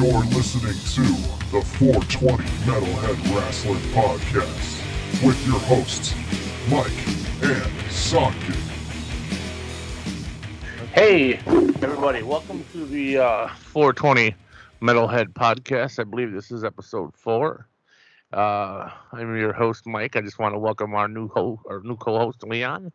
You're listening to the 420 Metalhead Wrestling Podcast with your hosts, Mike and Sonky. Hey, everybody, welcome to the uh, 420 Metalhead Podcast. I believe this is episode four. Uh, I'm your host, Mike. I just want to welcome our new ho- our new co-host, Leon,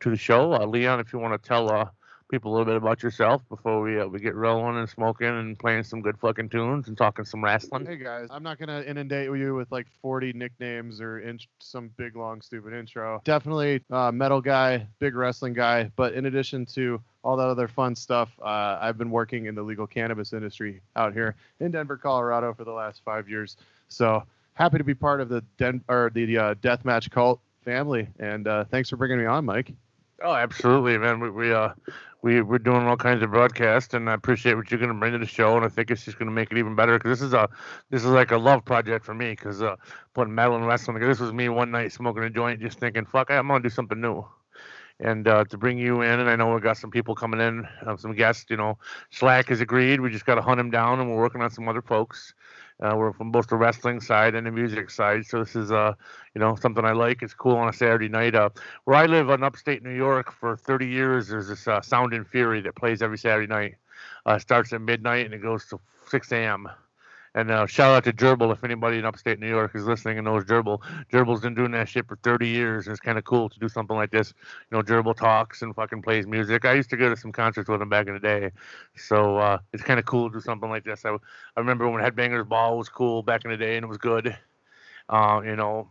to the show. Uh, Leon, if you want to tell uh, people a little bit about yourself before we uh, we get rolling and smoking and playing some good fucking tunes and talking some wrestling. Hey guys, I'm not gonna inundate you with like 40 nicknames or in- some big long stupid intro. Definitely uh, metal guy, big wrestling guy. But in addition to all that other fun stuff, uh, I've been working in the legal cannabis industry out here in Denver, Colorado for the last five years. So happy to be part of the Den- or the uh, deathmatch cult family. And uh, thanks for bringing me on, Mike. Oh, absolutely, man. We we uh we we're doing all kinds of broadcasts, and I appreciate what you're going to bring to the show, and I think it's just going to make it even better because this is a this is like a love project for me because uh putting metal and wrestling. This was me one night smoking a joint, just thinking, fuck, I'm gonna do something new. And uh, to bring you in, and I know we got some people coming in, uh, some guests. You know, Slack has agreed. We just got to hunt him down, and we're working on some other folks. Uh, we're from both the wrestling side and the music side, so this is uh, you know, something I like. It's cool on a Saturday night. Uh, where I live in upstate New York for 30 years, there's this uh, Sound and Fury that plays every Saturday night. Uh, starts at midnight and it goes to 6 a.m. And uh, shout out to Gerbil if anybody in upstate New York is listening and knows Gerbil. Gerbil's been doing that shit for 30 years, and it's kind of cool to do something like this. You know, Gerbil talks and fucking plays music. I used to go to some concerts with him back in the day, so uh, it's kind of cool to do something like this. I, I remember when Headbangers Ball was cool back in the day, and it was good. Uh, you know,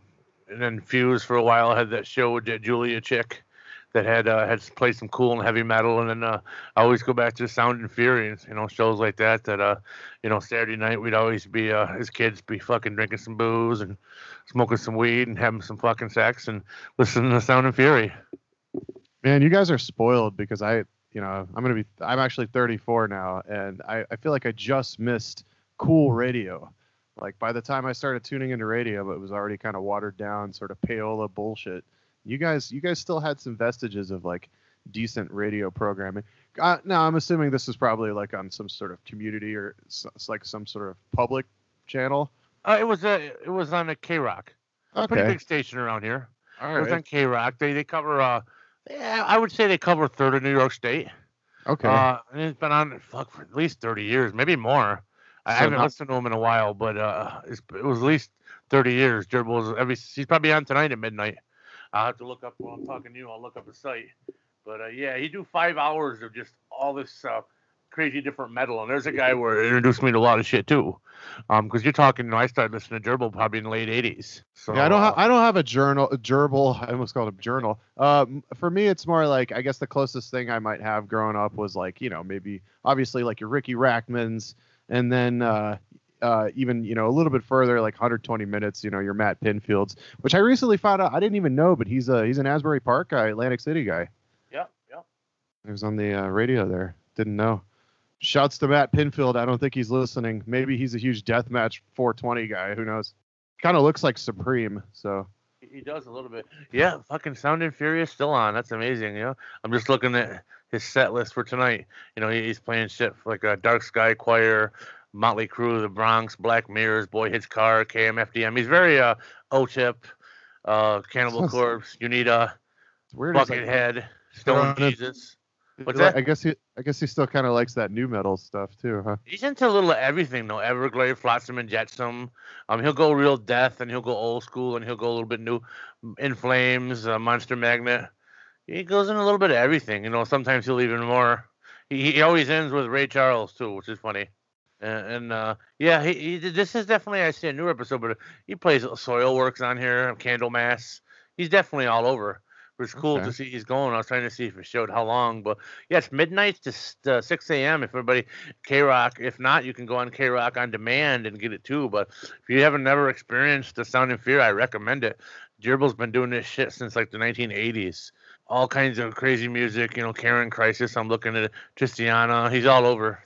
and then Fuse for a while had that show with that Julia chick that had uh, had played some cool and heavy metal, and then uh, I always go back to Sound and Fury, and, you know, shows like that. That uh, you know, Saturday night we'd always be uh, as kids be fucking drinking some booze and smoking some weed and having some fucking sex and listening to Sound and Fury. Man, you guys are spoiled because I, you know, I'm gonna be. I'm actually 34 now, and I, I feel like I just missed cool radio. Like by the time I started tuning into radio, it was already kind of watered down, sort of payola bullshit. You guys, you guys still had some vestiges of like decent radio programming. Uh, now I'm assuming this is probably like on some sort of community or like some sort of public channel. Uh, it was a it was on a K Rock, a pretty Okay, big station around here. all It was on K Rock. They they cover uh, yeah, I would say they cover a third of New York State. okay. Uh, and it's been on fuck for at least thirty years, maybe more. I So haven't not- listened to him in a while, but uh, it's, it was at least thirty years. Gerbil's every he's probably on tonight at midnight. I'll have to look up while I'm talking to you. I'll look up the site. But uh, yeah, he do five hours of just all this uh, crazy different metal. And there's a guy where it introduced me to a lot of shit too. Um, because you're talking, you know, I started listening to Gerbil probably in the late '80s. So yeah, I don't. uh, Ha- I don't have a journal, a gerbil. I almost called it a journal. Um, for me, it's more like I guess the closest thing I might have growing up was like you know maybe obviously like your Ricky Rackmans, and then uh, uh, even you know a little bit further like 120 minutes. You know your Matt Pinfields, which I recently found out I didn't even know, but he's a he's an Asbury Park guy, Atlantic City guy. yeah, yeah. He was on the uh, radio there. Didn't know. Shouts to Matt Pinfield. I don't think he's listening. Maybe he's a huge deathmatch 420 guy. Who knows? Kind of looks like Supreme. So. He- does a little bit. Yeah, fucking Sound and Fury is still on. That's amazing. You know, I'm just looking at his set list for tonight. You know, he's playing shit like a Dark Sky Choir, Motley Crue, The Bronx, Black Mirrors, Boy Hits Car, KMFDM. He's very uh Otep, uh Cannibal Corpse, Unita, It's weird. he's like- Buckethead, Stone Jesus. What's that? I guess he, I guess he still kind of likes that new metal stuff too, huh? He's into a little of everything though. Everglade, Flotsam and Jetsam. Um, he'll go real death and he'll go old school and he'll go a little bit new. In Flames, uh, Monster Magnet. He goes in a little bit of everything. You know, sometimes he'll even more. He, he always ends with Ray Charles too, which is funny. And, and uh, yeah, he, he this is definitely I see a new episode, but he plays Soil Works on here, Candlemass. He's definitely all over. But it's cool Okay. to see he's going. I was trying to see if it showed how long, but yeah, it's midnight to to 6 a.m. If everybody K Rock, if not, you can go on K Rock on demand and get it too. But if you haven't never experienced the Sound and Fear, I recommend it. Gerbil's been doing this shit since like the 1980s. All kinds of crazy music, you know, Karen Crisis. I'm looking at Tristania. He's all over.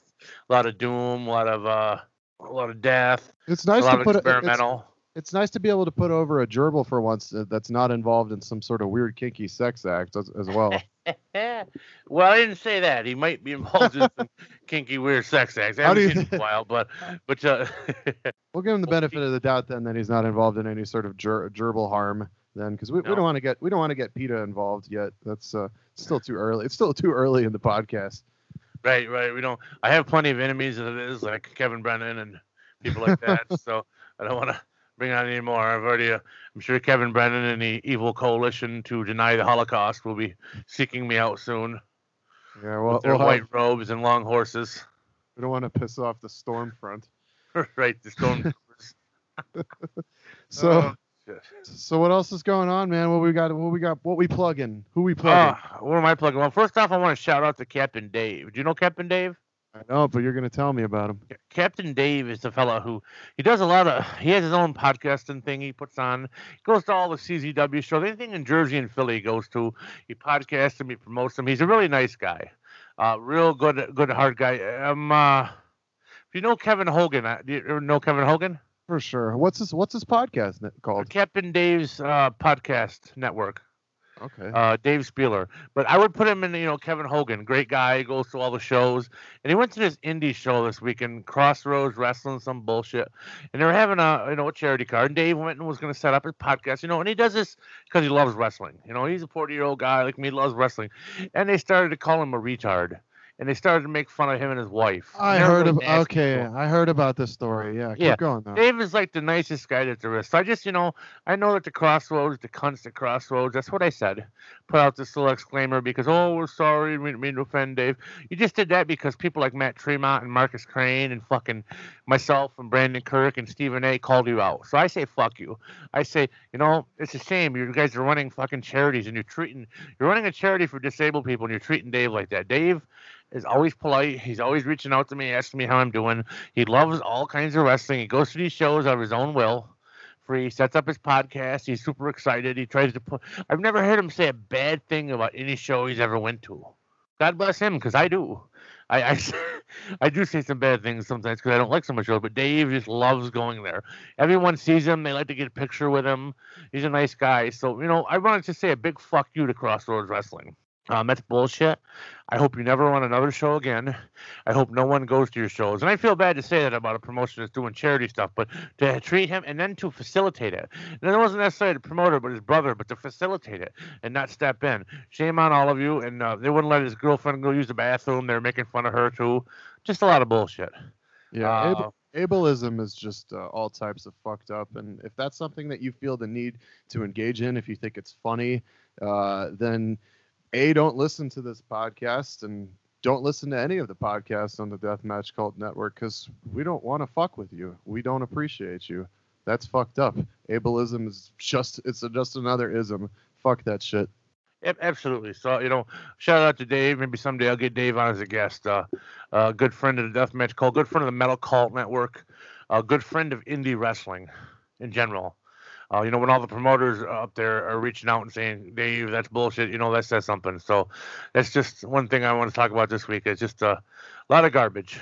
A lot of doom, a lot of uh, a lot of death, It's nice to put a, it's, experimental. it's nice to be able to put over a gerbil for once uh, that's not involved in some sort of weird kinky sex act as, as well. well, I didn't say that. He might be involved in some kinky, weird sex acts. I How do haven't you seen him in a while, but but uh, We'll give him the benefit of the doubt then that he's not involved in any sort of ger- gerbil harm then because we, we don't want to get we don't want to get PETA involved yet. That's uh, still too early. It's still too early in the podcast. Right, right. We don't. I have plenty of enemies as it is, like Kevin Brennan and people like that. so I don't want to bring on any more. I've already. Uh, I'm sure Kevin Brennan and the evil coalition to deny the Holocaust will be seeking me out soon Yeah, well, with their we'll have- white robes and long horses. we don't want to piss off the storm front. right, the stone. So Oh. So what else is going on, man? What we got? What we got? What we plugging? Who we plugging? Ah, what am I plugging? Well, first off, I want to shout out to Captain Dave. Do you know Captain Dave? I know, but you're gonna tell me about him. Captain Dave is the fella who he does a lot of. He has his own podcasting thing he puts on. He goes to all the CZW shows, anything in Jersey and Philly he goes to. He podcasts them, he promotes them. He's a really nice guy, uh, real good, good heart guy. Um, uh, if you know Kevin Hogan, uh, do you ever know Kevin Hogan? For sure. What's this? What's his podcast called? Captain Dave's uh, podcast network. Okay. uh, Dave Spieler. But I would put him in, you know, Kevin Hogan, great guy, goes to all the shows. And he went to this indie show this weekend, Crossroads Wrestling, some bullshit. And they were having a, you know, a charity card. And Dave went and was going to set up his podcast, you know, and he does this because he loves wrestling. You know, he's a 40 year old guy like me, loves wrestling. And they started to call him a retard. And they started to make fun of him and his wife. I heard really of. Okay, him. I heard about this story. Yeah. Keep Yeah. going though. Dave is like the nicest guy that there is. So I just, you know, I know that the crossroads, the cunts at crossroads, that's what I said. Put out this little exclaimer because, oh, we're sorry, we didn't mean to offend Dave. You just did that because people like Matt Tremont and Markus Crane and fucking myself and Brandon Kirk and Stephen A called you out. So I say, fuck you. I say, you know, it's a shame. You guys are running fucking charities and you're treating, you're running a charity for disabled people and you're treating Dave like that. Dave is always polite. He's always reaching out to me, asking me how I'm doing. He loves all kinds of wrestling. He goes to these shows of his own will. Free, sets up his podcast. He's super excited. He tries to put. I've never heard him say a bad thing about any show he's ever went to. God bless him, because I do. I, I, I do say some bad things sometimes because I don't like some of the shows, but Dave just loves going there. Everyone sees him. They like to get a picture with him. He's a nice guy. So, you know, I wanted to say a big fuck you to Crossroads Wrestling. Um, that's bullshit. I hope you never run another show again. I hope no one goes to your shows. And I feel bad to say that about a promotion that's doing charity stuff, but to treat him and then to facilitate it. And it wasn't necessarily the promoter, but his brother, but to facilitate it and not step in. Shame on all of you. And uh, they wouldn't let his girlfriend go use the bathroom. They're making fun of her too. Just a lot of bullshit. Yeah. Uh, ableism is just uh, all types of fucked up, and if that's something that you feel the need to engage in, if you think it's funny, uh, then a don't listen to this podcast and don't listen to any of the podcasts on the Deathmatch Cult Network because we don't want to fuck with you. We don't appreciate you. That's fucked up. Ableism is just it's just another ism. Fuck that shit. Absolutely. So you know, shout out to Dave. Maybe someday I'll get Dave on as a guest. Uh, a good friend of the Deathmatch Cult, good friend of the Metal Cult Network, a good friend of indie wrestling in general. Uh, you know, when all the promoters up there are reaching out and saying, "Dave, that's bullshit," you know, that says something. So that's just one thing I want to talk about this week. It's just a lot of garbage.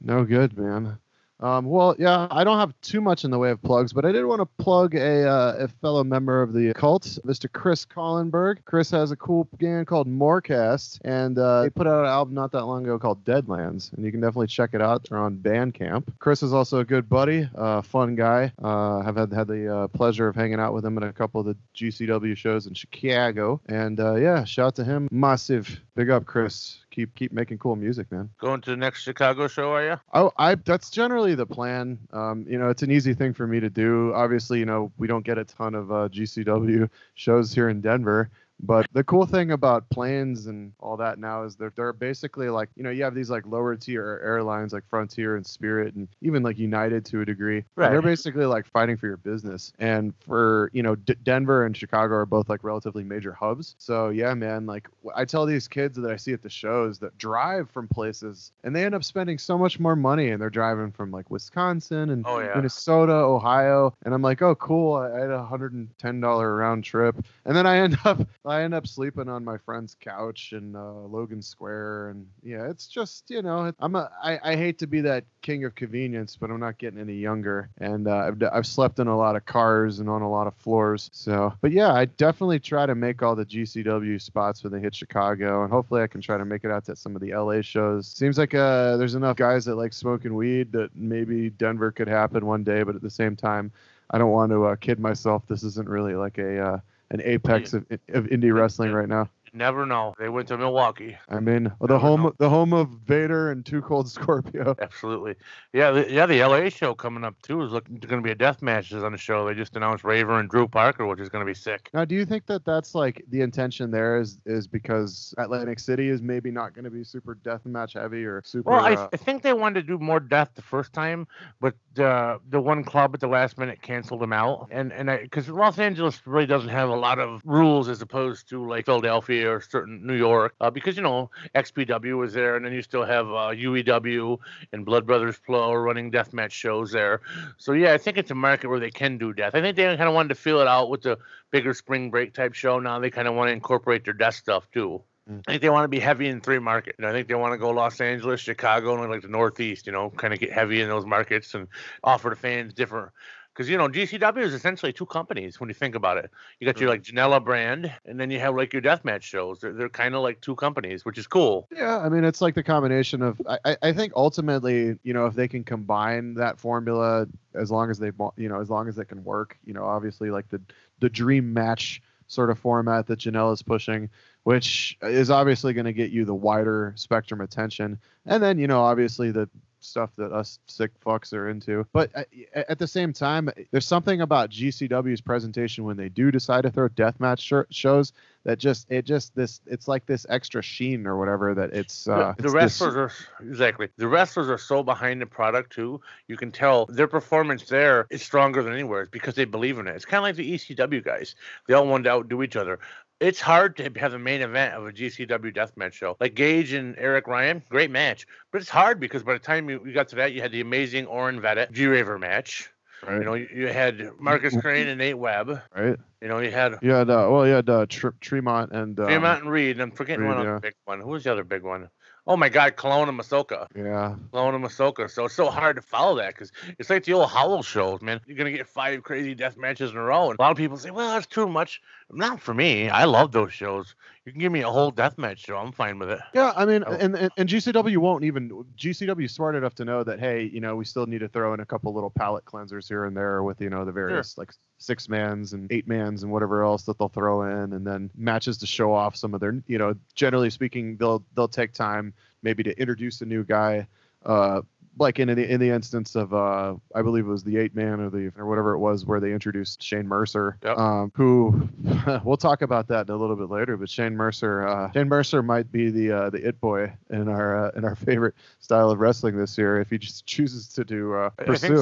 No good, man. Um, well, yeah, I don't have too much in the way of plugs, but I did want to plug a, uh, a fellow member of the cult, Mr. Chris Collenberg. Chris has a cool band called Morecast, and uh, they put out an album not that long ago called Deadlands, and you can definitely check it out. They're on Bandcamp. Chris is also a good buddy, uh, fun guy. Uh, I've had had the uh, pleasure of hanging out with him at a couple of the GCW shows in Chicago, and uh, yeah, shout out to him. Massive, big up, Chris. Keep keep making cool music, man. Going to the next Chicago show, are you? Oh, I that's generally the plan. Um, you know, it's an easy thing for me to do. Obviously, you know, we don't get a ton of uh, GCW shows here in Denver. But the cool thing about planes and all that now is they're they're basically like you know you have these like lower tier airlines like Frontier and Spirit and even like United to a degree. Right. They're basically like fighting for your business. And for you know D- Denver and Chicago are both like relatively major hubs. So yeah, man, like I tell these kids that I see at the shows that drive from places and they end up spending so much more money and they're driving from like Wisconsin and Oh, yeah. Minnesota, Ohio, and I'm like, oh cool, I I had a hundred and ten dollar round trip, and then I end up I end up sleeping on my friend's couch in uh, Logan Square, and yeah, it's just you know, I'm a I, I hate to be that king of convenience, but I'm not getting any younger, and uh, I've I've slept in a lot of cars and on a lot of floors. So, but yeah, I definitely try to make all the GCW spots when they hit Chicago, and hopefully I can try to make it out to some of the LA shows. Seems like uh, there's enough guys that like smoking weed that maybe Denver could happen one day, but at the same time, I don't want to uh, kid myself. This isn't really like a uh, an apex of, of indie wrestling right now. Never know. They went to Milwaukee. I mean, the Never home know. the home of Vader and Too Cold Scorpio. Absolutely. Yeah, the, yeah. The LA show coming up too is looking going to be a death matches on the show. They just announced Raver and Drew Parker, which is going to be sick. Now, do you think that that's like the intention there is is because Atlantic City is maybe not going to be super death match heavy or super? Well, I, uh, I think they wanted to do more death the first time, but uh, the one club at the last minute canceled them out. And and because Los Angeles really doesn't have a lot of rules as opposed to like Philadelphia or certain New York, uh, because you know XPW was there, and then you still have uh, UEW and Blood Brothers Pro running deathmatch shows there. So yeah, I think it's a market where they can do death. I think they kind of wanted to feel it out with the bigger spring break type show. Now they kind of want to incorporate their death stuff too. Mm. I think they want to be heavy in three markets. I think they want to go Los Angeles, Chicago, and like the Northeast. You know, kind of get heavy in those markets and offer the fans different. Because you know, GCW is essentially two companies when you think about it. You got your like Janela brand, and then you have like your deathmatch shows. They're, they're kind of like two companies, which is cool. Yeah, I mean it's like the combination of I, I- think ultimately you know if they can combine that formula as long as they you know as long as it can work you know obviously like the the dream match sort of format that Janela is pushing which is obviously going to get you the wider spectrum attention and then you know obviously the stuff that us sick fucks are into but uh, at the same time there's something about GCW's presentation when they do decide to throw deathmatch sh- shows that just it just this it's like this extra sheen or whatever that it's uh the, it's the this- wrestlers are exactly the wrestlers are so behind the product too. You can tell their performance there is stronger than anywhere it's because they believe in it. It's kind of like the ECW guys; they all want to outdo each other. It's hard to have the main event of a GCW deathmatch show. Like Gage and Eric Ryan, great match, but it's hard because by the time you, you got to that, you had the amazing Orin Veidt G Raver match. right You know, you, you had Markus Crane and Nate Webb. right You know, you had you had uh, well you had uh, Tr- Tremont and um, Fremont and Reed. And I'm forgetting Reed, one other yeah. big one. Who was the other big one? Oh my God, and Masada. yeah and Masada. So it's so hard to follow that because it's like the old Hollow shows, man. You're gonna get five crazy death matches in a row, and a lot of people say, "Well, that's too much." Not for me. I love those shows. You can give me a whole death match show. I'm fine with it. yeah I mean and, and and GCW won't even GCW smart enough to know that hey you know we still need to throw in a couple little palate cleansers here and there with you know the various like six mans and eight mans and whatever else that they'll throw in and then matches to show off some of their you know generally speaking they'll they'll take time maybe to introduce a new guy uh like in the in the instance of uh I believe it was the eight man or the or whatever it was where they introduced Shane Mercer Yep. um who we'll talk about that in a little bit later but Shane Mercer uh Shane Mercer might be the uh the it boy in our uh, in our favorite style of wrestling this year if he just chooses to do uh I- I pursue think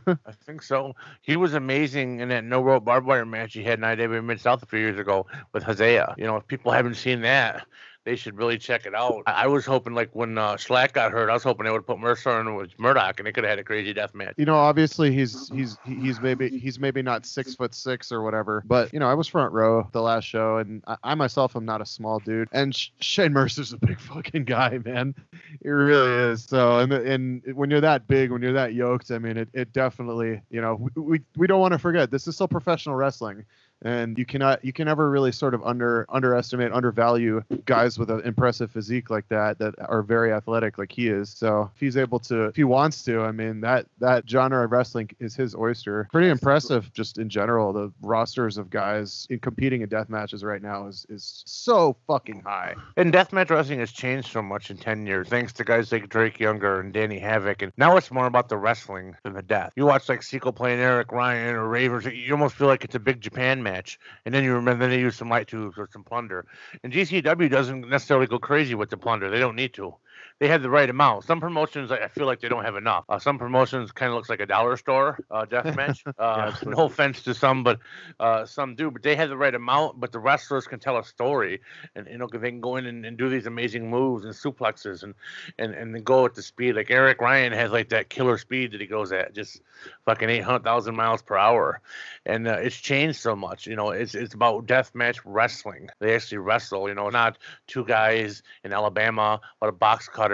it so. I think so. He was amazing in that no rope barbed wire match he had in IW Mid South a few years ago with Hosea. You know, if people haven't seen that, they should really check it out. I, I was hoping, like when uh, Slack got hurt, I was hoping they would put Mercer in with Murdoch, and they could have had a crazy death match. you know, obviously he's he's he's maybe he's maybe not six foot six or whatever, but you know, I was front row the last show, and I, I myself am not a small dude, and Sh- Shane Mercer's a big fucking guy, man. He really is. So, and and when you're that big, when you're that yoked, I mean, it, it definitely, you know, we we, we don't want to forget this is still professional wrestling. And you cannot, you can never really sort of under underestimate, undervalue guys with an impressive physique like that that are very athletic, like he is. So if he's able to, if he wants to, I mean that that genre of wrestling is his oyster. Pretty impressive, just in general. The rosters of guys in competing in death matches right now is is so fucking high. And deathmatch wrestling has changed so much in 10 years, thanks to guys like Drake Younger and Danny Havoc. And now it's more about the wrestling than the death. You watch like Sequel playing Eric Ryan or Ravers, you almost feel like it's a big Japan match. And then you remember, they use some light tubes or some plunder. And GCW doesn't necessarily go crazy with the plunder. They don't need to. They had the right amount. Some promotions I feel like they don't have enough. Uh, some promotions kind of looks like a dollar store uh, death match. Uh, absolutely. no offense to some, but uh, some do. But they have the right amount. But the wrestlers can tell a story, and you know they can go in and, and do these amazing moves and suplexes and and and then go at the speed. Like Eric Ryan has like that killer speed that he goes at, just fucking eight hundred thousand miles per hour, and uh, it's changed so much. You know, it's it's about death match wrestling. They actually wrestle. You know, not two guys in Alabama with a box cutter,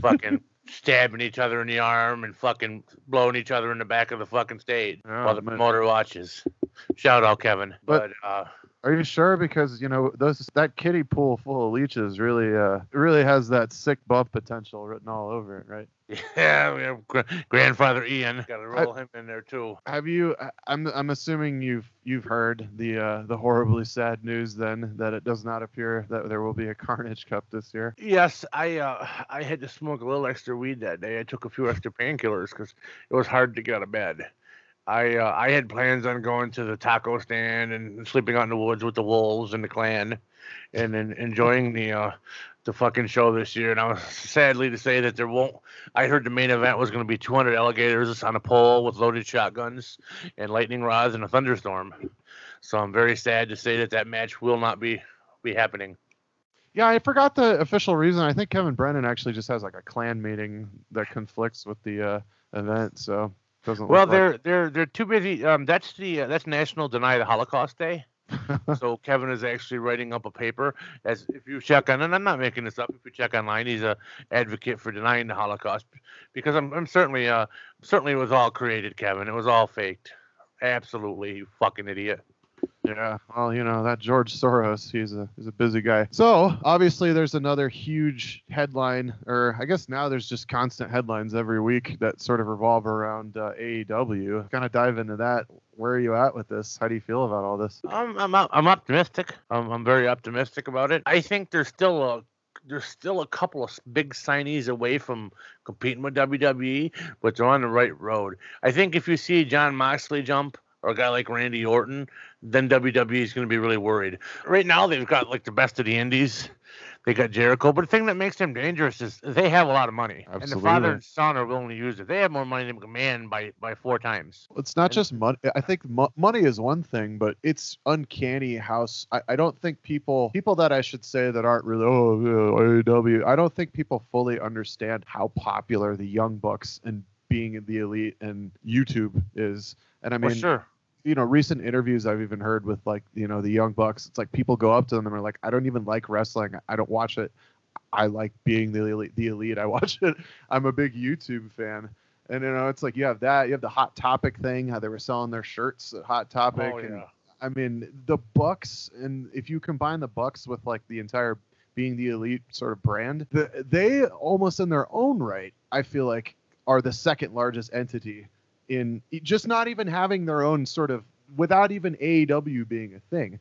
fucking stabbing each other in the arm and fucking blowing each other in the back of the fucking stage Oh, while the man. promoter watches. Shout out Kevin. But, But- uh, Are you sure? Because you know those that kiddie pool full of leeches really uh really has that sick buff potential written all over it, right? yeah, we have gra- grandfather Ian. Got to roll him in there too. Have you? I- I'm I'm assuming you've you've heard the uh, the horribly sad news then that it does not appear that there will be a Carnage Cup this year. Yes, I uh, I had to smoke a little extra weed that day. I took a few extra painkillers because it was hard to get out of bed. I uh, I had plans on going to the taco stand and sleeping out in the woods with the wolves and the clan, and then enjoying the uh, the fucking show this year. And I was sadly to say that there won't. I heard the main event was going to be 200 alligators on a pole with loaded shotguns and lightning rods and a thunderstorm. So I'm very sad to say that that match will not be be happening. Yeah, I forgot the official reason. I think Kevin Brennan actually just has like a clan meeting that conflicts with the uh, event, so doesn't. Well, they're they're they're too busy. Um, that's the uh, that's National Deny the Holocaust Day. so Kevin is actually writing up a paper. As if you check on, and I'm not making this up. If you check online, he's a advocate for denying the Holocaust, because I'm I'm certainly uh certainly it was all created, Kevin. It was all faked. Absolutely, you fucking idiot. Yeah, well, you know that George Soros, he's a he's a busy guy. So obviously, there's another huge headline, or I guess now there's just constant headlines every week that sort of revolve around uh, AEW. Kind of dive into that. Where are you at with this? How do you feel about all this? I'm I'm I'm optimistic. I'm I'm very optimistic about it. I think there's still a there's still a couple of big signees away from competing with WWE, but they're on the right road. I think if you see Jon Moxley jump or a guy like Randy Orton, then WWE is going to be really worried. Right now they've got like the best of the indies. They got Jericho, but the thing that makes them dangerous is they have a lot of money, Absolutely. and the father and son are willing to use it. They have more money than McMahon by by four times. It's not And- just money. I think mo- money is one thing, but it's uncanny how I don't think people people that I should say that aren't really oh AEW. I don't think people fully understand how popular the Young Bucks and being in the elite and YouTube is. And I mean For sure. You know, recent interviews I've even heard with like you know the Young Bucks. It's like people go up to them and are like, I don't even like wrestling. I don't watch it. I like being the elite. The elite. I watch it. I'm a big YouTube fan. And you know, it's like you have that. You have the Hot Topic thing. How they were selling their shirts at Hot Topic. Oh, and yeah. I mean, the Bucks, and if you combine the Bucks with like the entire being the elite sort of brand, the, they almost in their own right, I feel like, are the second largest entity in just not even having their own sort of without even AEW being a thing.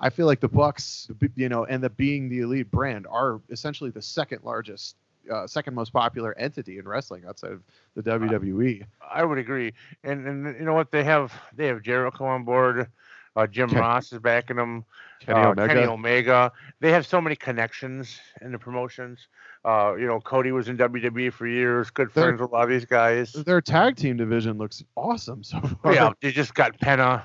I feel like the Bucks, you know, and the being the elite brand are essentially the second largest, uh, second most popular entity in wrestling outside of the. WWE. I would agree. And and you know what? They have they have Jericho on board. Uh, Jim Ken- Ross is backing them. Kenny uh, Omega. Kenny Omega. They have so many connections in the promotions. Uh, you know, Cody was in WWE for years. Good They're- friends with a lot of these guys. Their tag team division looks awesome so far. yeah, they just got Penta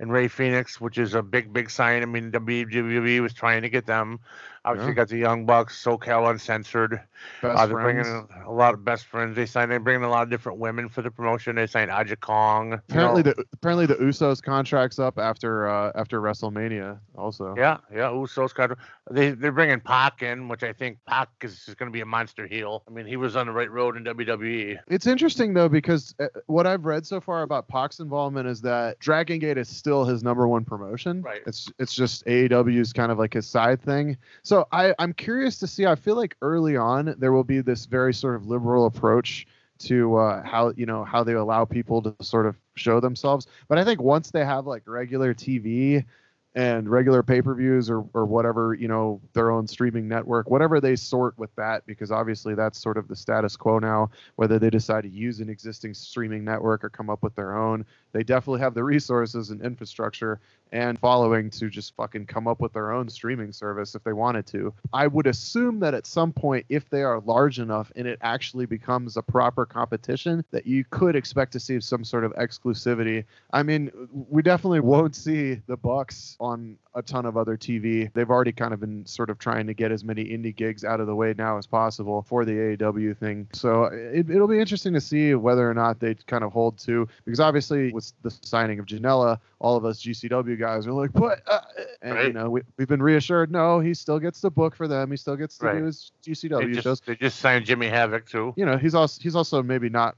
and Rey Fenix, which is a big, big sign. I mean, WWE was trying to get them. Obviously, Yeah. got the Young Bucks, SoCal Uncensored. Uh, they're friends. bringing a lot of best friends. They signed. They bring a lot of different women for the promotion. They signed Aja Kong. you Apparently know. the apparently the Usos contracts up after uh, after WrestleMania also. Yeah, yeah. Usos got they they're bringing Pac in, which I think Pac is, is going to be a monster heel. I mean, he was on the right road in. WWE. It's interesting though because uh, what I've read so far about Pac's involvement is that Dragon Gate is still his number one promotion. Right. It's it's just AEW's kind of like his side thing. So I I'm curious to see. I feel like early on there will be this very sort of liberal approach to uh, how you know how they allow people to sort of show themselves. But I think once they have like regular TV and regular pay-per-views or or whatever you know their own streaming network whatever they sort with that because obviously that's sort of the status quo now whether they decide to use an existing streaming network or come up with their own they definitely have the resources and infrastructure and following to just fucking come up with their own streaming service if they wanted to. I would assume that at some point, if they are large enough and it actually becomes a proper competition, that you could expect to see some sort of exclusivity. I mean, we definitely won't see the Bucks on a ton of other TV. They've already kind of been sort of trying to get as many indie gigs out of the way now as possible for the AEW thing. So it, will be interesting to see whether or not they kind of hold to, because obviously with the signing of Janela, all of us GCW guys are like, what? Uh, and right. you know, we, we've been reassured, no, he still gets the book for them. He still gets to right. do his GCW they just, shows. They just signed Jimmy Havoc too. You know, he's also he's also maybe not,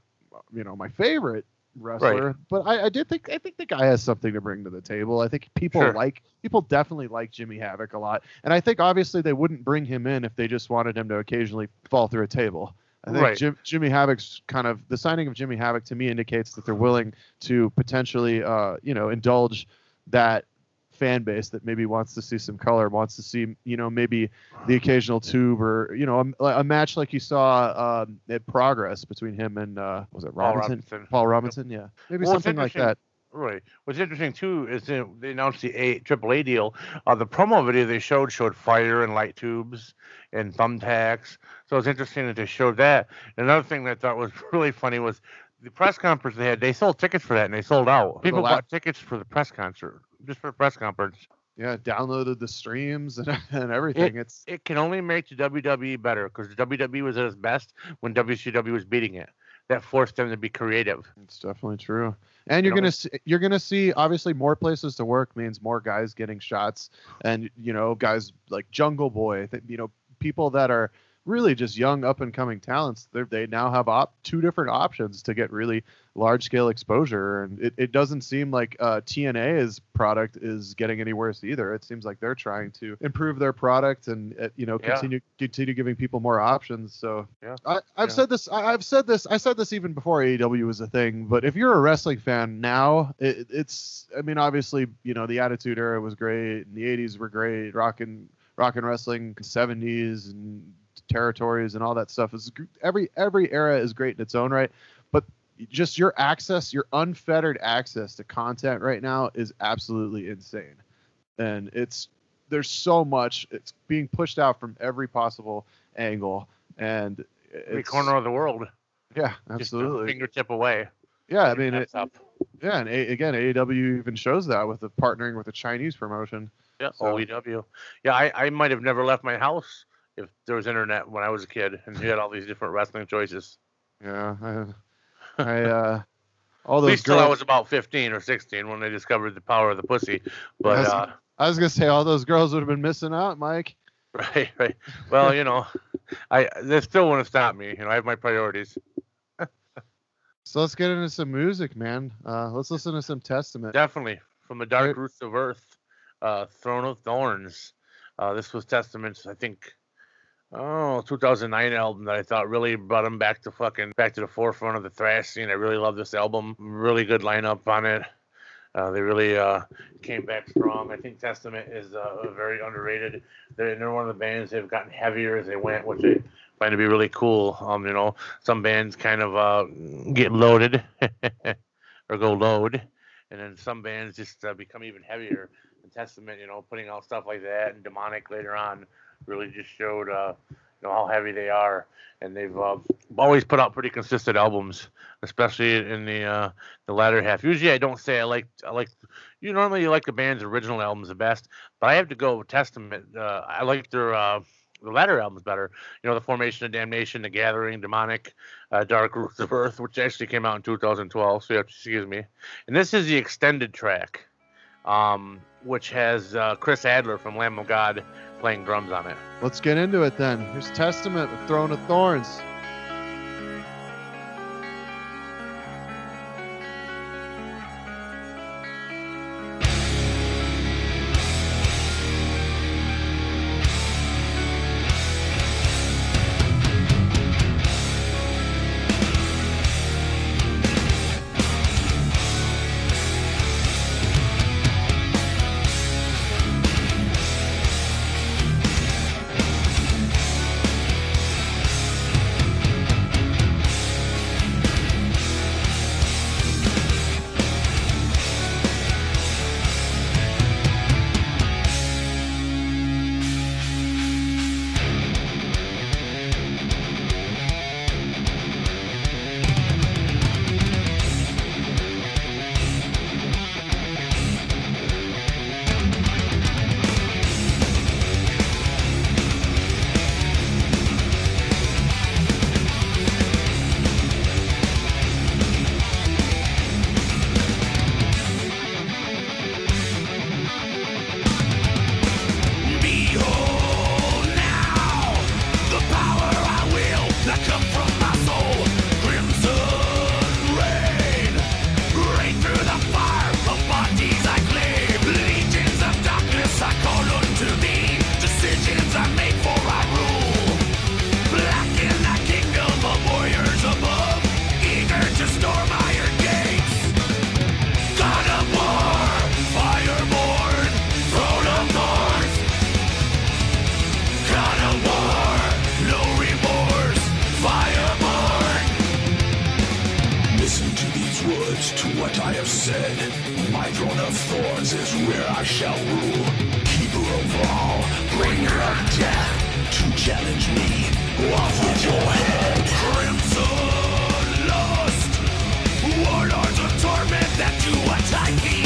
you know, my favorite wrestler. Right. But I, I, did think I think the guy has something to bring to the table. I think people sure. like people definitely like Jimmy Havoc a lot, and I think obviously they wouldn't bring him in if they just wanted him to occasionally fall through a table. I think right. Jim, Jimmy Havoc's kind of the signing of Jimmy Havoc to me indicates that they're willing to potentially, uh, you know, indulge that fan base that maybe wants to see some color, wants to see, you know, maybe the occasional tube or, you know, a, a match like you saw um, at Progress between him and, uh, was it Robinson? Paul Robinson. Paul Robinson, yeah. Maybe well, something like that. Right. What's interesting too is they announced the A, AAA deal. Uh, the promo video they showed showed fire and light tubes and thumbtacks. So it's interesting that they showed that. Another thing that I thought was really funny was the press conference they had. They sold tickets for that and they sold out. People bought tickets for the press concert just for a press conference. Yeah, downloaded the streams and, and everything. It, it's it can only make the WWE better because the WWE was at its best when WCW was beating it. That forced them to be creative. It's definitely true. And you're you know, gonna see, you're gonna see obviously more places to work means more guys getting shots, and you know guys like Jungle Boy, you know people that are really just young up and coming talents they now have op- two different options to get really large scale exposure and it, it doesn't seem like uh, tna's product is getting any worse either it seems like they're trying to improve their product and uh, you know continue yeah. continue giving people more options so yeah. I, have yeah. said this I, have said this i said this even before aew was a thing but if you're a wrestling fan now it, it's i mean obviously you know the attitude era was great and the 80s were great rock and rock and wrestling 70s and territories and all that stuff is every every era is great in its own right but just your access your unfettered access to content right now is absolutely insane. And it's there's so much it's being pushed out from every possible angle. And every corner of the world. Yeah absolutely. just fingertip away. Yeah i mean it, yeah and a, again aew even shows that with the partnering with a chinese promotion. Yeah so. oew yeah i i might have never left my house if there was internet when I was a kid and you had all these different wrestling choices. Yeah, I, I uh, all those. At least girls... till I was about fifteen or sixteen when they discovered the power of the pussy. But I was, uh, I was gonna say all those girls would have been missing out, Mike. Right, right. Well, you know, I they still want to stop me. You know, I have my priorities. so let's get into some music, man. Uh, let's listen to some Testament. Definitely from the dark roots of Earth, uh, Throne of Thorns. Uh, this was Testament's, I think, oh 2009 album that I thought really brought him back to fucking back to the forefront of the thrash scene. I really love this album. Really good lineup on it. Uh, they really uh, came back strong. I think Testament is uh, very underrated. They're, they're, one of the bands that have gotten heavier as they went, which I find to be really cool. Um, you know, some bands kind of uh, get loaded or go load, and then some bands just uh, become even heavier. And Testament, you know, putting out stuff like that and Demonic later on really just showed uh, you know how heavy they are, and they've uh, always put out pretty consistent albums, especially in the uh, the latter half. Usually, I don't say I like I like you normally like the band's original albums the best, but I have to go with Testament. Uh, I like their uh, the latter albums better. You know, the Formation of Damnation, The Gathering, Demonic, uh, Dark Roots of Earth, which actually came out in 2012. So you have to excuse me. And this is the extended track, um, which has uh, Chris Adler from Lamb of God playing drums on it. Let's get into it then. Here's Testament with Throne of Thorns. have said, my throne of thorns is where I shall rule. Keeper of all, bringer of death, to challenge me, off with your head. Crimson lust, warlords of torment that you attack me.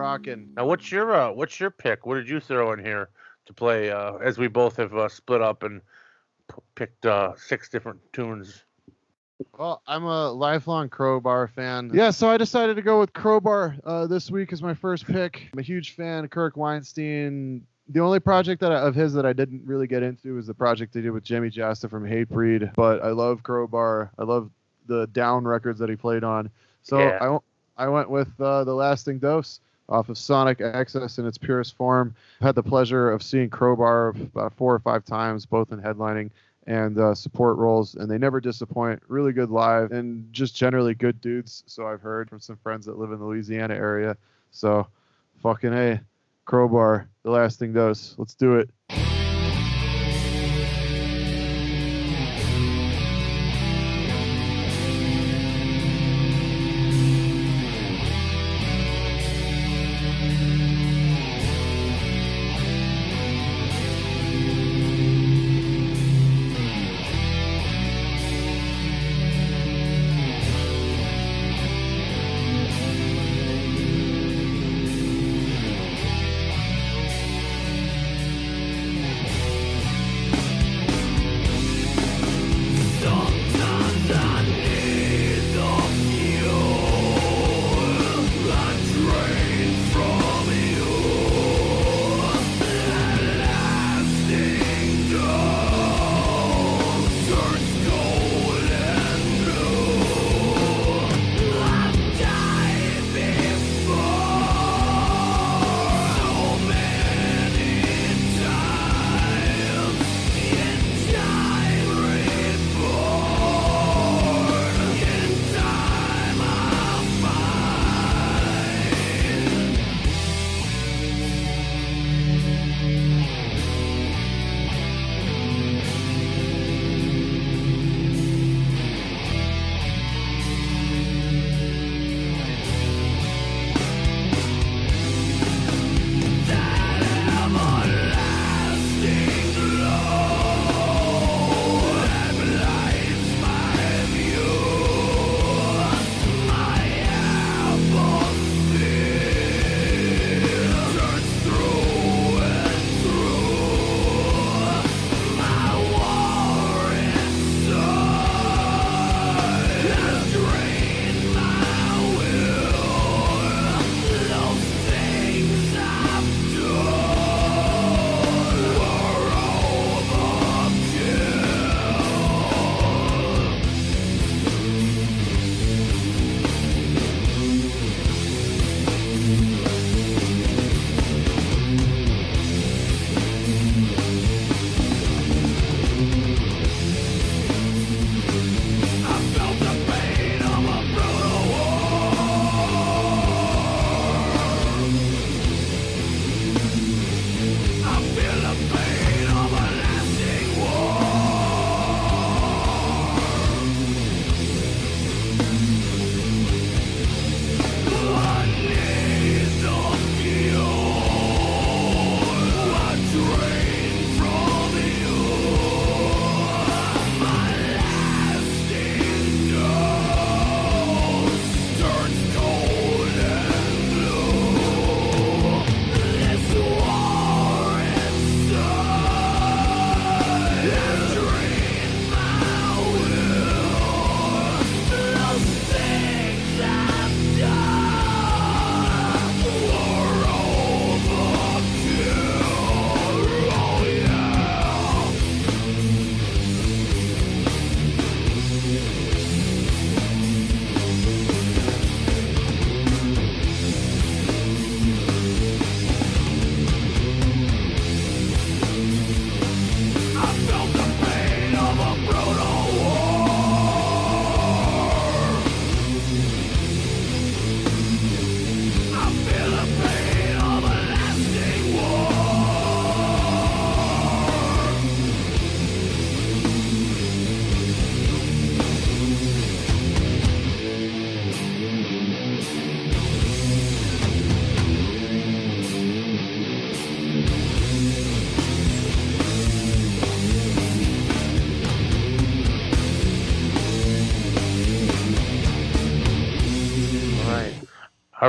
Rocking. Now, what's your uh, what's your pick? What did you throw in here to play? Uh, as we both have uh, split up and p- picked uh, six different tunes. Well, I'm a lifelong Crowbar fan. Yeah, so I decided to go with Crowbar uh, this week as my first pick. I'm a huge fan of Kirk Windstein. The only project that I, of his that I didn't really get into was the project they did with Jamey Jasta from Hatebreed. But I love Crowbar. I love the Down records that he played on. So Yeah. I, w- I went with uh, the Lasting Dose off of Sonic Excess in its purest form. Had the pleasure of seeing Crowbar about four or five times, both in headlining and uh, support roles, and they never disappoint. Really good live, and just generally good dudes. So I've heard from some friends that live in the Louisiana area. So, fucking a, Crowbar, the lasting dose. Let's do it.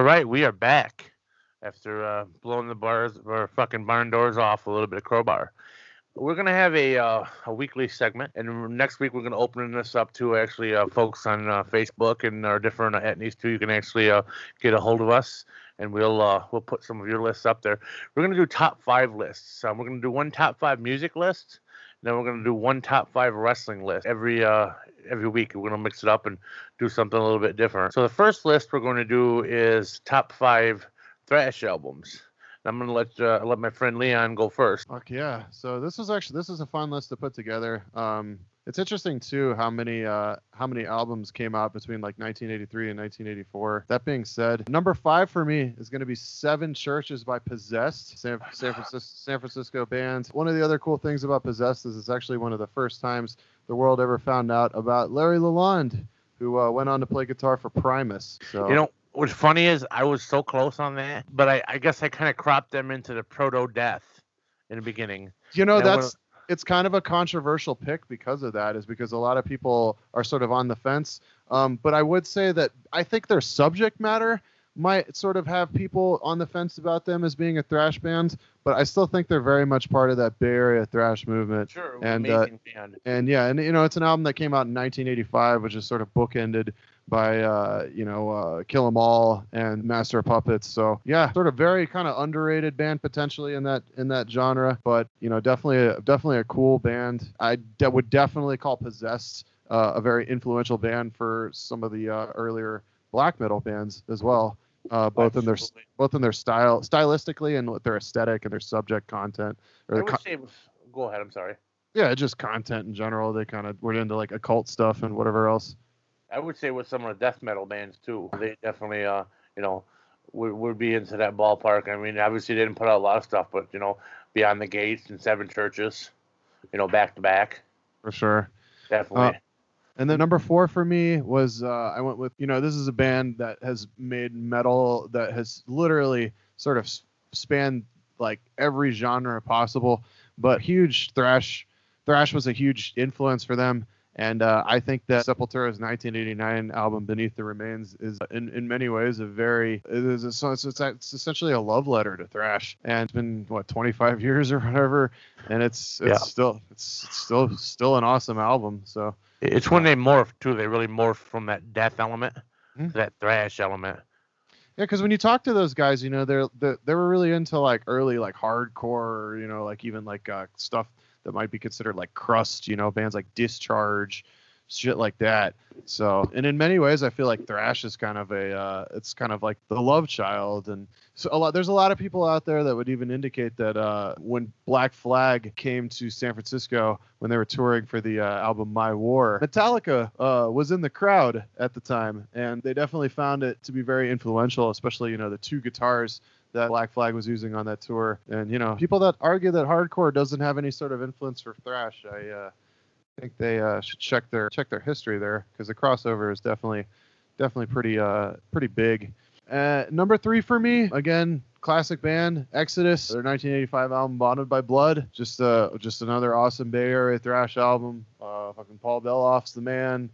All right, we are back after uh, blowing the bars or fucking barn doors off a little bit of crowbar. We're gonna have a uh, a weekly segment, and next week we're gonna open this up to actually uh, folks on uh, Facebook and our different etnies too. You can actually uh, get a hold of us, and we'll uh, we'll put some of your lists up there. We're gonna do top five lists. Um, we're gonna do one top five music list, then we're gonna do one top five wrestling list every uh, every week. We're gonna mix it up and do something a little bit different. So the first list we're going to do is top five thrash albums. And I'm gonna let uh, let my friend Leon go first. Fuck yeah. So this is actually this is a fun list to put together. Um, it's interesting too how many uh, how many albums came out between like 1983 and 1984. That being said, number five for me is going to be Seven Churches by Possessed, San, San, Francisco, San Francisco band. One of the other cool things about Possessed is it's actually one of the first times the world ever found out about Larry Lalonde, who uh, went on to play guitar for Primus. So You know what's funny is I was so close on that, but I, I guess I kind of cropped them into the proto death in the beginning. you know and that's it's kind of a controversial pick because of that is because a lot of people are sort of on the fence um, but i would say that i think their subject matter might sort of have people on the fence about them as being a thrash band but i still think they're very much part of that bay area thrash movement Sure, And, uh, and yeah and you know it's an album that came out in 1985 which is sort of bookended by uh, you know uh, Kill 'Em All and Master of Puppets. So yeah, sort of very kind of underrated band potentially in that in that genre, but you know definitely a, definitely a cool band. I de- would definitely call Possessed uh, a very influential band for some of the uh, earlier black metal bands as well. Uh, both in their both in their style stylistically and with their aesthetic and their subject content or I the would co- say, go ahead. I'm sorry. yeah just content in general. They kind of were into like occult stuff and whatever else. I would say with some of the death metal bands too. They definitely, uh, you know, would, would be into that ballpark. I mean, obviously they didn't put out a lot of stuff, but you know, Beyond the Gates and Seven Churches, you know, back to back, For sure. definitely. And then number four for me was uh, I went with you know this is a band that has made metal that has literally sort of spanned like every genre possible, but huge thrash. Thrash was a huge influence for them, and uh, I think that Sepultura's 1989 album Beneath the Remains is in, in many ways a very it is a, it's, it's, it's essentially a love letter to thrash, and it's been what 25 years or whatever, and it's it's Yeah. still it's still still an awesome album. So. It's when they morph too. They really morph from that death element Hmm. to that thrash element. Yeah, because when you talk to those guys, you know, they're they, they were really into like early like hardcore, you know, like even like uh, stuff that might be considered like crust, you know, bands like Discharge, shit like that. So, and in many ways, I feel like thrash is kind of a uh, it's kind of like the love child, and so a lot there's a lot of people out there that would even indicate that uh, when Black Flag came to San Francisco when they were touring for the uh, album My War, Metallica uh, was in the crowd at the time, and they definitely found it to be very influential, especially you know the two guitars that Black Flag was using on that tour. And you know, people that argue that hardcore doesn't have any sort of influence for thrash, I uh, think they uh, should check their check their history there because the crossover is definitely definitely pretty uh pretty big. Uh, number three for me, again, classic band, Exodus, their 1985 album Bonded by Blood. Just uh just another awesome Bay Area thrash album. Uh, fucking Paul Baloff's the man,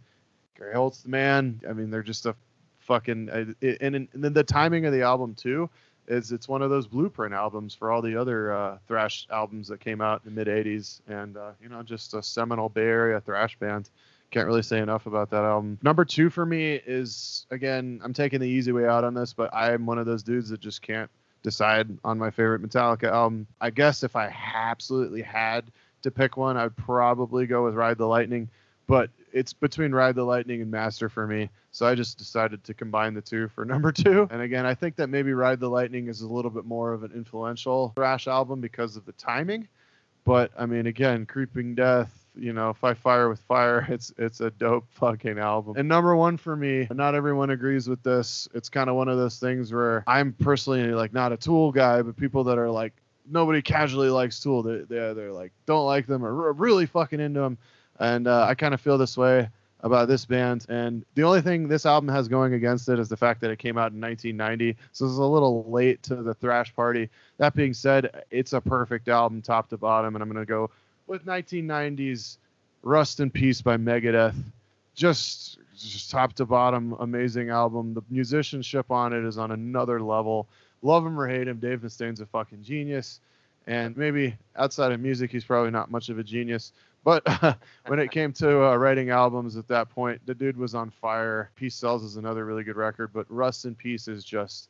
Gary Holt's the man. I mean, they're just a fucking uh, and, and then the timing of the album too is it's one of those blueprint albums for all the other uh, thrash albums that came out in the mid 80s and uh, you know just a seminal bay area thrash band. Can't really say enough about that album. Number two for me is again i'm taking the easy way out on this but i'm one of those dudes that just can't decide on my favorite metallica album. I guess if i absolutely had to pick one i'd probably go with ride the lightning. But it's between Ride the Lightning and Master for me. So I just decided to combine the two for number two. And again, I think that maybe Ride the Lightning is a little bit more of an influential thrash album because of the timing. But I mean, again, Creeping Death, you know, Fight Fire with Fire, it's it's a dope fucking album. And number one for me, not everyone agrees with this. It's kind of one of those things where I'm personally like not a Tool guy, but people that are like nobody casually likes Tool. They they they're like don't like them or really fucking into them and uh, I kind of feel this way about this band. And the only thing this album has going against it is the fact that it came out in 1990, so it's a little late to the thrash party. That being said, it's a perfect album, top to bottom, and I'm gonna go with 1990s "Rust in Peace" by Megadeth. Just just top to bottom, amazing album. The musicianship on it is on another level. Love him or hate him, Dave Mustaine's a fucking genius. And maybe outside of music, he's probably not much of a genius. But when it came to uh, writing albums at that point, the dude was on fire. Peace Sells is another really good record, but Rust in Peace is just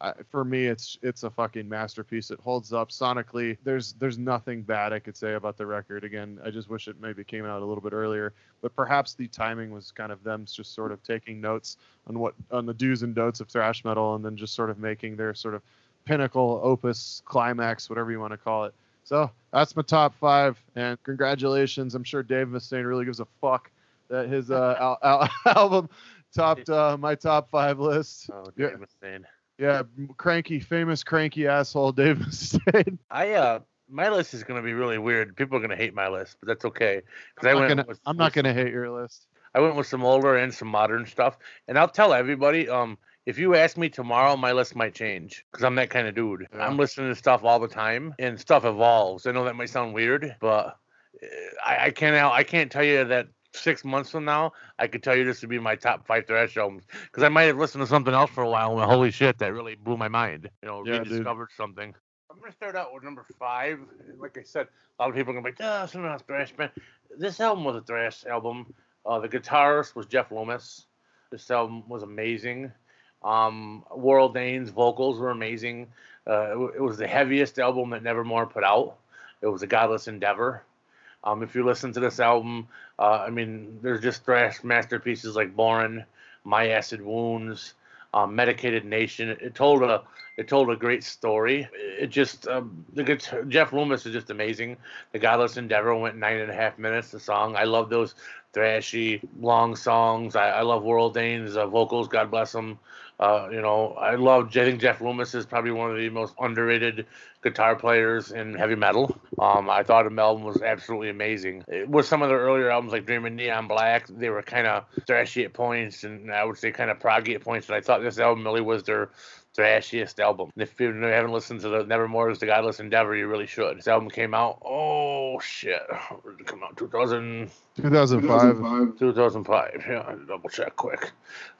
I, for me, it's it's a fucking masterpiece. It holds up sonically. There's there's nothing bad I could say about the record. Again, I just wish it maybe came out a little bit earlier. But perhaps the timing was kind of them just sort of taking notes on what on the do's and don'ts of thrash metal, and then just sort of making their sort of pinnacle opus climax, whatever you want to call it. So that's my top five, and congratulations. I'm sure Dave Mustaine really gives a fuck that his uh, al- al- album topped uh, my top five list. Oh, Yeah. Dave Mustaine. Yeah, cranky, famous cranky asshole Dave Mustaine. I uh, my list is gonna be really weird. People are gonna hate my list, but that's okay. Because I I'm not went gonna, with, I'm not with- gonna hate your list. I went with some older and some modern stuff, and I'll tell everybody. Um, if you ask me tomorrow, my list might change because I'm that kind of dude. Yeah. I'm listening to stuff all the time, and stuff evolves. I know that might sound weird, but uh, I, I can't. I can't tell you that six months from now, I could tell you this would be my top five thrash albums because I might have listened to something else for a while and holy shit, that really blew my mind. You know, Yeah, dude. rediscovered something. I'm gonna start out with number five. Like I said, a lot of people are gonna be like, "Oh, it's not thrash band." This album was a thrash album. Uh, the guitarist was Jeff Loomis. This album was amazing. Um, Warrel Dane's vocals were amazing. Uh, it, it was the heaviest album that Nevermore put out. It was a godless endeavor. Um, if you listen to this album, uh, I mean, there's just thrash masterpieces like Born, My Acid Words, um, Medicated Nation. It, it told a it told a great story. It just um, the guitar, Jeff Loomis is just amazing. The Godless Endeavor went nine and a half minutes. The song I love those thrashy long songs. I, I love Warrel Dane's uh, vocals. God bless him. Uh, you know, I love. I think Jeff Loomis is probably one of the most underrated guitar players in heavy metal. Um, I thought the album was absolutely amazing. It was some of their earlier albums like Dreaming Neon Black. They were kind of thrashy at points, and I would say kind of proggy at points. And I thought this album really was their thrashiest album. And if you haven't listened to the Nevermore is the Godless Endeavor, you really should. This album came out. Oh shit! It come out? 2000. 2005. 2005. Yeah, double check quick.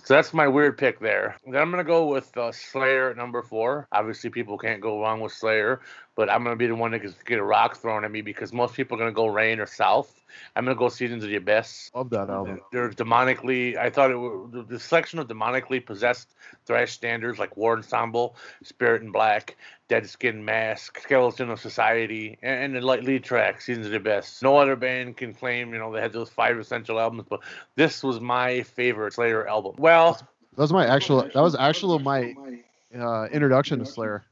So that's my weird pick there. Then I'm gonna go with uh, Slayer at number four. Obviously, people can't go wrong with Slayer, but I'm gonna be the one that gets get a rock thrown at me because most people are gonna go Reign or South. I'm gonna go Seasons of the Abyss. Love that album. They're demonically. I thought it was the, the selection of demonically possessed thrash standards like War Ensemble, Spirit in Black, Dead Skin Mask, Skeleton of Society, and, and the light lead track, Seasons of the Best. No other band can claim, you know, they had those five essential albums, but this was my favorite Slayer album. Well, That was my actual. That was actually my uh, introduction to Slayer.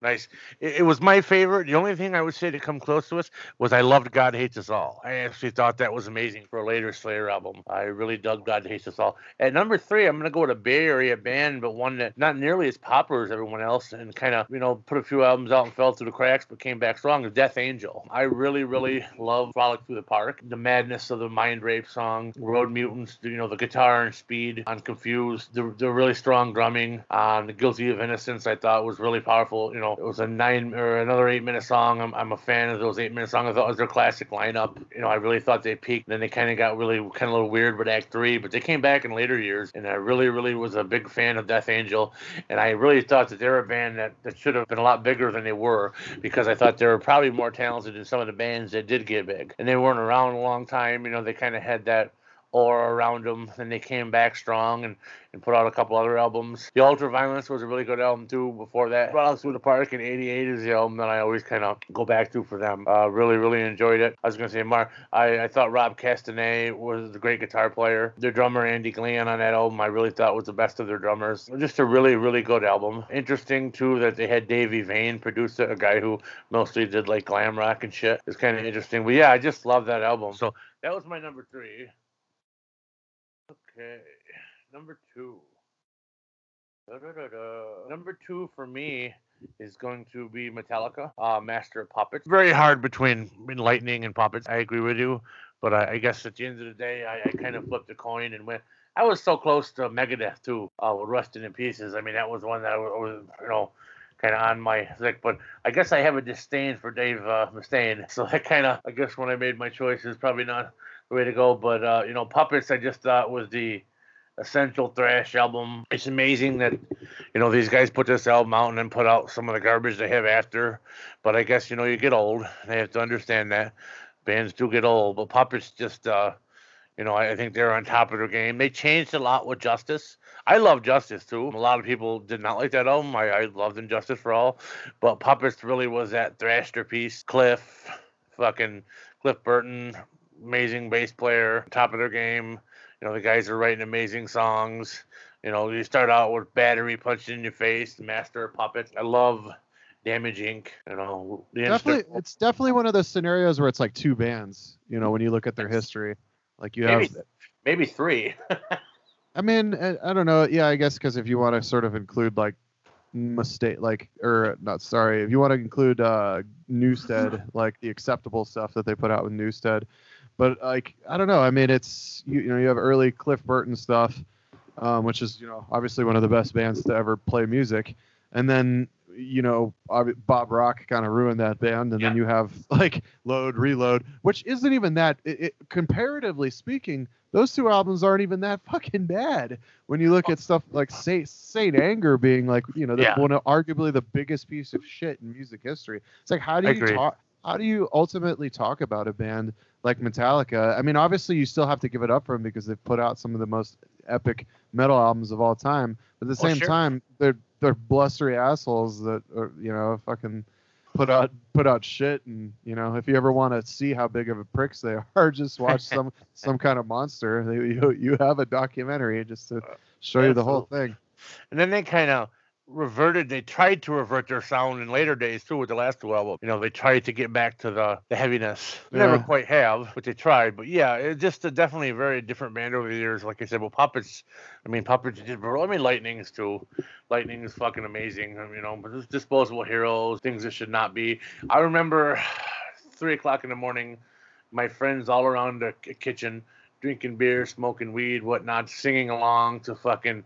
Nice. It, it was my favorite. The only thing I would say to come close to us was I loved God Hates Us All. I actually thought that was amazing for a later Slayer album. I really dug God Hates Us All. At number three, I'm going to go with a Bay Area band, but one that not nearly as popular as everyone else and kind of, you know, put a few albums out and fell through the cracks, but came back strong. is Death Angel. I really, really love Frolic Through the Park. The madness of the Mind Rape song, Road Mutants, you know, the guitar and speed on Confused, the, the really strong drumming on Guilty of Innocence, I thought was really powerful. You know, it was a nine or another eight minute song. I'm, I'm a fan of those eight minute songs. I thought it was their classic lineup. You know, I really thought they peaked. Then they kind of got really kind of a little weird with Act Three, but they came back in later years, and I really, really was a big fan of Death Angel, and I really thought that they're a band that, that should have been a lot bigger than they were because I thought they were probably more talented than some of the bands that did get big, and they weren't around a long time. You know, they kind of had that aura around them. Then they came back strong and, and put out a couple other albums. The Ultraviolence was a really good album too. Before that, Brought Us Through the Park in '88 is the album that I always kind of go back to for them. Uh, really, really enjoyed it. I was gonna say, Mark, I, I thought Rob Cavestany was a great guitar player. Their drummer Andy Galeon on that album, I really thought was the best of their drummers. Just a really, really good album. Interesting too that they had Davy Vain produce it, a guy who mostly did like glam rock and shit. It's kind of interesting. But yeah, I just love that album. So that was my number three. Okay, number two. Da-da-da-da. Number two for me is going to be Metallica, uh, Master of Puppets. Very hard between Lightning and Puppets. I agree with you, but I, I guess at the end of the day, I, I kind of flipped a coin and went. I was so close to Megadeth too, uh, with Rusted in Pieces. I mean, that was one that was, you know, kind of on my thick. But I guess I have a disdain for Dave uh, Mustaine, so that kind of, I guess when I made my choices, probably not way to go. But uh, you know, Puppets, I just thought was the essential thrash album. It's amazing that you know these guys put this album out and then put out some of the garbage they have after. But I guess you know you get old. They have to understand that bands do get old. But Puppets just. uh you know, I think they're on top of their game. They changed a lot with Justice. I love Justice too. A lot of people did not like that album. I, I loved And Justice for All, but Puppets really was that thrasher piece. Cliff, fucking Cliff Burton, amazing bass player, top of their game. You know, the guys are writing amazing songs. You know, you start out with Battery punched in your face, Master of Puppets. I love Damage Inc. You know, definitely, it's definitely one of those scenarios where it's like two bands. You know, when you look at their history. Like you maybe, have maybe three. I mean, I, I, don't know. Yeah, I guess because if you want to sort of include like mistake, like or not, sorry, if you want to include uh, Newsted, like the acceptable stuff that they put out with Newsted, but like I don't know. I mean, it's you, you know you have early Cliff Burton stuff, um, which is you know obviously one of the best bands to ever play music, and then you know, Bob Rock kind of ruined that band, and yeah. then you have like Load, Reload, which isn't even that. It, it, comparatively speaking, those two albums aren't even that fucking bad. When you look at stuff like Saint, Saint Anger being like, you know, the, yeah. one of arguably the biggest piece of shit in music history. It's like, how do you talk? How do you ultimately talk about a band like Metallica? I mean, obviously, you still have to give it up for them because they've put out some of the most epic metal albums of all time. But at the oh, same sure. time, they're they're blustery assholes that are, you know fucking put out put out shit and you know if you ever want to see how big of a pricks they are just watch some some kind of monster you you have a documentary just to uh, show you the whole thing and then they kind of reverted they tried to revert their sound in later days too with the last two albums. You know they tried to get back to the the heaviness. Yeah. never quite have but they tried. But yeah it's just a definitely a very different band over the years. Like i said well puppets i mean puppets did i mean lightnings too. Lightning is fucking amazing um, you know but it's disposable heroes things that should not be. I remember three o'clock in the morning my friends all around the kitchen drinking beer smoking weed whatnot singing along to fucking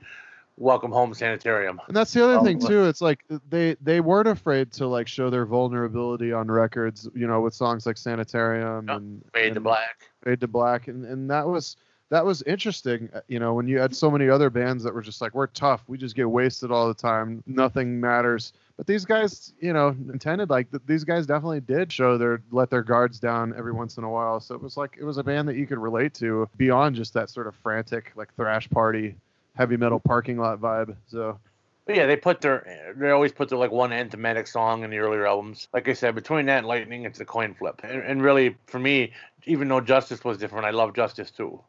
welcome home sanitarium. And that's the other oh, thing too. It's like they they weren't afraid to like show their vulnerability on records you know with songs like sanitarium and fade to black. Fade to black. And and that was that was interesting uh, you know when you had so many other bands that were just like we're tough. We just get wasted all the time. Nothing matters. But these guys you know intended like these guys definitely did show their let their guards down every once in a while. So it was like it was a band that you could relate to beyond just that sort of frantic like thrash party heavy metal parking lot vibe. So. But yeah, they put their they always put their like one anthematic song in the earlier albums. Like I said, between that and Lightning, it's a coin flip. And, and really, for me, even though Justice was different, I love Justice too.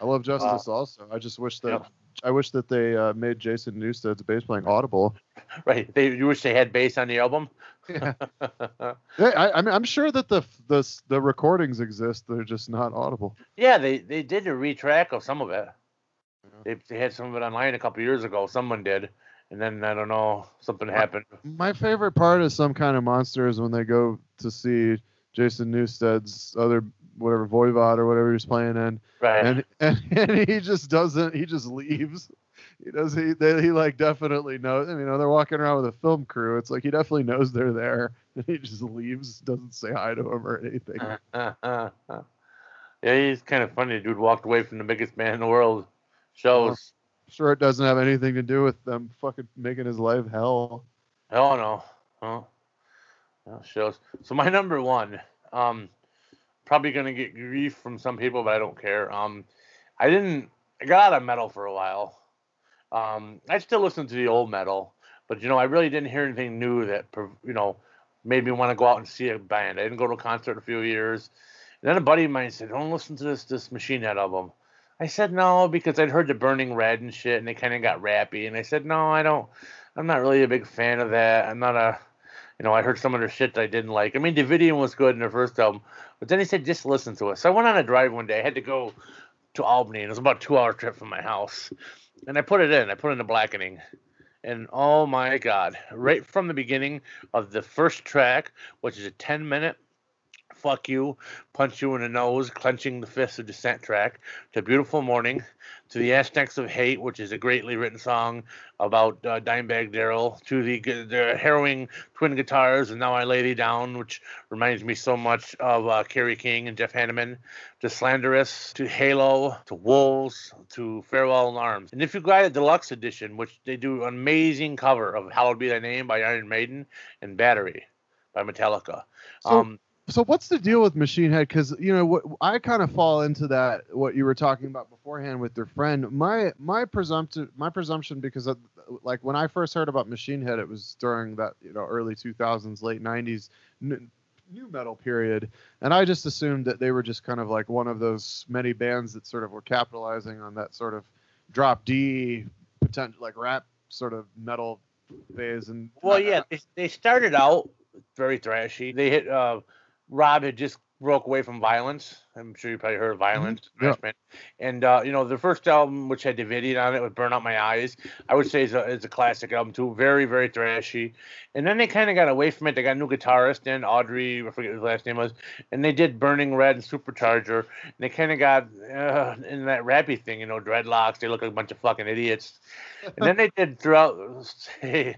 I love Justice uh, also. I just wish that I wish that they uh, made Jason Newsted's bass playing audible. Right. They you wish they had bass on the album. yeah. I, I mean, I'm sure that the the the recordings exist. They're just not audible. Yeah, they they did a retrack of some of it. Mm-hmm. They, they had some of it online a couple years ago. Someone did, and then I don't know something happened. My favorite part of some kind of monster is when they go to see Jason Newsted's other whatever Voivod or whatever he's playing in, right? And, and and he just doesn't. He just leaves. He does. He they, he like definitely knows. I mean, you know, they're walking around with a film crew. It's like he definitely knows they're there, and he just leaves. Doesn't say hi to him or anything. yeah, he's kind of funny. The dude walked away from the biggest band in the world shows. sure, it doesn't have anything to do with them fucking making his life hell. Hell no. Well, shows. So my number one, um, probably gonna get grief from some people, but I don't care. Um, I didn't. I got out of metal for a while. Um, I still listen to the old metal, but you know, I really didn't hear anything new that you know made me want to go out and see a band. I didn't go to a concert in a few years. And then a buddy of mine said, "Don't listen to this this Machine Head album." I said no because I'd heard the Burning Red and shit, and they kind of got rappy. And I said no, I don't. I'm not really a big fan of that. I'm not a, you know, I heard some of their shit that I didn't like. I mean, Davidian was good in their first album, but then he said just listen to it. So I went on a drive one day. I had to go to Albany, and it was about a two-hour trip from my house. And I put it in. I put in the blackening. And oh my God, right from the beginning of the first track, which is a 10 minute Fuck You, Punch You in the Nose, Clenching the Fist of Dissent track, to Beautiful Mourning, to the Aesthetics of Hate, which is a greatly written song about uh, Dimebag Darrell, to the, the harrowing twin guitars, and Now I Lay Thee Down, which reminds me so much of uh, Kerry King and Jeff Hanneman, to Slanderous, to Halo, to Wolves, to Farewell in Arms. And if you got a deluxe edition, which they do an amazing cover of Hallowed Be Thy Name by Iron Maiden and Battery by Metallica. So- um, So what's the deal with Machine Head? Because you know what I kind of fall into that what you were talking about beforehand with your friend. My my presumption my presumption because of, like when I first heard about Machine Head, it was during that you know early 2000s, late 90s n- new metal period, and I just assumed that they were just kind of like one of those many bands that sort of were capitalizing on that sort of drop D potential like rap sort of metal phase. And Well, yeah, they, they started out very thrashy. They hit uh, Rob had just broke away from Vio-lence. I'm sure you probably heard of Vio-lence, Mm-hmm. Yeah. and uh, you know the first album, which had Davidian on it, would burn out my eyes. I would say is a, is a classic album too, very very thrashy. And then they kind of got away from it. They got a new guitarist in Audrey, I forget what his last name was, and they did Burning Red and Supercharger. And they kind of got uh, in that rappy thing, you know, dreadlocks. They look like a bunch of fucking idiots. And then they did throughout. then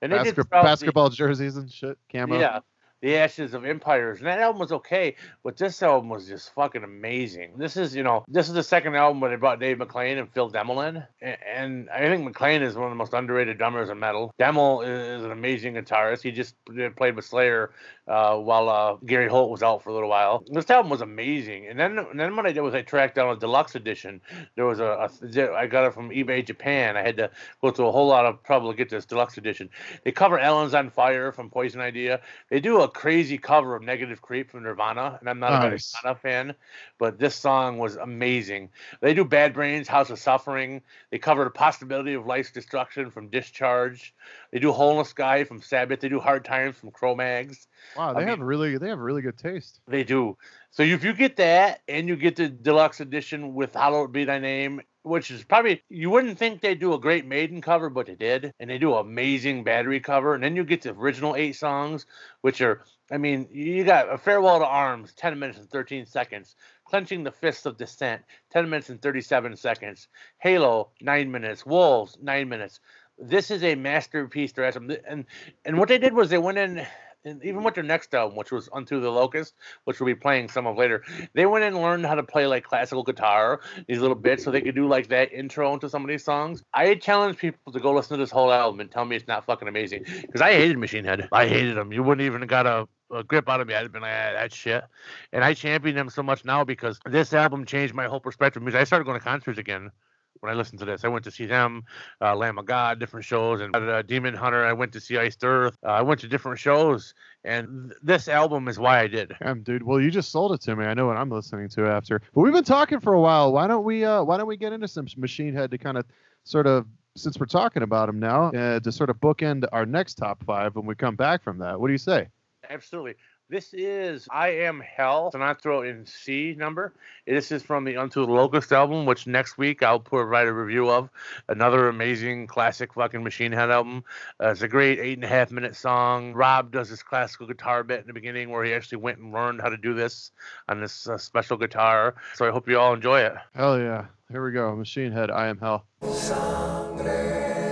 they did Basket- throughout the- basketball jerseys and shit, camo. yeah. The Ashes of Empires. And that album was okay, but this album was just fucking amazing. This is, you know, this is the second album where they brought Dave McClain and Phil Demmel in. And I think McClain is one of the most underrated drummers in metal. Demmel is an amazing guitarist. He just uh, played with Slayer uh, while uh, Gary Holt was out for a little while. This album was amazing. And then, and then what I did was I tracked down a deluxe edition. There was a, a I got it from eBay Japan. I had to go through a whole lot of trouble to get this deluxe edition. They cover Alan's on Fire from Poison Idea. They do a crazy cover of Negative Creep from Nirvana, and I'm not a Nirvana fan, but this song was amazing. They do Bad Brains, House of Suffering. They cover the possibility of life's destruction from Discharge. They do the Sky from Sabbath. They do Hard Times from Cro-Mags. Wow, I they have mean- really they have really good taste. They do. So if you get that and you get the deluxe edition with Hallowed Be Thy Name, which is probably you wouldn't think they do a great Maiden cover, but they did, and they do an amazing Battery cover, and then you get the original eight songs, which are, I mean, you got a Farewell to Arms, ten minutes and thirteen seconds, Clenching the Fists of Dissent, ten minutes and thirty-seven seconds, Halo, nine minutes, Wolves, nine minutes. This is a masterpiece, to and and what they did was they went in. And even with their next album, which was Unto the Locust, which we'll be playing some of later, they went and learned how to play like classical guitar, these little bits, so they could do like that intro into some of these songs. I challenge people to go listen to this whole album and tell me it's not fucking amazing. Because I hated Machine Head. I hated them. You wouldn't even got a, a grip out of me. I'd been like, ah, that shit. And I champion them so much now because this album changed my whole perspective music. I started going to concerts again when I listened to this. I went to see them, uh, Lamb of God, different shows, and uh, Demon Hunter. I went to see Iced Earth. Uh, I went to different shows, and th- this album is why I did. Damn, dude. Well, you just sold it to me. I know what I'm listening to after. But we've been talking for a while. Why don't we? Uh, why don't we get into some Machine Head to kind of, sort of, since we're talking about them now, uh, to sort of bookend our next top five when we come back from that. What do you say? Absolutely. This is I Am Hell, Sonata in C number. This is from the Unto the Locust album, which next week I'll provide a review of. Another amazing classic fucking Machine Head album. Uh, it's a great eight and a half minute song. Rob does this classical guitar bit in the beginning where he actually went and learned how to do this on this uh, special guitar. So I hope you all enjoy it. Hell yeah. Here we go. Machine Head. I am hell. the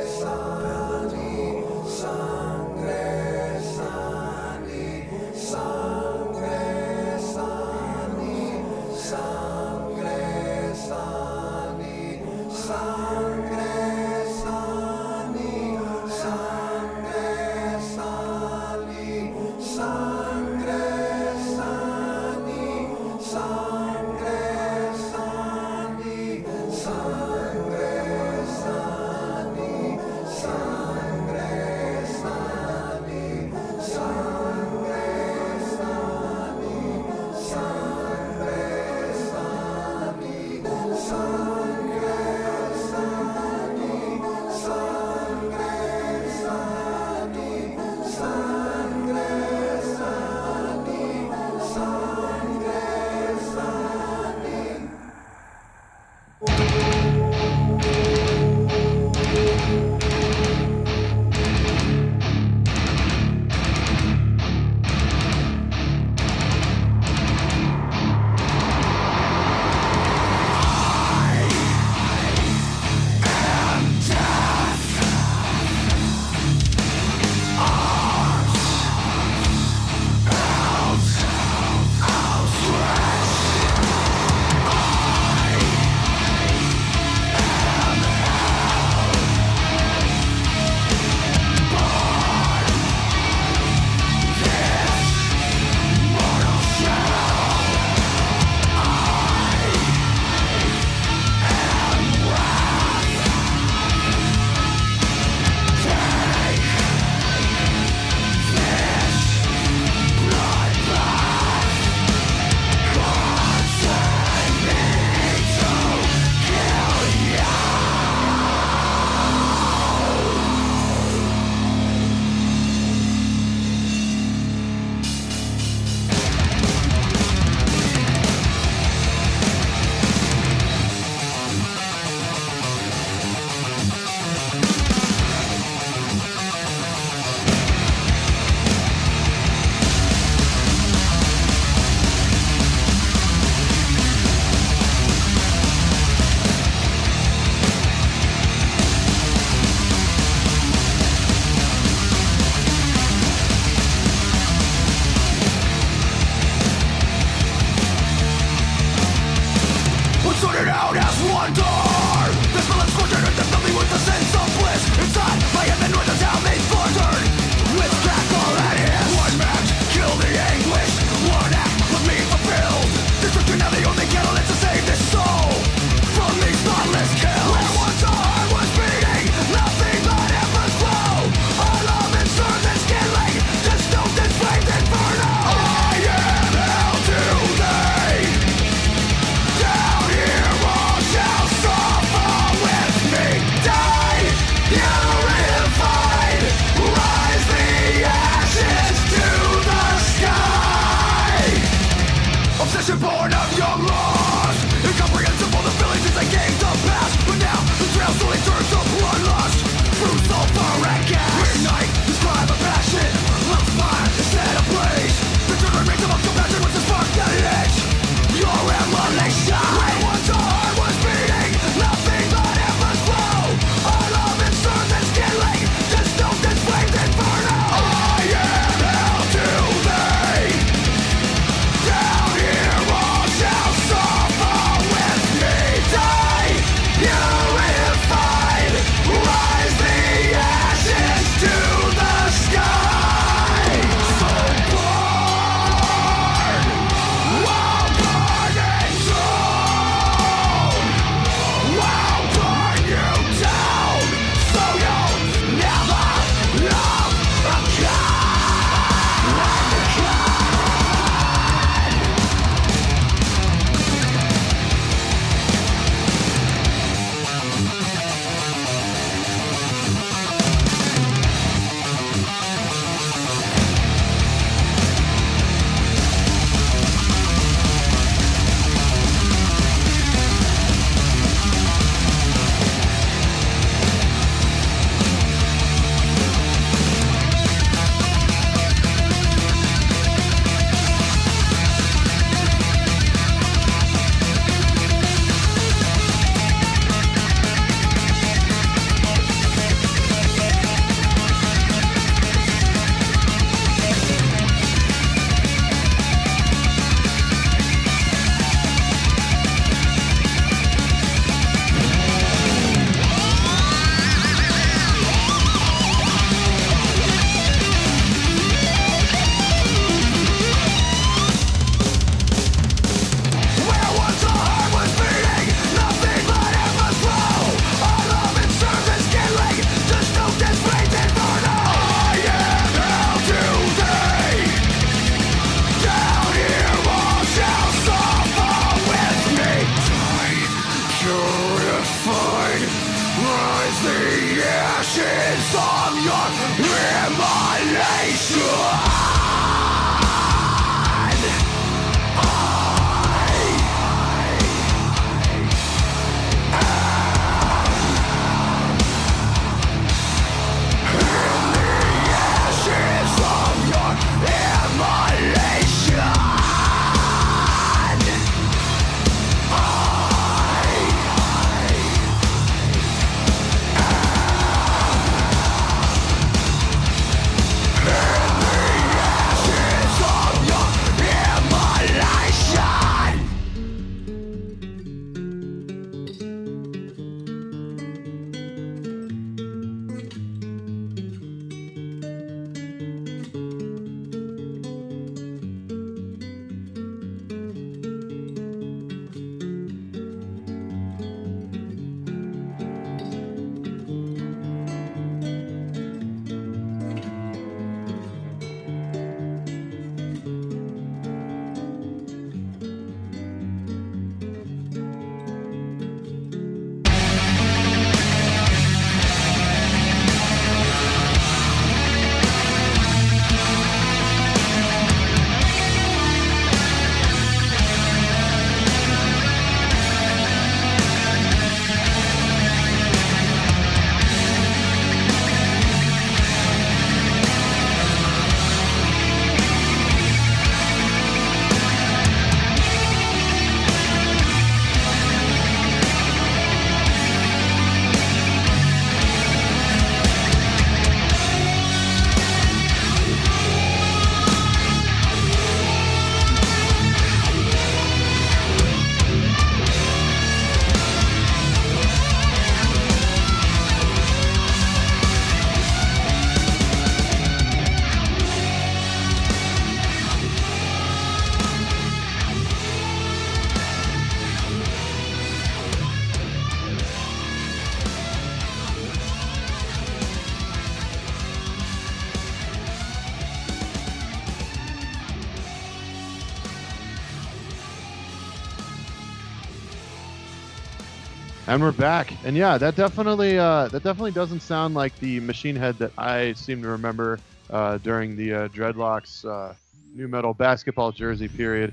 And we're back. And yeah, that definitely uh, that definitely doesn't sound like the machine head that I seem to remember uh, during the uh, dreadlocks uh, new metal basketball jersey period.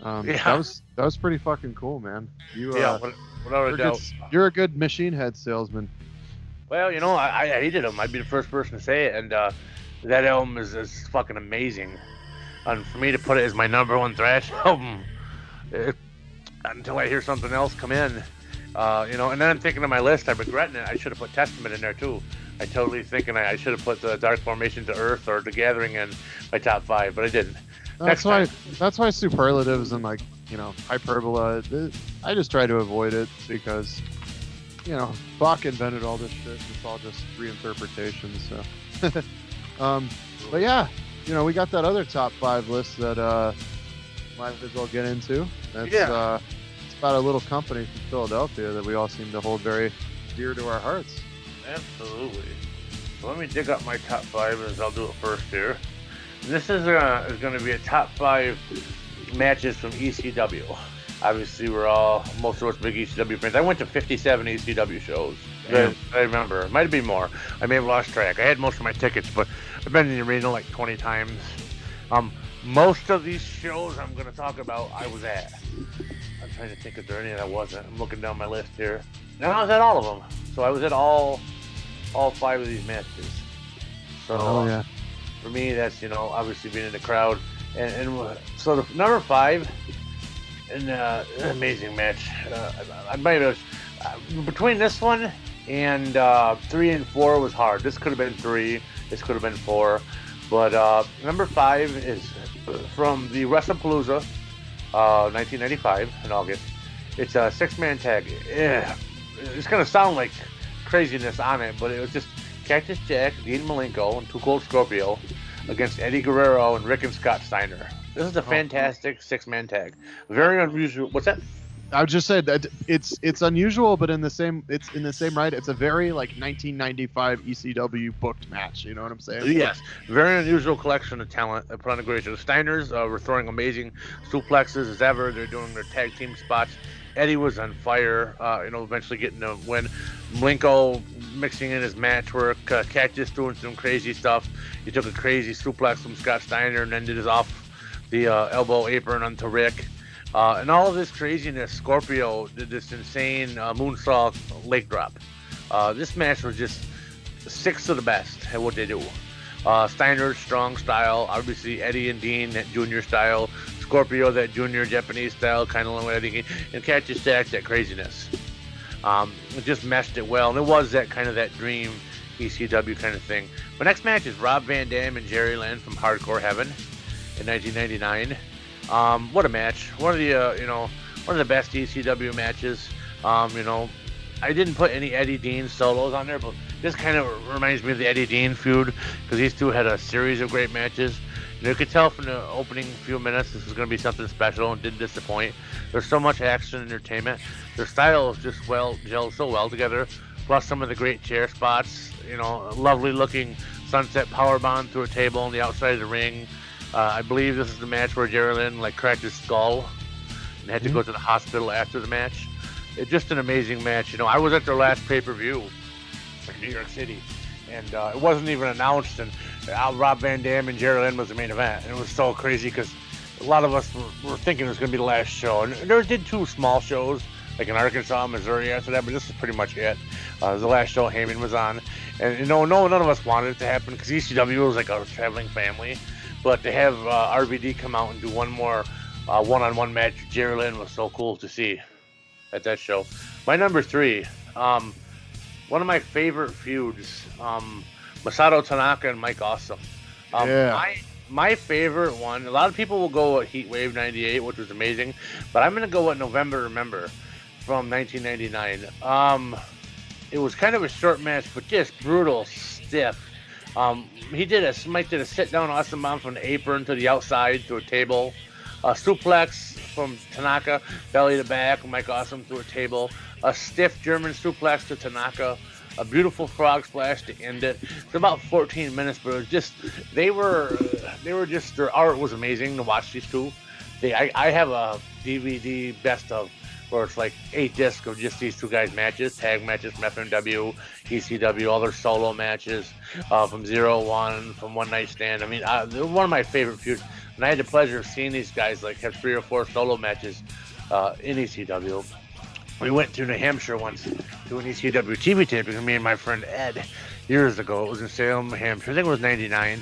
Um, Yeah. That was that was pretty fucking cool, man. You, uh, yeah, what- without you're, a a good, doubt. you're a good machine head salesman. Well, you know, I, I hated him. I'd be the first person to say it, and uh, that album is, is fucking amazing. And for me to put it as my number one thrash album, it, until I hear something else come in, uh, you know. And then I'm thinking of my list. I'm regretting it. I should have put Testament in there too. I totally thinking I, I should have put the Dark Formation to Earth or the Gathering in my top five, but I didn't. That's Next why time. that's why superlatives and like you know hyperbola. I just try to avoid it because you know Bach invented all this shit. It's all just reinterpretations. So, um, but yeah, you know we got that other top five list that uh, might as well get into. That's, Yeah. Uh, it's about a little company from Philadelphia that we all seem to hold very dear to our hearts. Absolutely. Let me dig up my top five as I'll do it first here. This is, uh, is going to be a top five matches from ECW. Obviously, we're all, most of us big ECW fans. I went to 57 ECW shows. I, I remember. It might have been more. I may have lost track. I had most of my tickets, but I've been in the arena like 20 times. Um, most of these shows I'm going to talk about, I was at. Trying to think if there any that I wasn't. I'm looking down my list here. And I was at all of them. So I was at all all five of these matches. So Oh yeah. for me, that's you know obviously being in the crowd, and, and so the number five, and uh, an amazing match. Uh, I, I might have uh, between this one and uh, three and four was hard. This could have been three. This could have been four, but uh, number five is from the WrestlePalooza, uh, 1995 in August. It's a six-man tag. Yeah, it's gonna sound like craziness on it, but it was just Cactus Jack, Dean Malenko, and 2 Cold Scorpio against Eddie Guerrero and Rick and Scott Steiner. This is a fantastic six-man tag. Very unusual. What's that? I just said that it's it's unusual, but in the same it's in the same right. It's a very like 1995 ECW booked match. You know what I'm saying? Yes, very unusual collection of talent put on the great show. The Steiners uh, were throwing amazing suplexes as ever. They're doing their tag team spots. Eddie was on fire, uh, you know, eventually getting a win. Malenko mixing in his match work. Uh, Cactus doing some crazy stuff. He took a crazy suplex from Scott Steiner and then did his off the uh, elbow apron onto Rick. Uh, and all of this craziness, Scorpio did this insane uh, moonsault leg drop. Uh, this match was just six of the best at what they do. Uh, Steiner's strong style, obviously Eddie and Dean that junior style, Scorpio that junior Japanese style, kind of like Eddie, and Cactus Jack that craziness. Um, it just meshed it well, and it was that kind of that dream ECW kind of thing. My next match is Rob Van Dam and Jerry Lynn from Hardcore Heaven in 1999. Um, what a match! One of the uh, you know one of the best ECW matches. Um, you know, I didn't put any Eddie Dean solos on there, but this kind of reminds me of the Eddie Dean feud because these two had a series of great matches. You, you could tell from the opening few minutes this was going to be something special and didn't disappoint. There's so much action and entertainment. Their styles just well gelled so well together. Plus some of the great chair spots. You know, lovely looking sunset power bomb through a table on the outside of the ring. Uh, I believe this is the match where Jerry Lynn like cracked his skull and had to go to the hospital after the match. Just an amazing match. You know, I was at their last pay per view in New York City, and uh, it wasn't even announced. And uh, Rob Van Dam and Jerry Lynn was the main event, and it was so crazy because a lot of us were, were thinking it was going to be the last show. And there did two small shows, like in Arkansas, Missouri after that, but this is pretty much it. Uh, it was the last show Heyman was on, and you know, no, none of us wanted it to happen because ECW was like a traveling family. But to have uh, RVD come out and do one more uh, one-on-one match with Jerry Lynn was so cool to see at that show. My number three, um, one of my favorite feuds, um, Masato Tanaka and Mike Awesome. Um, Yeah. My, my favorite one, a lot of people will go with Heat Wave 98, which was amazing, but I'm going to go with November Remember from 1999. Um, it was kind of a short match, but just brutal, stiff. Um, he did a Mike did a sit down awesome bomb from the apron to the outside to a table, a suplex from Tanaka belly to back, Mike Awesome to a table, a stiff German suplex to Tanaka, a beautiful frog splash to end it. It's about 14 minutes, but it was just they were they were just their art was amazing to watch these two. They I, I have a DVD best of where it's like eight discs of just these two guys matches, tag matches from FMW, ECW, all their solo matches uh, from Zero One, from One Night Stand. I mean, uh, they're one of my favorite feuds, and I had the pleasure of seeing these guys like have three or four solo matches uh, in ECW. We went to New Hampshire once to an ECW TV taping, me and my friend Ed, years ago. It was in Salem, New Hampshire. I think it was '99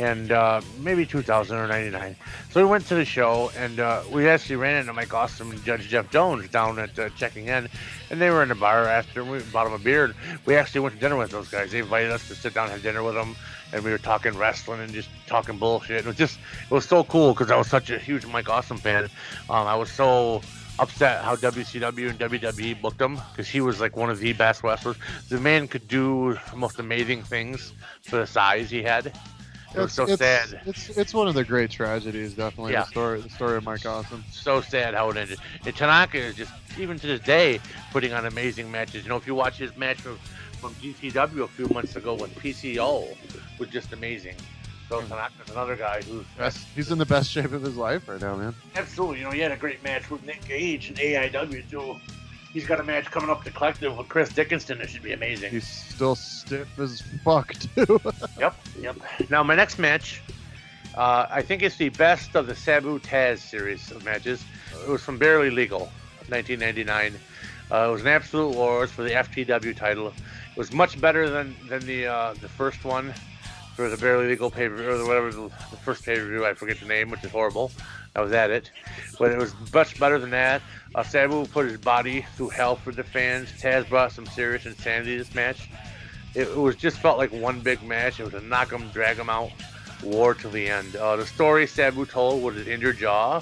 and uh, maybe 2000 or 99. So we went to the show, and uh, we actually ran into Mike Awesome and Judge Jeff Jones down at uh, checking in, and they were in the bar after. We bought them a beer. We actually went to dinner with those guys. They invited us to sit down and have dinner with them, and we were talking wrestling and just talking bullshit. It was just, it was so cool because I was such a huge Mike Awesome fan. Um, I was so upset how WCW and WWE booked him because he was like one of the best wrestlers. The man could do most amazing things for the size he had. It was so it's, sad. It's it's one of the great tragedies, definitely. Yeah. The story the story of Mike Awesome. So sad how it ended. And Tanaka is just, even to this day, putting on amazing matches. You know, if you watch his match from, from GCW a few months ago with PCO, was just amazing. So hmm. Tanaka's another guy who's Best, he's in the best shape of his life right now, man. absolutely, you know, he had a great match with Nick Gage in AIW too. He's got a match coming up to Collective with Chris Dickinson. It should be amazing. He's still stiff as fuck too. Yep, yep. Now my next match, uh, I think it's the best of the Sabu Taz series of matches. It was from Barely Legal, 1999. Uh, it was an absolute war. For the FTW title. It was much better than than the uh, the first one for the Barely Legal pay per view or whatever the, the first pay per view. I forget the name, which is horrible. I was at it, but it was much better than that. Uh, Sabu put his body through hell for the fans. Taz brought some serious insanity to this match. It, it was just felt like one big match. It was a knock 'em, drag 'em out war till the end. Uh, the story Sabu told with his injured jaw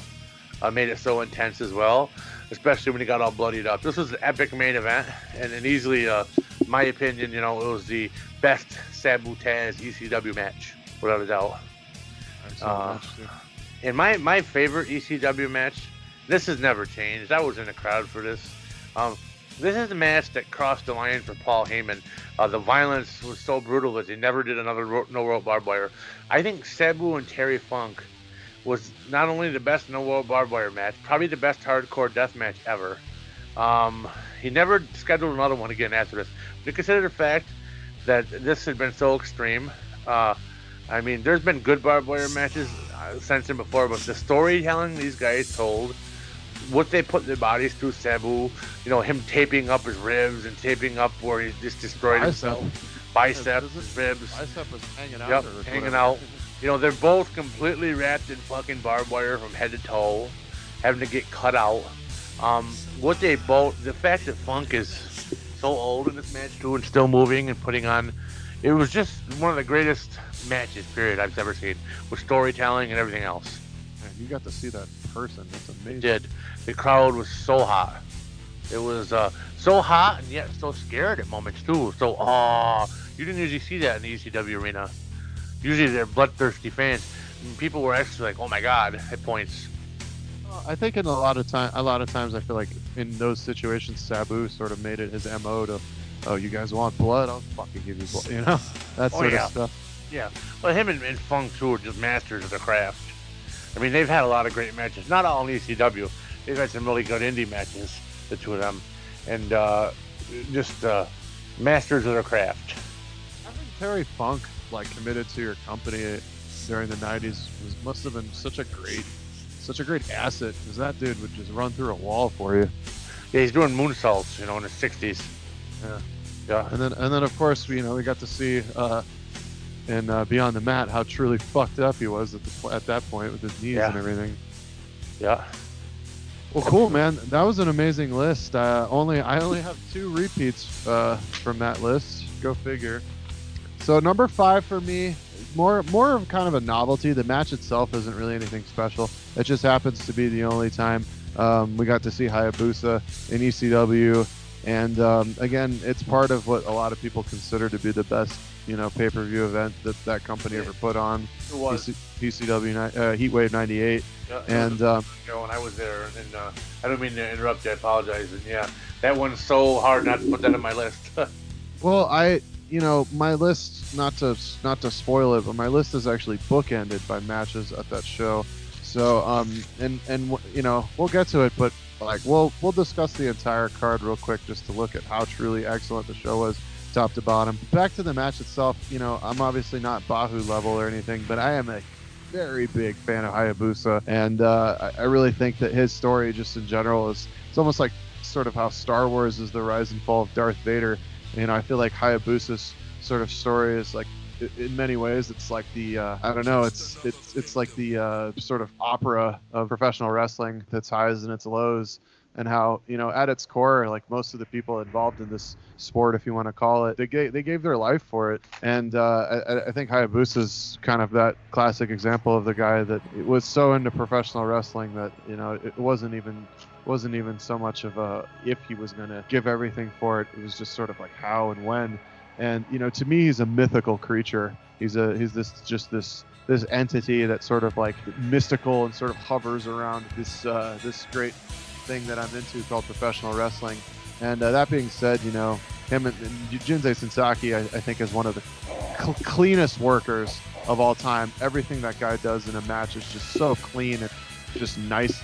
uh, made it so intense as well, especially when he got all bloodied up. This was an epic main event, and, and easily, uh, my opinion, you know, it was the best Sabu Taz ECW match, without a doubt. And my, my favorite ECW match, this has never changed. I was in the crowd for this. Um, this is the match that crossed the line for Paul Heyman. Uh, the violence was so brutal that they never did another ro- no rope barbed wire. I think Sabu and Terry Funk was not only the best no rope barbed wire match, probably the best hardcore death match ever. Um, he never scheduled another one again after this. You consider the fact that this had been so extreme. Uh, I mean, there's been good barbed wire matches since before, but the storytelling these guys told, what they put their bodies through, Sabu, you know, him taping up his ribs and taping up where he just destroyed Bicep. himself, biceps, His- ribs. Bicep was hanging out. Yep, hanging whatever. out. You know, they're both completely wrapped in fucking barbed wire from head to toe, having to get cut out. Um, what they both, the fact that Funk is so old in this match too and still moving and putting on, it was just one of the greatest matches, period, I've ever seen, with storytelling and everything else. Man, you got to see that person. That's It amazing. did. The crowd was so hot. It was uh, so hot and yet so scared at moments too. So, ah, you didn't usually see that in the ECW arena. Usually they're bloodthirsty fans. And people were actually like, "Oh my god!" at points. I think in a lot of time, a lot of times, I feel like in those situations, Sabu sort of made it his mo to, oh, you guys want blood? I'll fucking give you blood. You know, that Oh, sort yeah. of stuff. Yeah, well, him and, and Funk too are just masters of the craft. I mean, they've had a lot of great matches. Not all in ECW. They've had some really good indie matches, the two of them, and uh, just uh, masters of their craft. Having Terry Funk like committed to your company during the '90s was, must have been such a great, such a great asset because that dude would just run through a wall for you. Yeah, he's doing moonsaults, you know, in his 60s. Yeah. Yeah. And then, and then of course, we, you know, we got to see uh, in uh, Beyond the Mat how truly fucked up he was at the at that point with his knees Yeah. and everything. Yeah. Well, cool, man. That was an amazing list. Uh, only I only have two repeats uh, from that list. Go figure. So number five for me, more more of kind of a novelty. The match itself isn't really anything special. It just happens to be the only time um, we got to see Hayabusa in ECW, and um, again, it's part of what a lot of people consider to be the best, you know, pay-per-view event that that company ever put on. It was. PC, PCW uh, Heatwave '98, Yeah, and um, you know, when I was there, and uh, I don't mean to interrupt you. I apologize. And yeah, that one's so hard not to put that on my list. Well, I, you know, my list not to not to spoil it, but my list is actually bookended by matches at that show. So, um, and and you know, we'll get to it, but like we'll we'll discuss the entire card real quick just to look at how truly excellent the show was, top to bottom. Back to the match itself, you know, I'm obviously not Bahu level or anything, but I am a very big fan of Hayabusa, and uh, I, really think that his story, just in general, is it's almost like sort of how Star Wars is the rise and fall of Darth Vader. You know, I feel like Hayabusa's sort of story is like, in many ways, it's like the uh, I don't know, it's it's it's like the uh, sort of opera of professional wrestling, its highs and its lows, and how you know at its core, like most of the people involved in this sport, if you want to call it, they gave they gave their life for it, and uh, I, I think Hayabusa's kind of that classic example of the guy that was so into professional wrestling that you know it wasn't even wasn't even so much of a if he was going to give everything for it. It was just sort of like how and when. And you know, to me, he's a mythical creature. He's a he's this just this this entity that sort of like mystical and sort of hovers around this uh, this great thing that I'm into called professional wrestling. And uh, that being said, you know, him and, and Jinsei Shinzaki, I, I think, is one of the cl- cleanest workers of all time. Everything that guy does in a match is just so clean and just nice,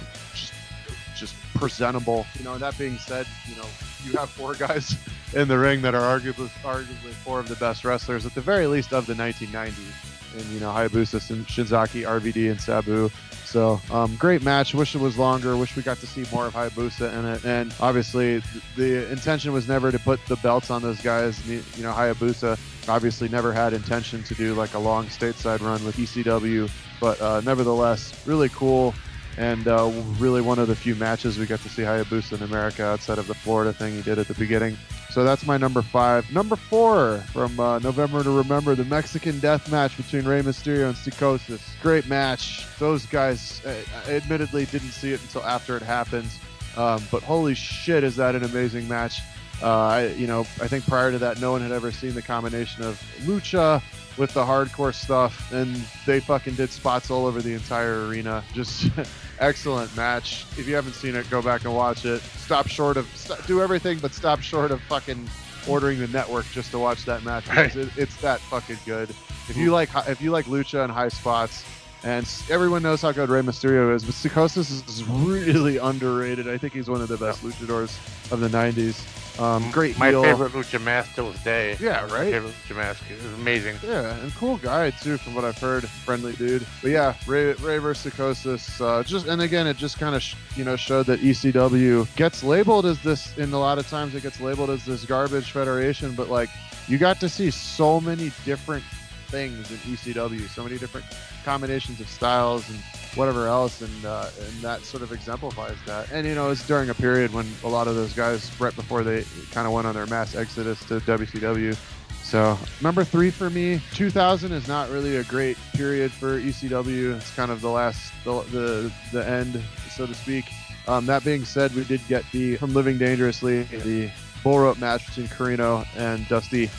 just presentable. You know, that being said, you know, you have four guys in the ring that are arguably arguably four of the best wrestlers, at the very least, of the 1990s. And you know, Hayabusa, Shinzaki, RVD, and Sabu. So, um, great match. Wish it was longer. Wish we got to see more of Hayabusa in it. And obviously, the intention was never to put the belts on those guys. You know, Hayabusa obviously never had intention to do like a long stateside run with ECW, but uh, nevertheless, really cool and uh, really one of the few matches we got to see Hayabusa in America outside of the Florida thing he did at the beginning. So that's my number five. Number four from uh, November to Remember, the Mexican Death Match between Rey Mysterio and Psicosis. Great match. Those guys, uh, admittedly didn't see it until after it happened, um, but holy shit, is that an amazing match! Uh, I, you know, I think prior to that, no one had ever seen the combination of lucha with the hardcore stuff, and they fucking did spots all over the entire arena. Just excellent match. If you haven't seen it, go back and watch it. Stop short of st- do everything, but stop short of fucking ordering the network just to watch that match because it, it's that fucking good. If you like if you like lucha and high spots, And everyone knows how good Rey Mysterio is, but Psicosis is really underrated. I think he's one of the best luchadors of the '90s. Um, great My heel. favorite lucha mask till this day. Yeah, My right? favorite lucha mask. It was amazing. Yeah, and cool guy too, from what I've heard. Friendly dude. But yeah, Rey, Rey versus Psicosis. Uh, just and again, it just kind of sh- you know showed that ECW gets labeled as this. In a lot of times, it gets labeled as this garbage federation. But like, you got to see so many different things in ECW, so many different combinations of styles and whatever else, and uh, and that sort of exemplifies that. And you know, it's during a period when a lot of those guys, right before they kind of went on their mass exodus to WCW. So number three for me, 2000 is not really a great period for ECW. It's kind of the last, the the, the end, so to speak. Um, that being said, we did get the from Living Dangerously the bull rope match between Corino and Dusty,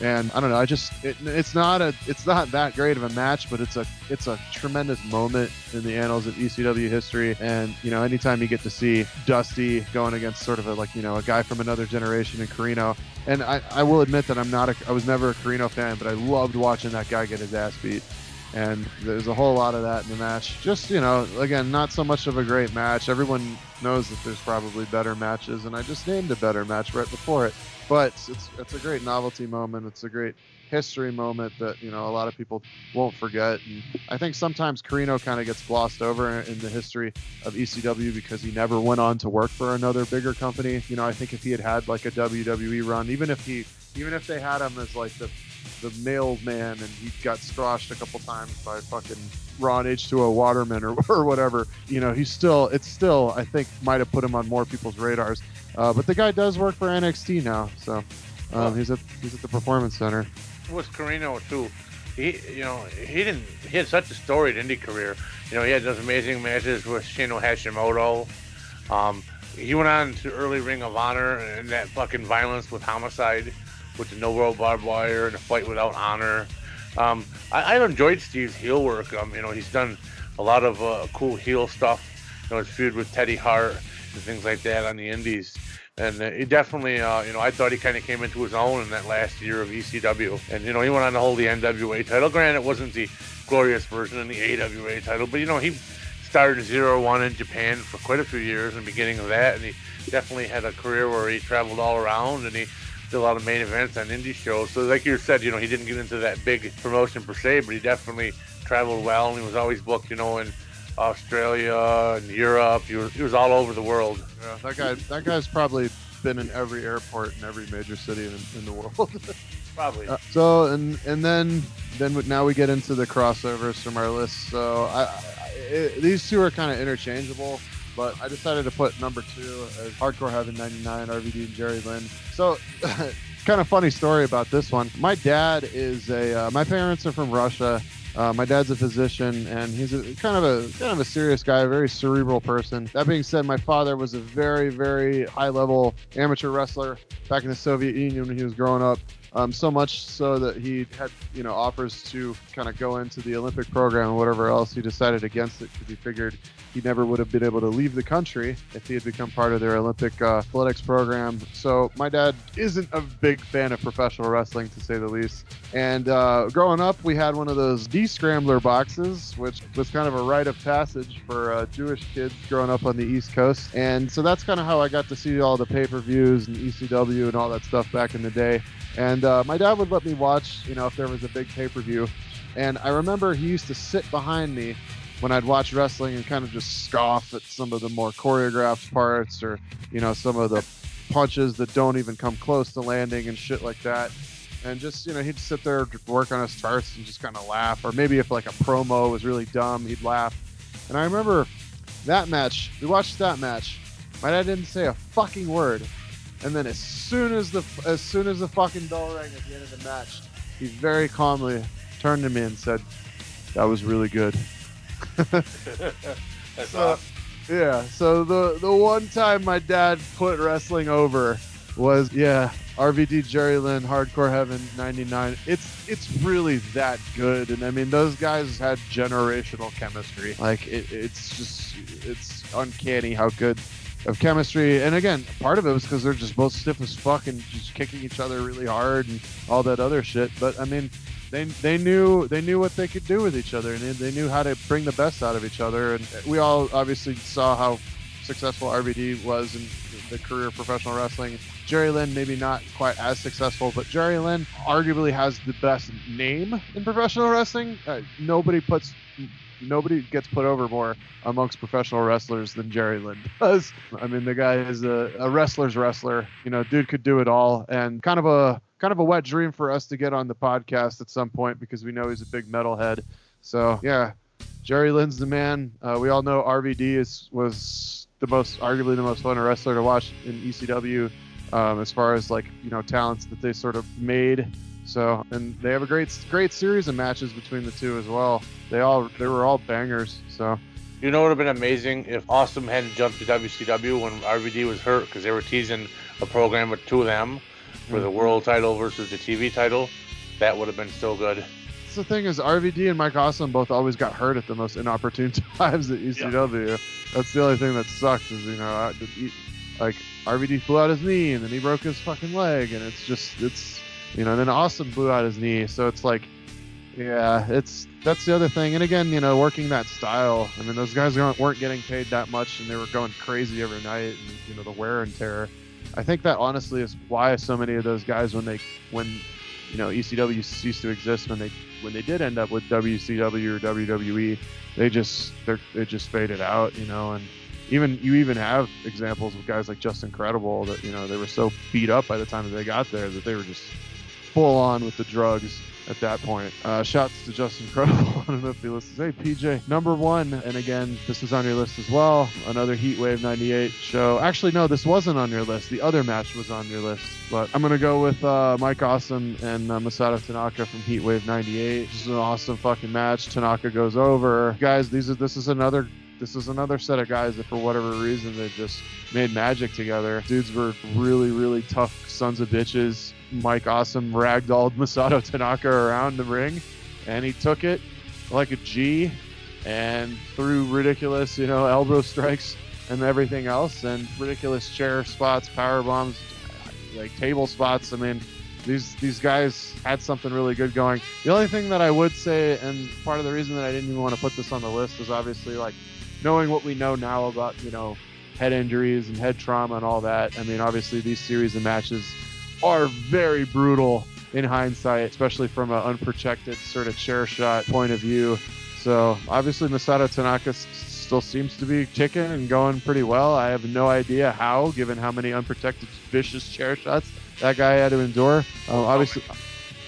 and I don't know. I just it, it's not a it's not that great of a match, but it's a it's a tremendous moment in the annals of ECW history. And you know, anytime you get to see Dusty going against sort of a like you know a guy from another generation in Corino, and I, I will admit that I'm not a I was never a Corino fan, but I loved watching that guy get his ass beat. And there's a whole lot of that in the match. Just you know, again, not so much of a great match. Everyone knows that there's probably better matches, and I just named a better match right before it but it's it's a great novelty moment. It's a great history moment that you know a lot of people won't forget. And I think sometimes Corino kind of gets glossed over in the history of ECW because he never went on to work for another bigger company. You know, I think if he had had like a WWE run, even if he even if they had him as like the the mailman and he got squashed a couple times by fucking Ron H2O Waterman or, or whatever, you know, he's still, it's still, I think, might have put him on more people's radars. Uh, but the guy does work for NXT now, so um, he's at he's at the Performance Center. was Corino too. He, you know, he didn't. He had such a storied indie career. You know, he had those amazing matches with Shinya Hashimoto. Um, he went on to early Ring of Honor and that fucking violence with Homicide, with the No World Barbed Wire and the Fight Without Honor. Um, I, I enjoyed Steve's heel work. Um, you know, he's done a lot of uh, cool heel stuff. You know, his feud with Teddy Hart and things like that on the Indies. And uh, he definitely, uh, you know, I thought he kind of came into his own in that last year of ECW. And, you know, he went on to hold the NWA title. Granted, it wasn't the glorious version of the AWA title, but, you know, he started zero one in Japan for quite a few years in the beginning of that. And he definitely had a career where he traveled all around and he a lot of main events on indie shows. So, like you said, you know, he didn't get into that big promotion per se, but he definitely traveled well and he was always booked, you know, in Australia and Europe. He was, he was all over the world. Yeah, that guy that guy's probably been in every airport in every major city in, in the world. Probably. Uh, so and and then then we- now we get into the crossovers from our list. So I, I it, these two are kind of interchangeable, but I decided to put number two as Hardcore Heaven '99, RVD and Jerry Lynn. So. kind of funny story about this one. My dad is a. Uh, my parents are from Russia. Uh, my dad's a physician, and he's a kind of a kind of a serious guy, a very cerebral person. That being said, my father was a very, very high-level amateur wrestler back in the Soviet Union when he was growing up. Um, so much so that he had, you know, offers to kind of go into the Olympic program and whatever else. He decided against it because he figured he never would have been able to leave the country if he had become part of their Olympic uh, athletics program. So my dad isn't a big fan of professional wrestling, to say the least. And uh, growing up, we had one of those D-scrambler boxes, which was kind of a rite of passage for uh, Jewish kids growing up on the East Coast. And so that's kind of how I got to see all the pay-per-views and ECW and all that stuff back in the day. And uh, my dad would let me watch, you know, if there was a big pay-per-view. And I remember he used to sit behind me when I'd watch wrestling and kind of just scoff at some of the more choreographed parts or, you know, some of the punches that don't even come close to landing and shit like that. And just, you know, he'd sit there, work on his charts and just kind of laugh. Or maybe if like a promo was really dumb, he'd laugh. And I remember that match, we watched that match. My dad didn't say a fucking word. And then as soon as the as soon as the fucking bell rang at the end of the match, he very calmly turned to me and said, "That was really good." That's So- awesome. Yeah. So the the one time my dad put wrestling over was yeah RVD Jerry Lynn Hardcore Heaven '99. It's it's really that good, and I mean those guys had generational chemistry. Like it, it's just it's uncanny how good of chemistry. And again, part of it was because they're just both stiff as fuck and just kicking each other really hard and all that other shit. But I mean, they they knew they knew what they could do with each other, and they, knew how to bring the best out of each other. And we all obviously saw how successful RVD was in the career of professional wrestling. Jerry Lynn maybe not quite as successful, but Jerry Lynn arguably has the best name in professional wrestling. Uh, nobody puts nobody gets put over more amongst professional wrestlers than Jerry Lynn does. I mean, the guy is a, a wrestler's wrestler. You know, dude could do it all, and kind of a kind of a wet dream for us to get on the podcast at some point because we know he's a big metalhead. So yeah, Jerry Lynn's the man. Uh, we all know RVD is was the most arguably the most fun wrestler to watch in ECW um, as far as like you know talents that they sort of made. So and they have a great great series of matches between the two as well. They all they were all bangers. So You know, it would have been amazing if Awesome hadn't jumped to WCW when RVD was hurt because they were teasing a program with two of them for the Mhm. world title versus the TV title. That would have been so good. That's the thing is RVD and Mike Awesome both always got hurt at the most inopportune times at ECW. That's the only thing that sucks is you know I- like RVD blew out his knee and then he broke his fucking leg and it's just it's you know then Awesome blew out his knee so it's like yeah it's that's the other thing and again you know working that style I mean those guys weren't weren't getting paid that much and they were going crazy every night and you know the wear and tear. I think that honestly is why so many of those guys when they when you know ECW ceased to exist when they when they did end up with WCW or WWE, they just they're, they just faded out, you know, and even you even have examples of guys like Justin Credible that you know they were so beat up by the time that they got there that they were just full on with the drugs at that point. Uh, shouts to Justin Credible. I don't know if he listens. Hey, PJ, number one. And again, this is on your list as well. Another Heatwave 98 show. Actually, no, this wasn't on your list. The other match was on your list. But I'm going to go with uh, Mike Awesome and uh, Masato Tanaka from Heatwave 98. This is an awesome fucking match. Tanaka goes over. Guys, these are this is another this is another set of guys that for whatever reason they just made magic together. Dudes were really, really tough sons of bitches. Mike Awesome ragdolled Masato Tanaka around the ring, and he took it like a G and threw ridiculous, you know, elbow strikes and everything else, and ridiculous chair spots, power bombs, like table spots. I mean, these these guys had something really good going. The only thing that I would say, and part of the reason that I didn't even want to put this on the list is obviously like knowing what we know now about you know head injuries and head trauma and all that. I mean, obviously these series of matches are very brutal in hindsight, especially from an unprotected sort of chair shot point of view. So obviously Masato Tanaka still seems to be kicking and going pretty well. I have no idea how, given how many unprotected vicious chair shots that guy had to endure. Um, obviously,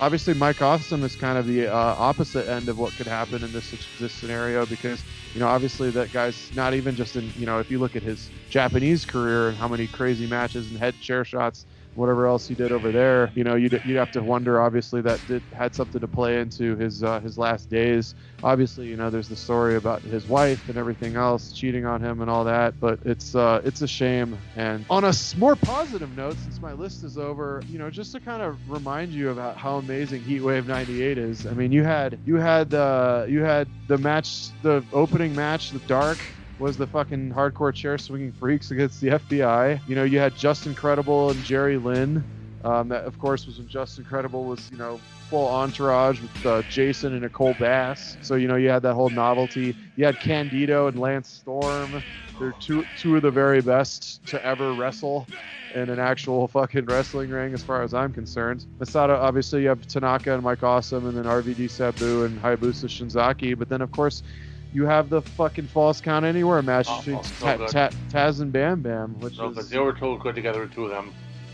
obviously Mike Awesome is kind of the uh, opposite end of what could happen in this this scenario because you know obviously that guy's not even just in you know if you look at his Japanese career and how many crazy matches and head chair shots whatever else he did over there you know you'd, you'd have to wonder obviously that did had something to play into his uh, his last days. Obviously you know there's the story about his wife and everything else cheating on him and all that but it's uh it's a shame. And on a more positive note since my list is over you know just to kind of remind you about how amazing heatwave 98 is i mean you had you had uh you had the match the opening match the dark was the fucking hardcore chair swinging freaks against the FBI. You know, you had Justin Credible and Jerry Lynn. Um, that, of course, was when Justin Credible was, you know, full entourage with uh, Jason and Nicole Bass. So, you know, you had that whole novelty. You had Candido and Lance Storm. They're two, two of the very best to ever wrestle in an actual fucking wrestling ring, as far as I'm concerned. Masato, obviously, you have Tanaka and Mike Awesome, and then RVD Sabu and Hayabusa Shinzaki. But then, of course, you have the fucking falls count anywhere match Oh, between oh, so Ta- good. Ta- Taz and Bam Bam, which No, is they were too good together, the two of them.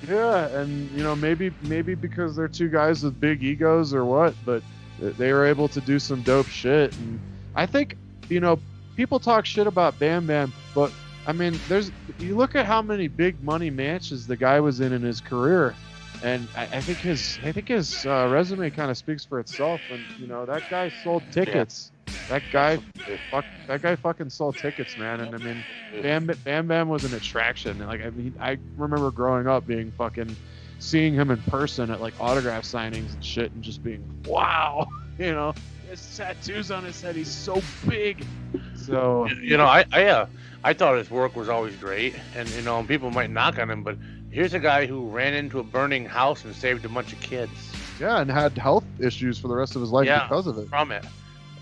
yeah, and you know maybe maybe because they're two guys with big egos or what, but they were able to do some dope shit. And I think you know people talk shit about Bam Bam, but I mean there's you look at how many big money matches the guy was in in his career, and I, I think his I think his uh, resume kind of speaks for itself. And you know that guy sold tickets. That guy, fuck, that guy fucking sold tickets, man. And I mean, Bam Bam Bam was an attraction. And, Like I mean, I remember growing up being fucking seeing him in person at like autograph signings and shit, and just being wow, you know, his tattoos on his head. He's so big. So You know, I I, uh, I thought his work was always great, and you know, people might knock on him, but here's a guy who ran into a burning house and saved a bunch of kids. Yeah, and had health issues for the rest of his life Yeah. because of it. from it.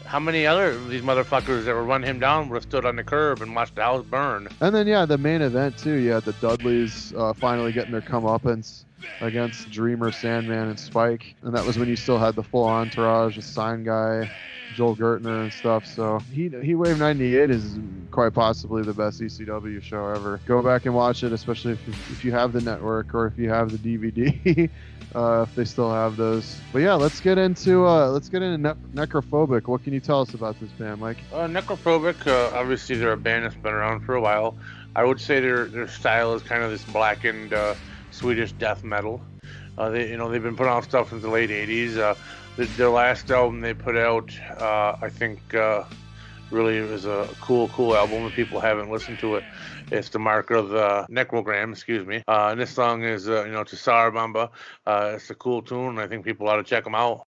How many other of these motherfuckers that would run him down would have stood on the curb and watched the house burn? And then yeah, the main event too. You had the Dudleys uh, finally getting their comeuppance against Dreamer, Sandman, and Spike, and that was when you still had the full entourage, the sign guy, Joel Gertner, and stuff. So he Heat Wave '98 is quite possibly the best ECW show ever. Go back and watch it, especially if if you have the network or if you have the DVD. Uh, if they still have those, but yeah, let's get into uh, let's get into ne- necrophobic. What can you tell us about this band, Mike? Uh, Necrophobic, uh, obviously they're a band that's been around for a while. I would say their their style is kind of this blackened uh, Swedish death metal. Uh, they you know they've been putting out stuff since the late '80s. Uh, the, their last album they put out, uh, I think, uh, really was a cool cool album. If people haven't listened to it, it's the Mark of the Necrogram. Excuse me. Uh, and this song is uh, you know to Tsar Bomba. Uh, it's a cool tune. I think people ought to check them out.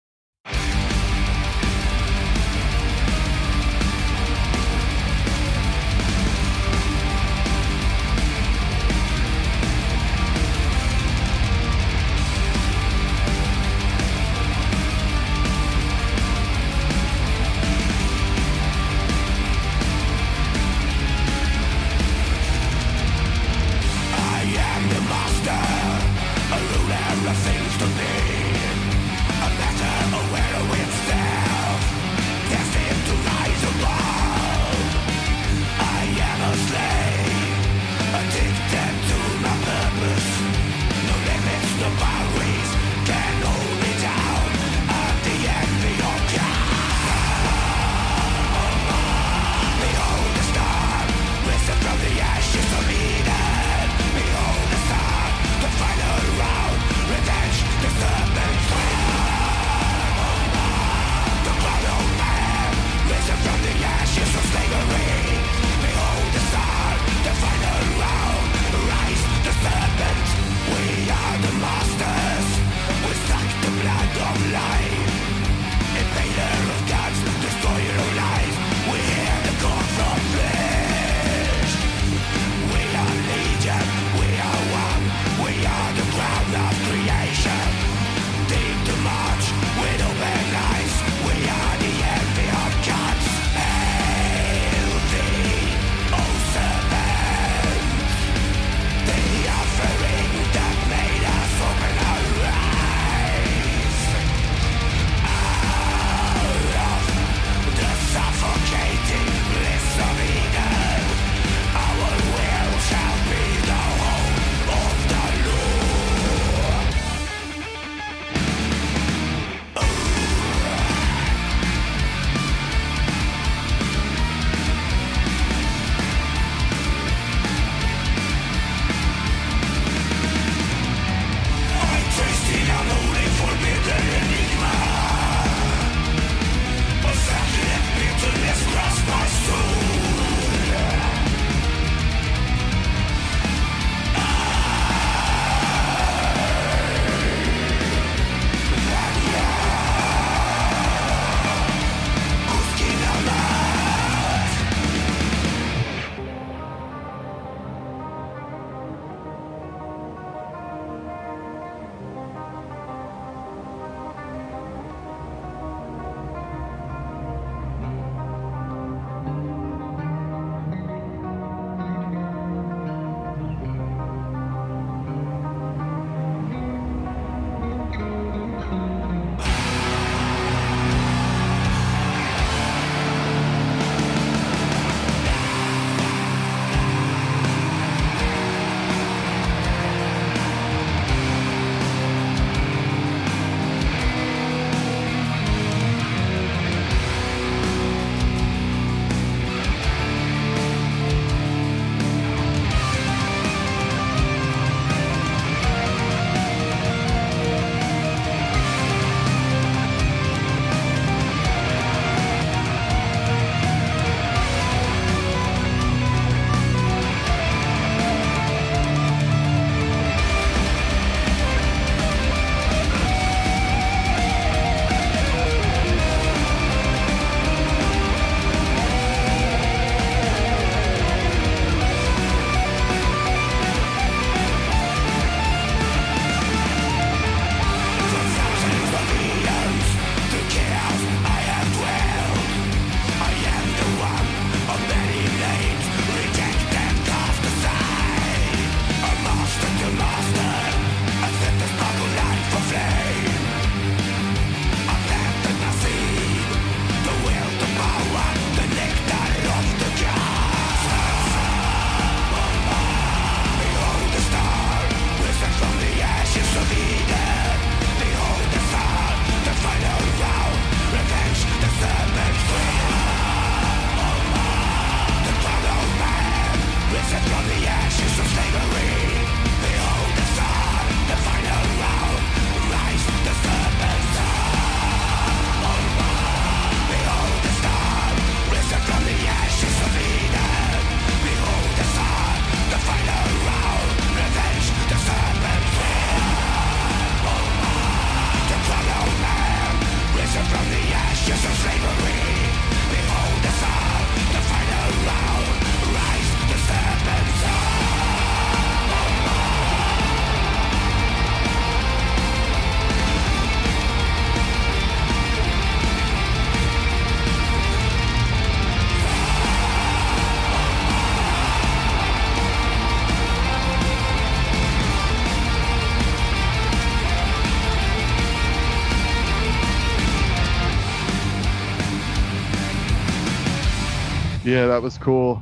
Yeah, that was cool.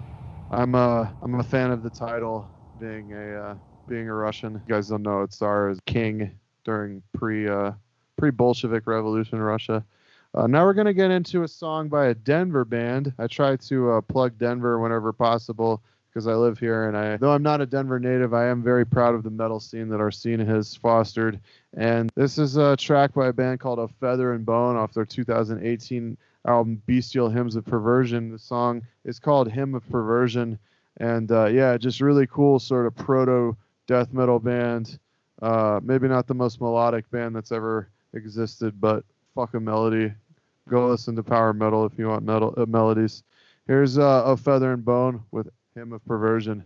I'm a I'm a fan of the title being a uh, being a Russian. You guys don't know it stars king during pre uh, pre Bolshevik Revolution Russia. Uh, now we're gonna get into a song by a Denver band. I try to uh, plug Denver whenever possible because I live here, and I though I'm not a Denver native, I am very proud of the metal scene that our scene has fostered. And this is a track by a band called Of Feather and Bone off their 2018 album Bestial Hymns of Perversion. The song is called Hymn of Perversion, and uh, yeah, just really cool sort of proto death metal band. Uh, maybe not the most melodic band that's ever existed, but fuck a melody. Go listen to power metal if you want metal uh, melodies. Here's uh, Of Feather and Bone with hymn of perversion.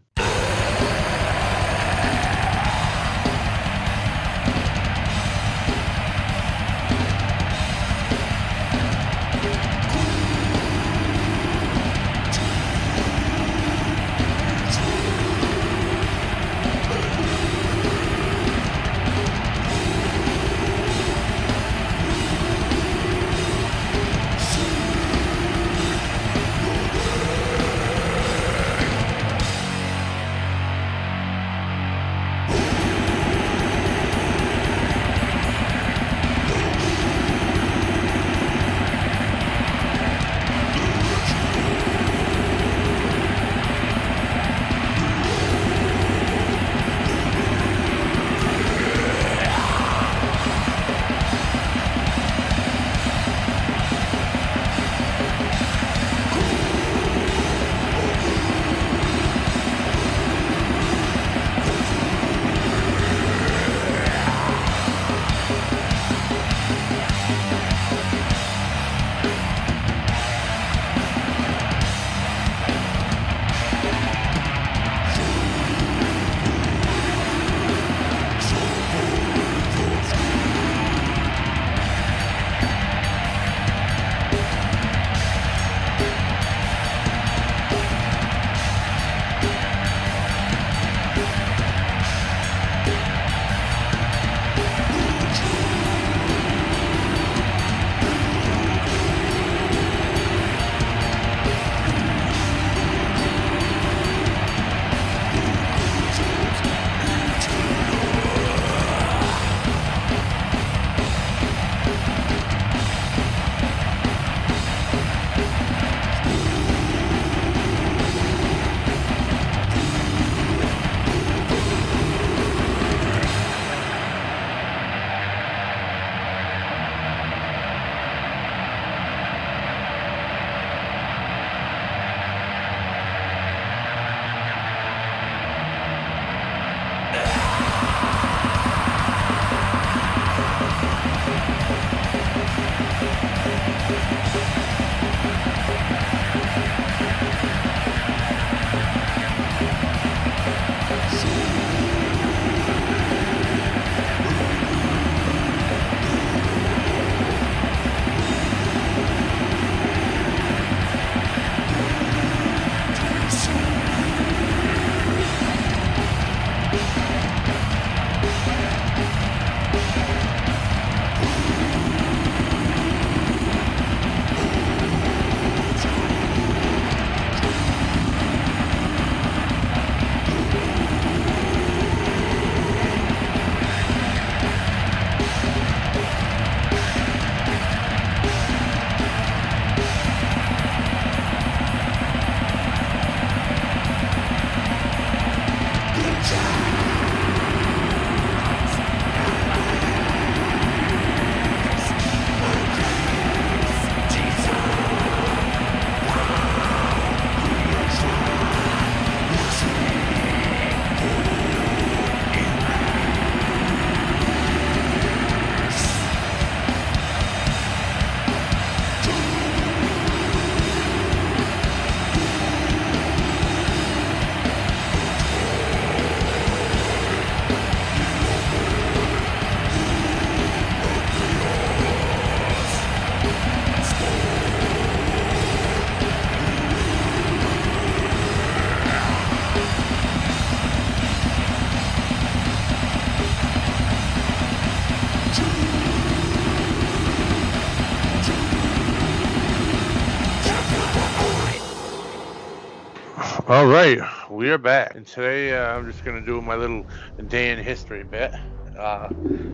Right, we are back, and today uh, I'm just gonna do my little day in history bit. Uh,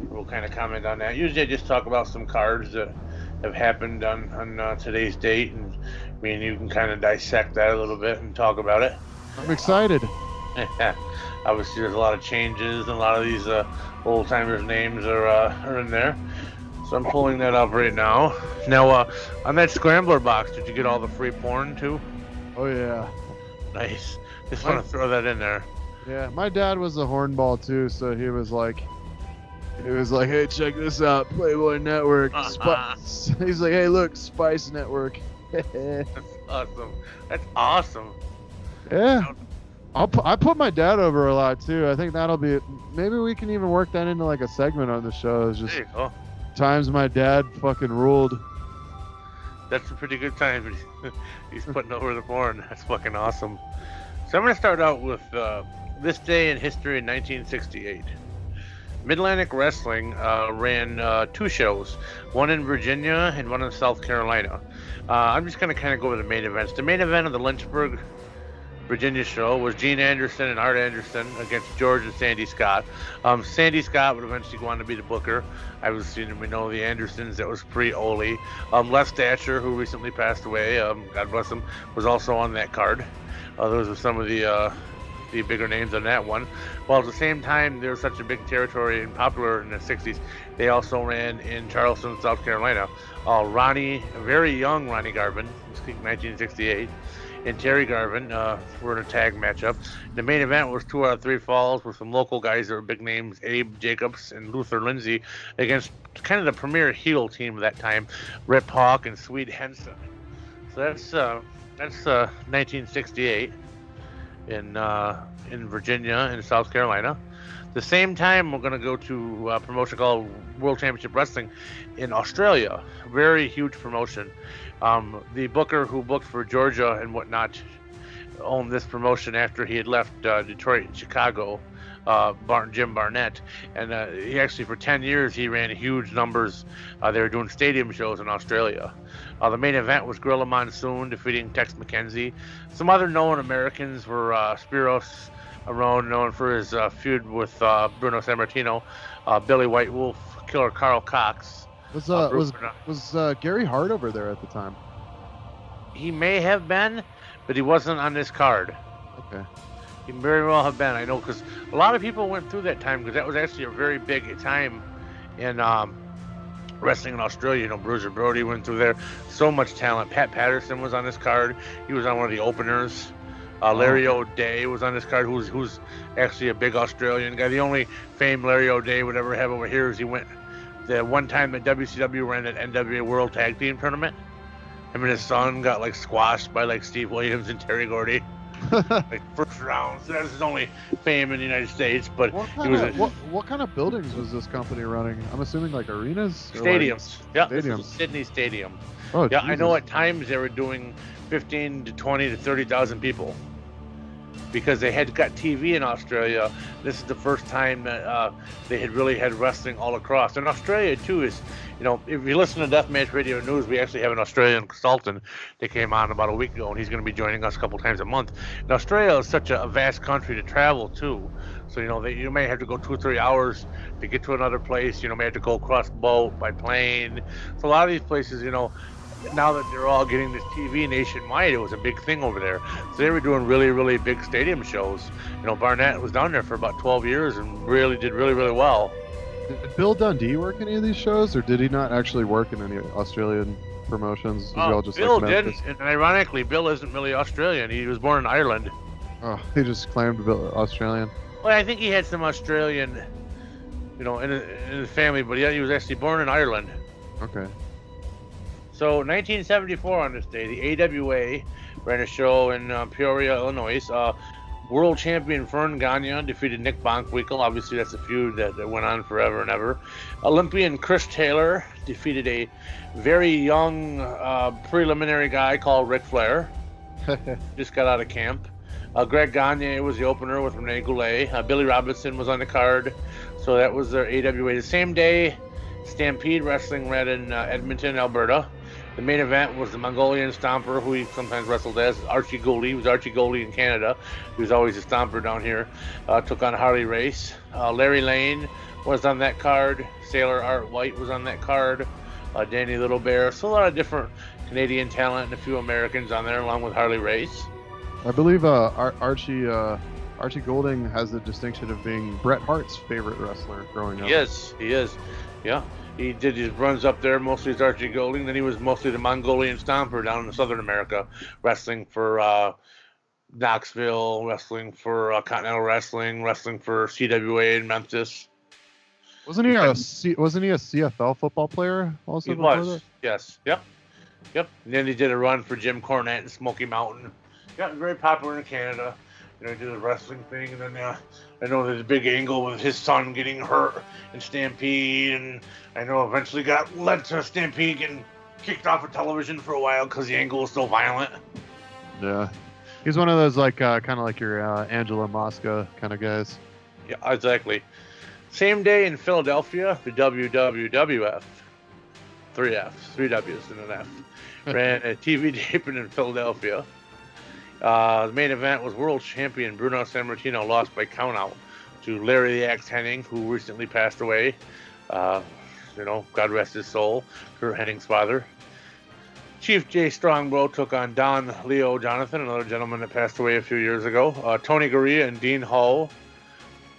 we'll kind of comment on that. Usually, I just talk about some cards that have happened on on uh, today's date, and me and you can kind of dissect that a little bit and talk about it. I'm excited. Obviously, there's a lot of changes, and a lot of these uh, old timers' names are uh, are in there. So I'm pulling that up right now. Now, uh, on that scrambler box, did you get all the free porn too? Oh yeah. Nice. Just want to throw that in there. Yeah, my dad was a hornball too, so he was like, he was like, "Hey, check this out, Playboy Network." He's like, "Hey, look, Spice Network." That's awesome. That's awesome. yeah, I'll pu- I put my dad over a lot too. I think that'll be. Maybe we can even work that into like a segment on the show. It's just There you go. times my dad fucking ruled. That's a pretty good time. He's putting over the porn. That's fucking awesome. So I'm going to start out with uh, this day in history in 1968. Mid-Atlantic Wrestling uh, ran uh, two shows, one in Virginia and one in South Carolina. Uh, I'm just going to kind of go over the main events. The main event of the Lynchburg, Virginia show was Gene Anderson and Art Anderson against George and Sandy Scott. Um, Sandy Scott would eventually go on to be the booker. I was seeing we know the Andersons. That was pre Ole. Um, Les Thatcher, who recently passed away, um, God bless him, was also on that card. Uh, those are some of the uh, the bigger names on that one. While at the same time, there was such a big territory and popular in the 60s, they also ran in Charleston, South Carolina. Uh, Ronnie, very young Ronnie Garvin, 1968, and Terry Garvin uh, were in a tag matchup. The main event was two out of three falls with some local guys that were big names, Abe Jacobs and Luther Lindsay, against kind of the premier heel team of that time, Rip Hawk and Swede Hanson. So that's uh, that's uh, 1968 in uh, in Virginia and South Carolina. The same time, we're going to go to a promotion called World Championship Wrestling in Australia. Very huge promotion. Um, the booker who booked for Georgia and whatnot owned this promotion after he had left uh, Detroit and Chicago. Uh, Barton, Jim Barnett, and uh, he actually for 10 years he ran huge numbers. Uh, they were doing stadium shows in Australia. Uh, the main event was Gorilla Monsoon defeating Tex McKenzie. Some other known Americans were uh, Spiros Arion, known for his uh, feud with uh, Bruno Sammartino, uh, Billy White Wolf, killer Karl Kox. Was was was uh, Gary Hart over there at the time? He may have been, but he wasn't on this card. Okay. He very well have been. I know because a lot of people went through that time because that was actually a very big time in um, wrestling in Australia. You know, Bruiser Brody went through there. So much talent. Pat Patterson was on this card. He was on one of the openers. Uh, Larry O'Dea was on this card, who's who's actually a big Australian guy. The only fame Larry O'Dea would ever have over here is he went the one time that WCW ran an NWA World Tag Team Tournament. Him and his son got like squashed by like Steve Williams and Terry Gordy like first round. That's his only fame in the United States. But What kind, of, a, what, what kind of buildings was this company running? I'm assuming like arenas. or, like- stadiums. yeah, this stadiums. is Sydney Stadium. oh, Yeah, I know at times they were doing 15 to 20 to 30,000 people because they had got TV in Australia. This is the first time that uh, they had really had wrestling all across. And Australia too is, you know, if you listen to Deathmatch Radio News, we actually have an Australian consultant that came on about a week ago, and he's going to be joining us a couple times a month. And Australia is such a, vast country to travel to. So you know, they, you may have to go two or three hours to get to another place. You know, may have to go across boat by plane. So a lot of these places, you know, now that they're all getting this TV nationwide, it was a big thing over there. So they were doing really, really big stadium shows. You know, Barnett was down there for about 12 years and really did really, really well. Did Bill Dundee work any of these shows, or did he not actually work in any Australian promotions? Uh, all just Bill like did, Memphis? and ironically, Bill isn't really Australian. He was born in Ireland. Oh, he just claimed Bill, Australian. Well, I think he had some Australian, you know, in, in his family, but yeah, he was actually born in Ireland. Okay. So 1974 on this day, the AWA ran a show in uh, Peoria, Illinois. Uh, world champion Verne Gagne defeated Nick Bockwinkel. Obviously, that's a feud that, that went on forever and ever. Olympian Chris Taylor defeated a very young uh, preliminary guy called Ric Flair. Just got out of camp. Uh, Greg Gagne was the opener with Rene Goulet. Uh, Billy Robinson was on the card. So that was their AWA. The same day, Stampede Wrestling ran in uh, Edmonton, Alberta. The main event was the Mongolian Stomper, who he sometimes wrestled as Archie Gouldie. He was Archie Gouldie in Canada. He was always a Stomper down here. Uh, took on Harley Race. Uh, Larry Lane was on that card. Sailor Art White was on that card. Uh, Danny Little Bear. So a lot of different Canadian talent and a few Americans on there, along with Harley Race. I believe uh, Ar- Archie uh, Archie Gouldie has the distinction of being Bret Hart's favorite wrestler growing up. He is. He is. Yeah. He did his runs up there, mostly as Archie Gouldie. Then he was mostly the Mongolian Stomper down in Southern America, wrestling for uh, Knoxville, wrestling for uh, Continental Wrestling, wrestling for CWA in Memphis. Wasn't he a C- wasn't he a CFL football player also? He was. Yes. Yep. Yep. And then he did a run for Jim Cornette in Smoky Mountain. Got very popular in Canada. You know, he did the wrestling thing, and then uh, I know there's a big angle with his son getting hurt in Stampede, and I know eventually got led to a Stampede getting kicked off of television for a while because the angle was so violent. Yeah. He's one of those like uh, kind of like your uh, Angelo Mosca kind of guys. Yeah, exactly. Same day in Philadelphia, the WWWF, three Fs, three Ws and an F, ran a TV taping in Philadelphia. Uh, the main event was world champion Bruno Sammartino lost by countout to Larry the Axe Hennig, who recently passed away. Uh, you know, God rest his soul, Curt Hennig's father. Chief Jay Strongbow took on Don Leo Jonathan, another gentleman that passed away a few years ago. Uh, Tony Garea and Dean Ho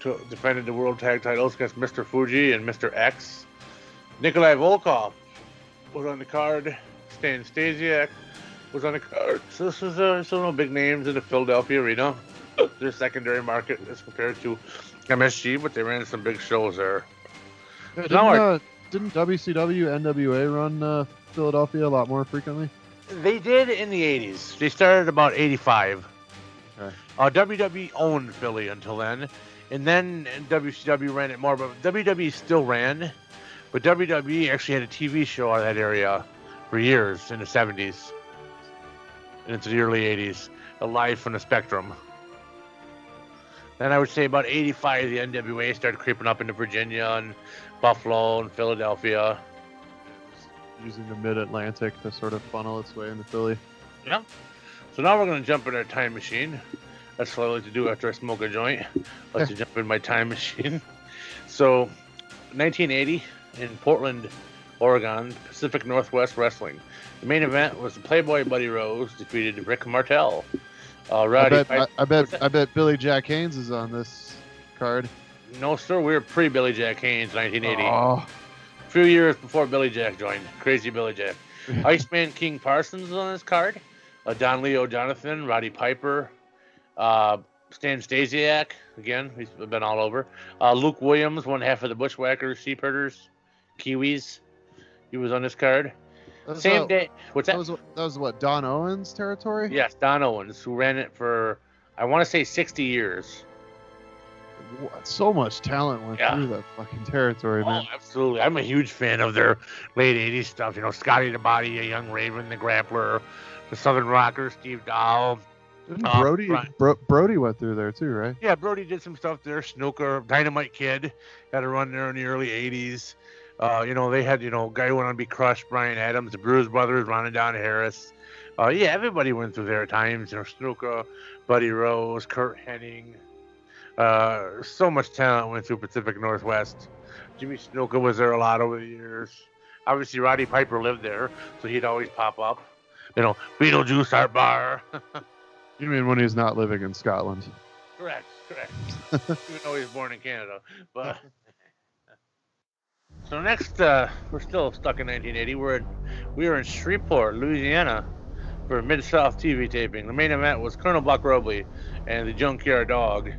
to, defended the world tag titles against Mr. Fuji and Mr. X. Nikolai Volkov was on the card. Stan Stasiak was on the card. So this is uh, some no big names in the Philadelphia arena. Their secondary market as compared to MSG, but they ran some big shows there. didn't, Now uh, didn't WCW NWA run uh, Philadelphia a lot more frequently? They did in the 80s. They started about 85. Okay. Uh, WWE owned Philly until then, and then WCW ran it more. But WWE still ran, but WWE actually had a TV show on that area for years in the 70s and into the early 80s, a live from the Spectrum. Then I would say about 85, the NWA started creeping up into Virginia and Buffalo and Philadelphia. Using the Mid Atlantic to sort of funnel its way into Philly. Yeah. So now we're going to jump in our time machine. That's what I like to do after I smoke a joint. I like to jump in my time machine. So, 1980 in Portland, Oregon, Pacific Northwest Wrestling. The main event was the Playboy Buddy Rose defeated Rick Martel. Uh, I bet, I, I bet I bet Billy Jack Haynes is on this card. No, sir, we were pre Billy Jack Haynes, 1980. Oh, A few years before Billy Jack joined. Crazy Billy Jack. Iceman King Parsons on this card. Uh, Don Leo Jonathan, Roddy Piper, uh, Stan Stasiak, again, he's been all over. Uh, Luke Williams, one half of the Bushwhackers, Sheepherders, Kiwis. He was on this card. That's Same what- day. What's That that? was that was what Don Owen's territory. yes, Don Owens, who ran it for, I want to say 60 years. So much talent went Yeah. through that fucking territory, man. Oh, man. absolutely. I'm a huge fan of their late 80s stuff. You know, Scotty the Body, A Young Raven, The Grappler, The Southern Rocker, Steve Doll. Didn't uh, Brody Bro- Brody went through there too, right? Yeah, Brody did some stuff there. Snuka, Dynamite Kid had a run there in the early 80s. Uh, you know, they had, you know, guy went on to be crushed, Brian Adams, the Bruise Brothers, Ron and Don Harris. Uh, yeah, everybody went through there at times. You know, Snuka, Buddy Rose, Curt Hennig. Uh, so much talent went through Pacific Northwest. Jimmy Snuka was there a lot over the years. Obviously, Roddy Piper lived there, so he'd always pop up. You know, Beetlejuice Art Barr. You mean when he's not living in Scotland? correct, correct. Even though he's born in Canada. But so next, uh, we're still stuck in 1980. We're in, we were in Shreveport, Louisiana, for Mid South TV taping. The main event was Colonel Buck Robley and the Junkyard Dog,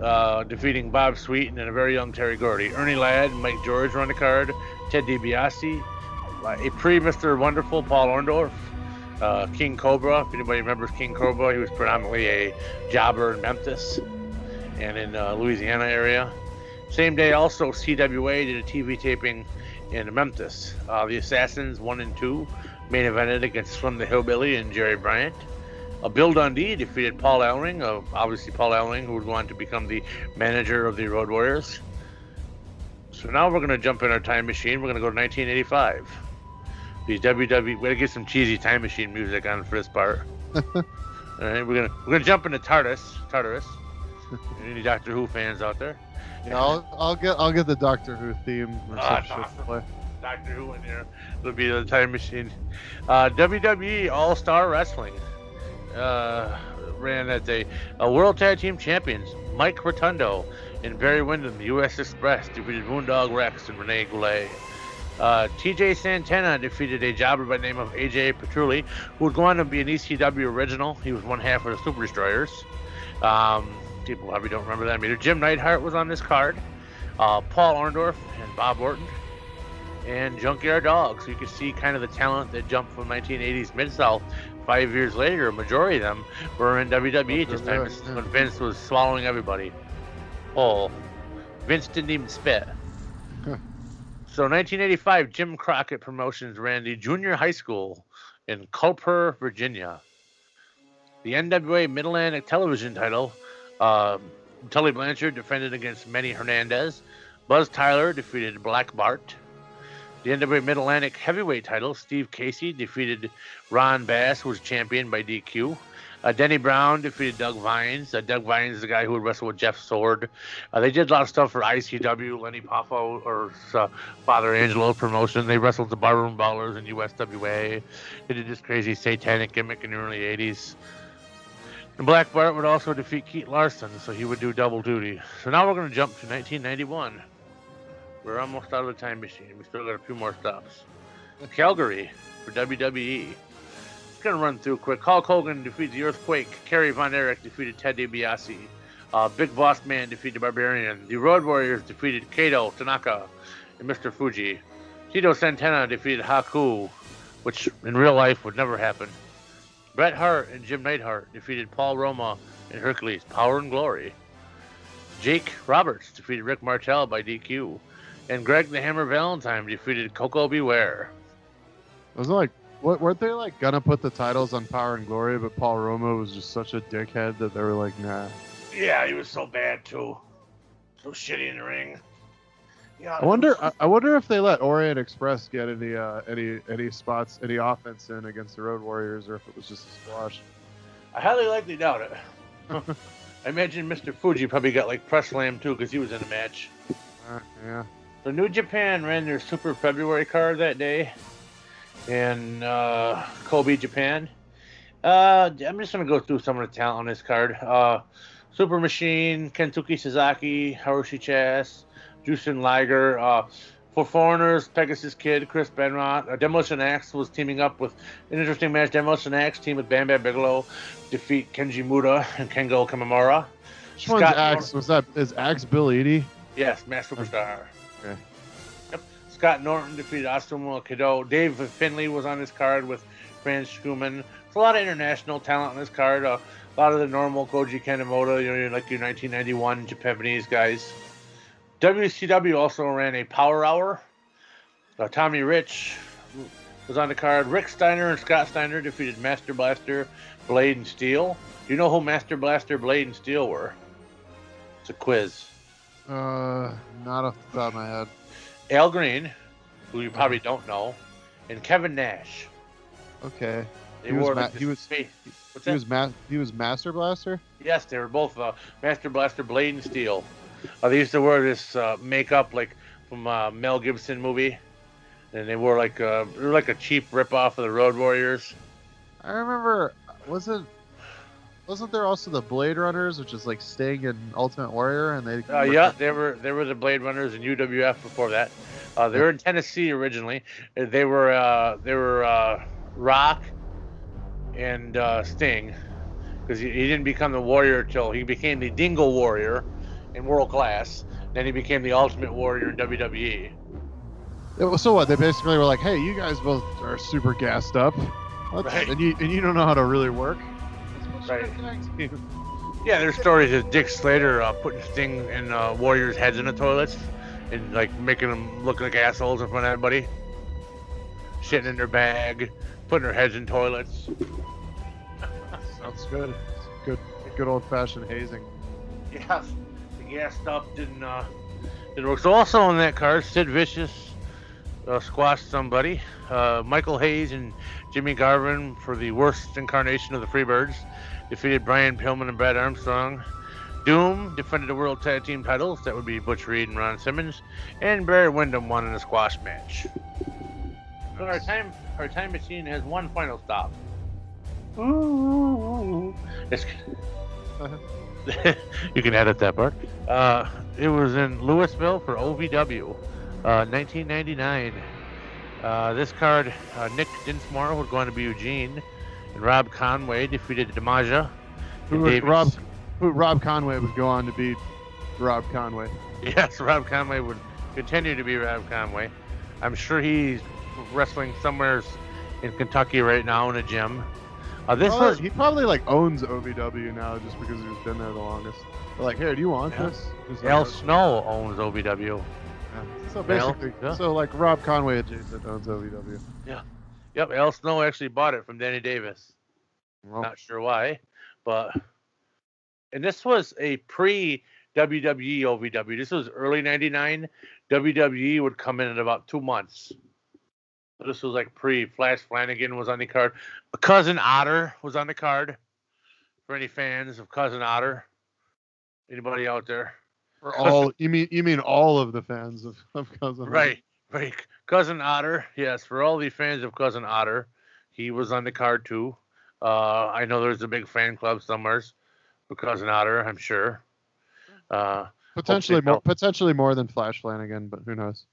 uh, defeating Bob Sweetan and a very young Terry Gordy. Ernie Ladd and Mike George on the card. Ted DiBiase, a pre Mr. Wonderful Paul Orndorff, uh, King Cobra. If anybody remembers King Cobra, he was predominantly a jobber in Memphis and in uh, Louisiana area. Same day, also CWA did a TV taping in Memphis. Uh, the Assassins one and two main evented against Slim the Hillbilly and Jerry Bryant. Uh, Bill Dundee defeated Paul Ellering, uh, obviously Paul Ellering, who would want to become the manager of the Road Warriors. So now we're going to jump in our time machine. We're going to go to 1985. The WWE. We're going to get some cheesy time machine music on for this part. All right, we're gonna we're gonna jump into Tartarus. Tartarus. Any Doctor Who fans out there? Yeah, I'll, I'll get I'll get the Doctor Who theme or some shit to awesome. play. Doctor Who in there. It'll be the time machine. Uh, WWE All Star Wrestling uh, ran as a, a World Tag Team Champions. Mike Rotundo and Barry Windham, the U.S. Express, defeated Moondog Rex and Renee Goulet. Uh, TJ Santana defeated a jobber by the name of AJ Petruzzi, who would go on to be an ECW original. He was one half of the Super Destroyers. Um, people probably don't remember that either. Jim Neidhart was on this card. Uh, Paul Orndorff and Bob Orton and Junkyard Dog. So you can see kind of the talent that jumped from 1980s Mid South. Five years later, a majority of them were in WWE this time yeah. when Vince was swallowing everybody. Oh, Vince didn't even spit. Huh. So 1985, Jim Crockett Promotions ran the junior high school in Culper, Virginia. The NWA Mid Atlantic television title, um, Tully Blanchard defended against Manny Hernandez. Buzz Tyler defeated Black Bart. The NWA Mid Atlantic heavyweight title, Steve Casey defeated Ron Bass, who was champion by DQ. Uh, Denny Brown defeated Doug Vines. Uh, Doug Vines is the guy who would wrestle with Jeff Sword. Uh, they did a lot of stuff for ICW, Lenny Poffo, or uh, Father Angelo promotion. They wrestled the Barroom Ballers in USWA. They did this crazy satanic gimmick in the early 80s. And Black Bart would also defeat Keith Larson, so he would do double duty. So now we're going to jump to 1991. We're almost out of the time machine. We still got a few more stops. Calgary for WWE. Just gonna run through quick. Hulk Hogan defeated the Earthquake. Kerry Von Erich defeated Ted DiBiase. Uh, Big Boss Man defeated Barbarian. The Road Warriors defeated Kato, Tanaka, and Mr. Fuji. Tito Santana defeated Haku, which in real life would never happen. Bret Hart and Jim Neidhart defeated Paul Roma and Hercules. Power and Glory. Jake Roberts defeated Rick Martel by DQ. And Greg the Hammer Valentine defeated Koko B. Ware. Was it like what weren't they like gonna put the titles on Power and Glory, but Paul Roma was just such a dickhead that they were like, nah. Yeah, he was so bad too. So shitty in the ring. Yeah, I wonder. I, I wonder if they let Orient Express get any uh, any any spots, any offense in against the Road Warriors, or if it was just a squash. I highly likely doubt it. I imagine Mr. Fuji probably got like press slam too because he was in the match. Uh, yeah. So New Japan ran their Super February card that day in uh, Kobe, Japan. Uh, I'm just gonna go through some of the talent on this card. Uh, Super Machine, Kensuke Sasaki, Hiroshi Hase, Jushin Liger. Uh, for foreigners, Pegasus Kid, Chris Benoit. Uh, Demolition Axe was teaming up with an interesting match. Demolition Axe team with Bam Bam Bigelow defeat Kenji Muda and Kengo Kamimura. Which one's Scott Axe? Was that is Axe Bill Eadie? Yes, Mass Superstar. Scott Norton defeated Ostomo Kado. Dave Finlay was on this card with Franz Schumann. There's a lot of international talent on this card. Uh, a lot of the normal Koji Kanemoto, you know, like your 1991 Japanese guys. WCW also ran a Power Hour. Uh, Tommy Rich was on the card. Rick Steiner and Scott Steiner defeated Master Blaster, Blade, and Steel. Do you know who Master Blaster, Blade, and Steel were? It's a quiz. Uh, not off the top of my head. Al Greene, who you probably don't know, and Kevin Nash. Okay. They He was wore ma- he was- face- What's He was ma- he was Master Blaster. Yes, they were both uh, Master Blaster, Blade, and Steel. Uh, they used to wear this uh, makeup like from uh, Mel Gibson movie, and they wore like uh, they were like a cheap ripoff of the Road Warriors. I remember. Wasn't wasn't there also the Blade Runners, which is like Sting and Ultimate Warrior, and they? Uh, yeah, they were there were the Blade Runners and UWF before that. Uh, they were in Tennessee originally. They were uh, they were uh, Rock and uh, Sting because he, he didn't become the Warrior till he became the Dingo Warrior in World Class. Then he became the Ultimate Warrior in. WWE. It was- so what? They basically were like, "Hey, you guys both are super gassed up, Right. and you and you don't know how to really work." Let's put you Right. in a tag team." Yeah, there's stories of Dick Slater uh, putting Sting and uh, Warriors' heads in the toilets and like making them look like assholes in front of everybody. Shitting in their bag, putting their heads in toilets. Sounds good. Good, good old fashioned hazing. Yeah, the gas stuff didn't uh, didn't work. Also on that card, Sid Vicious uh, squashed somebody. Uh, Michael Hayes and Jimmy Garvin for the worst incarnation of the Freebirds defeated Brian Pillman and Brad Armstrong. Doom defended the World Tag Team titles. That would be Butch Reed and Ron Simmons. And Barry Windham won in a squash match. So our time, our time machine has one final stop. Ooh, it's, you can edit that part. Uh, it was in Louisville for OVW, uh, 1999. Uh, this card, uh, Nick Dinsmore was going to be Eugene, and Rob Conway defeated Damaja. Who was Rob? Who Rob Conway would go on to beat Rob Conway. Yes, Rob Conway would continue to be Rob Conway. I'm sure he's wrestling somewhere in Kentucky right now in a gym. Uh, this Probably- was he probably like owns OVW now just because he's been there the longest. They're like, here, do you want Yeah. this? Like, Al. Snow owns OVW. Yeah. So basically, yeah. so like Rob Conway adjacent owns OVW. Yep, Al Snow actually bought it from Danny Davis. Well, Not sure why, but and this was a pre WWE OVW. This was early '99. WWE would come in in about two months. So this was like pre. Flash Flanagan was on the card. Cousin Otter was on the card. For any fans of Cousin Otter, anybody out there? for all you mean you mean all of the fans of, of Cousin. Otter. Right, right. Cousin Otter, yes, for all the fans of Cousin Otter, he was on the card too. Uh, I know there's a big fan club somewhere for Cousin Otter, I'm sure. Uh, Potentially more potentially more than Flash Flanagan, but who knows?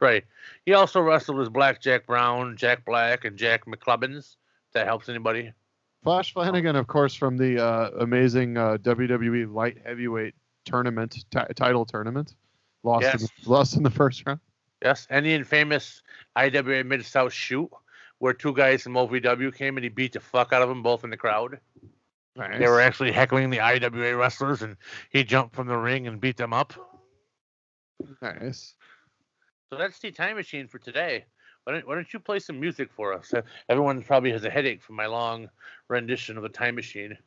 right. He also wrestled as Black Jack Brown, Jack Black, and Jack McClubbins. If that helps anybody. Flash Flanagan, of course, from the uh, amazing uh, WWE light heavyweight tournament ti- title tournament, lost in Yes. the, lost in the first round. Yes, and the infamous IWA Mid South shoot, where two guys from OVW came and he beat the fuck out of them both in the crowd. Nice. They were actually heckling the IWA wrestlers, and he jumped from the ring and beat them up. nice. So that's the time machine for today. Why don't, why don't you play some music for us? Uh, Everyone probably has a headache from my long rendition of the time machine.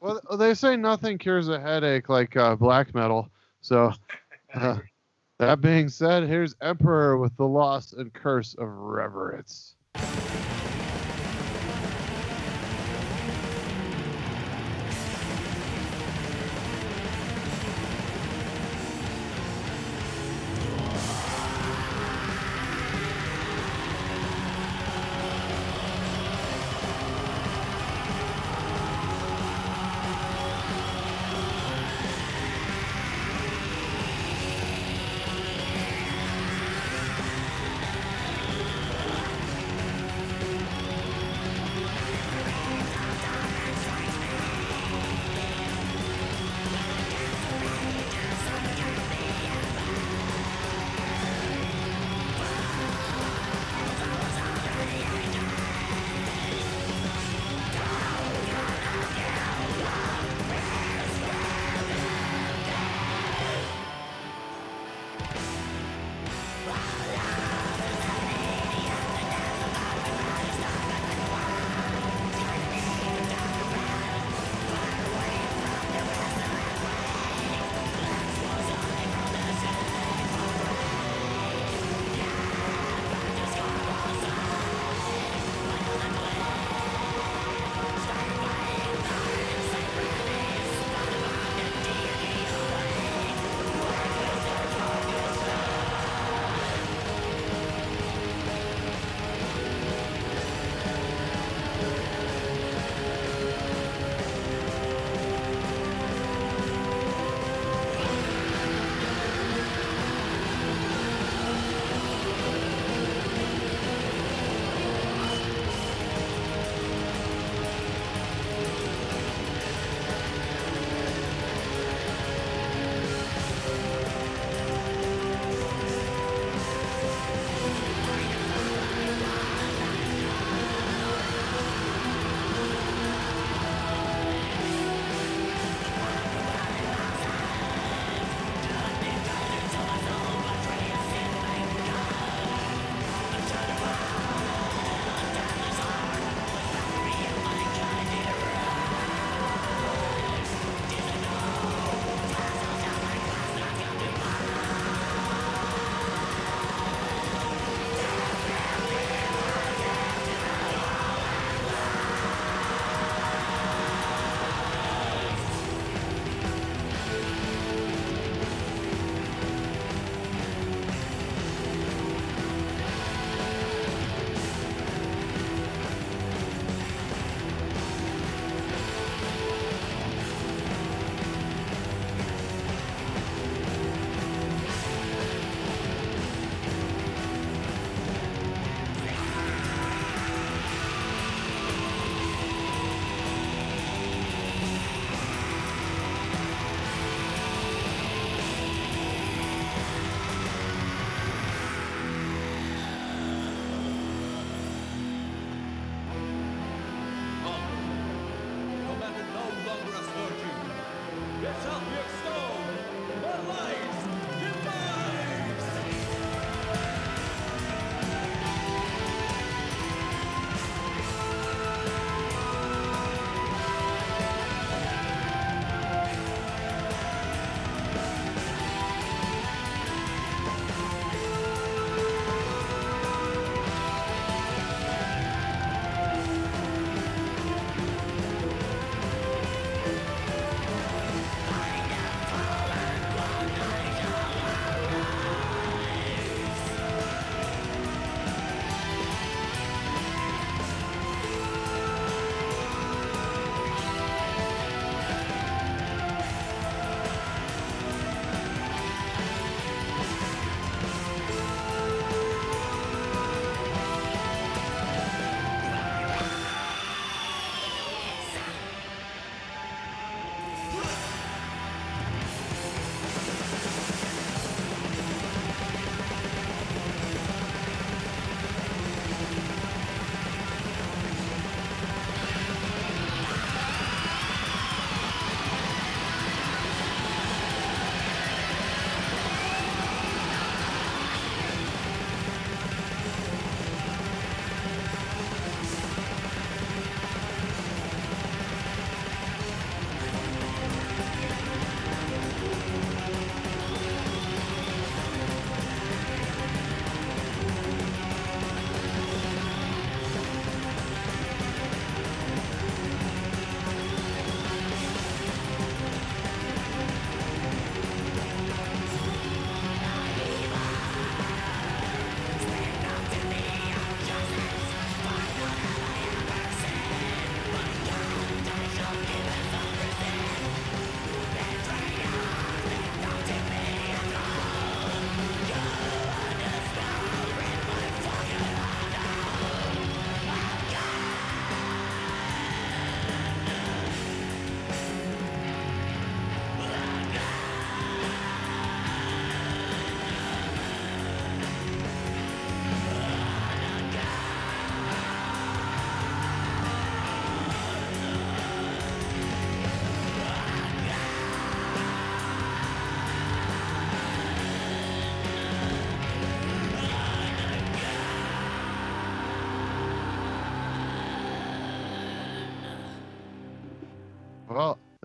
Well, they say nothing cures a headache like uh, black metal. So, uh, that being said, here's Emperor with the loss and curse of reverence.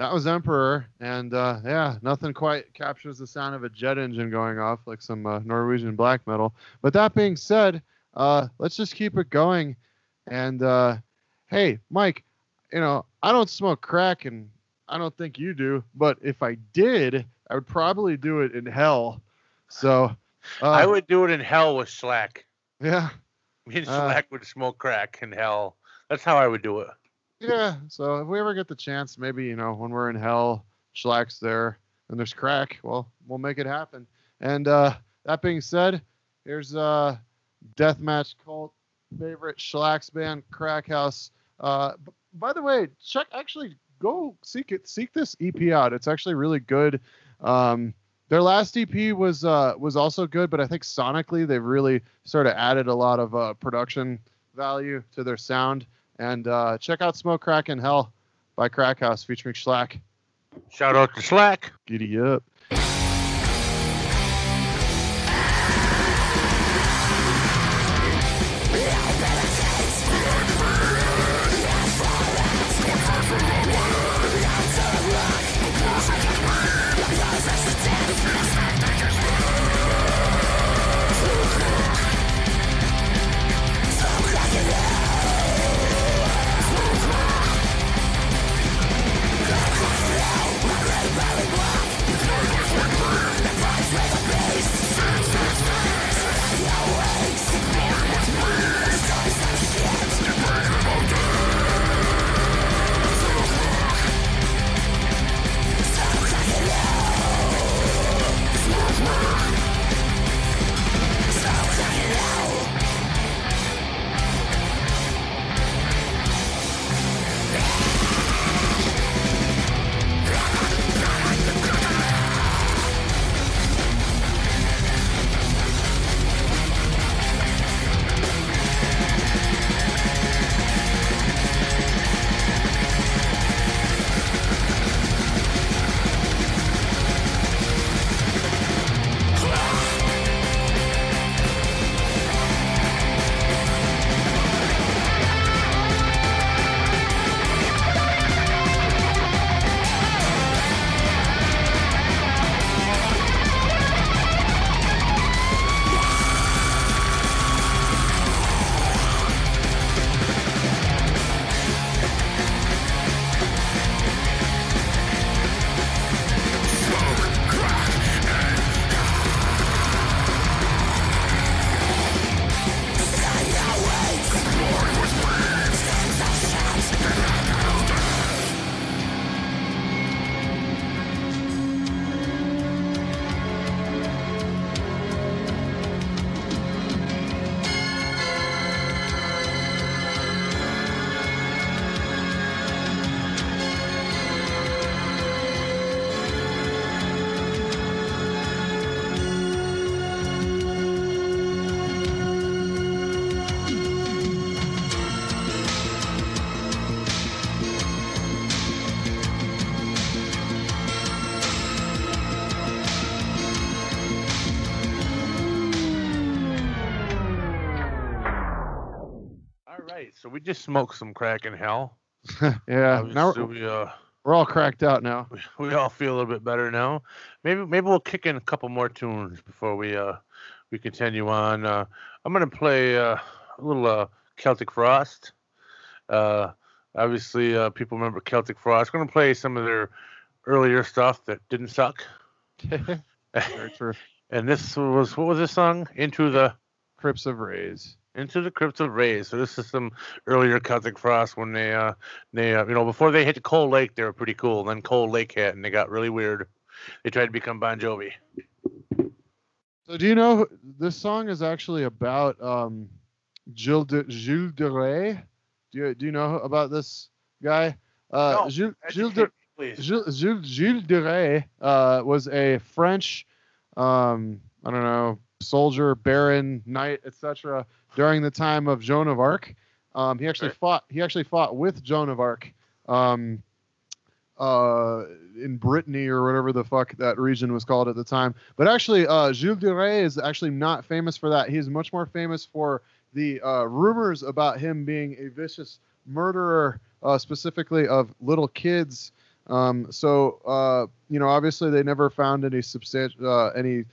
That was Emperor, and uh, yeah, nothing quite captures the sound of a jet engine going off like some uh, Norwegian black metal. But that being said, uh, let's just keep it going. And uh, hey, Mike, you know I don't smoke crack, and I don't think you do. But if I did, I would probably do it in hell. So uh, I would do it in hell with Slack. yeah, Me and Uh, Slack would smoke crack in hell. That's how I would do it. Yeah. So if we ever get the chance, maybe you know when we're in hell, Shlak's there, and there's crack. Well, we'll make it happen. And uh, that being said, here's uh, Deathmatch Cult favorite Shlak's band, Crack House. Uh, b- by the way, check actually go seek it, seek this EP out. It's actually really good. Um, their last EP was uh, was also good, but I think sonically they've really sort of added a lot of uh, production value to their sound. And uh, check out Smoke Crack in Hell by Crack House featuring Shlak. Shout out to Slack. Giddy up. Just smoked some crack in hell. yeah. Now we're, we, uh, we're all cracked out now. we, we all feel a little bit better now. Maybe maybe we'll kick in a couple more tunes before we uh we continue on. Uh, I'm gonna play uh, a little uh, Celtic Frost. Uh, obviously, uh, people remember Celtic Frost. I'm gonna play some of their earlier stuff that didn't suck. Very true. and this was what was this song? Into the Crypts of Rays. Into the Crypt of Rays. So this is some earlier Celtic Frost when they uh they uh, you know before they hit Cold Lake they were pretty cool. Then Cold Lake hit and they got really weird. They tried to become Bon Jovi. So do you know this song is actually about um, Gilles de, Gilles de Rais? Do you do you know about this guy? Uh, No, Gilles, Gilles de. Gilles, Gilles, Gilles de Rais uh, was a French, um, I don't know, soldier, baron, knight, etc. During the time of Joan of Arc, um, he actually fought. He actually fought with Joan of Arc um, uh, in Brittany or whatever the fuck that region was called at the time. But actually, uh, Gilles de is actually not famous for that. He's much more famous for the uh, rumors about him being a vicious murderer, uh, specifically of little kids Um, so uh, you know, obviously they never found any substantial uh, any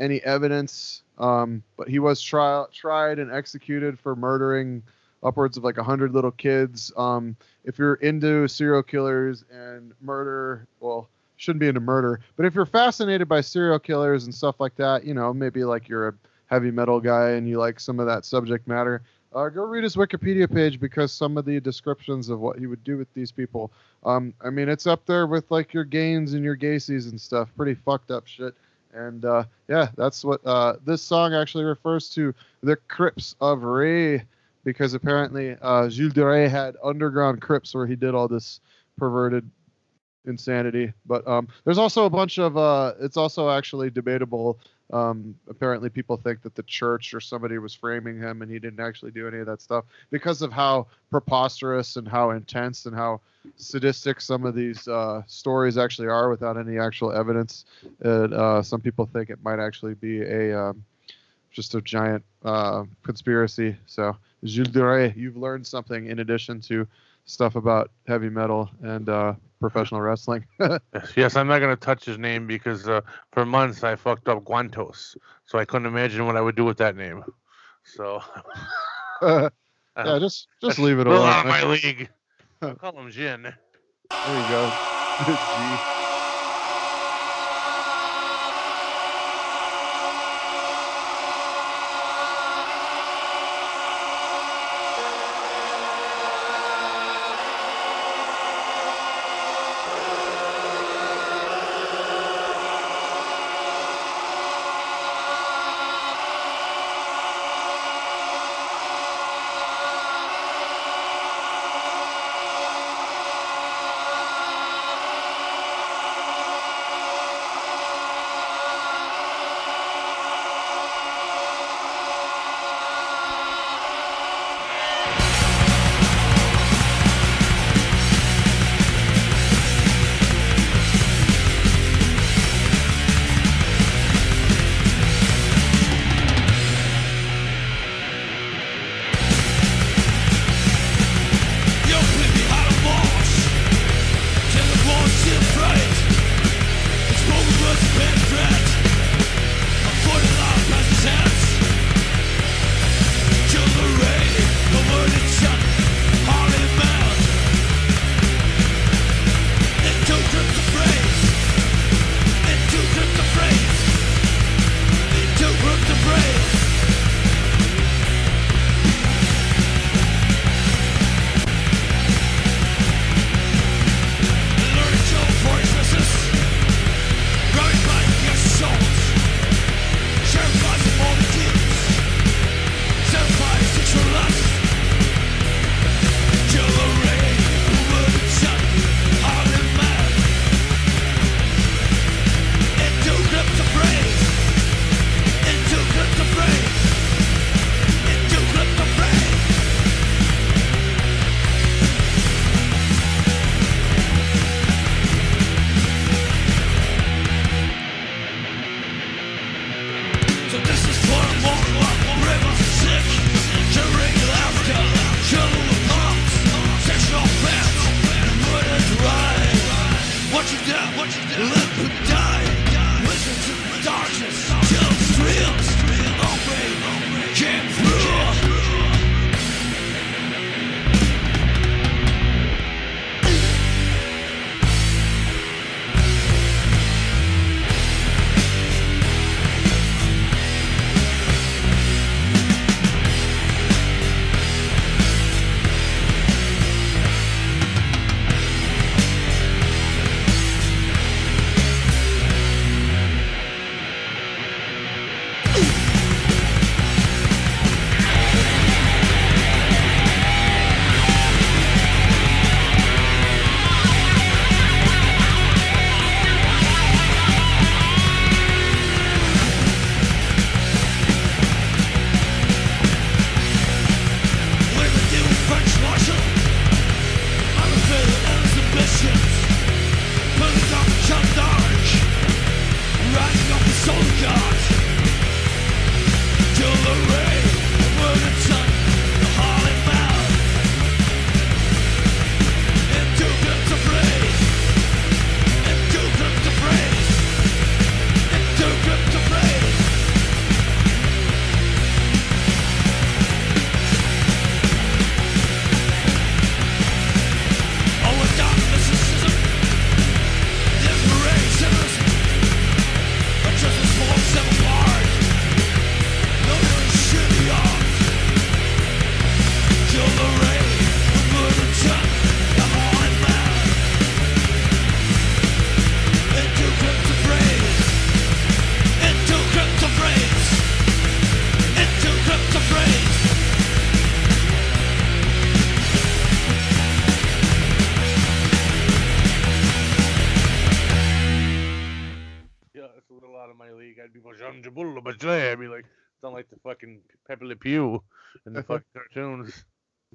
any evidence, um, but he was tri- tried and executed for murdering upwards of like a hundred little kids. Um, if you're into serial killers and murder, well, shouldn't be into murder, but if you're fascinated by serial killers and stuff like that, you know, maybe like you're a heavy metal guy and you like some of that subject matter, uh, go read his Wikipedia page because some of the descriptions of what he would do with these people, um, I mean, it's up there with like your Gaines and your Gacy's and stuff. Pretty fucked up shit. And uh, yeah, that's what uh, this song actually refers to the Crypts of Ray because apparently uh, Gilles de Rais had underground crypts where he did all this perverted insanity. But um, there's also a bunch of uh, it's also actually debatable. Um, apparently, people think that the church or somebody was framing him, and he didn't actually do any of that stuff because of how preposterous and how intense and how sadistic some of these uh, stories actually are without any actual evidence. And, uh, some people think it might actually be a um, just a giant uh, conspiracy. So, Gilles de Rais, you've learned something in addition to stuff about heavy metal and uh, professional wrestling. Yes, I'm not gonna touch his name because uh, for months I fucked up Guantos, so I couldn't imagine what I would do with that name. So yeah, uh, just just leave it alone. out of my league. I'll call him Jin. There you go.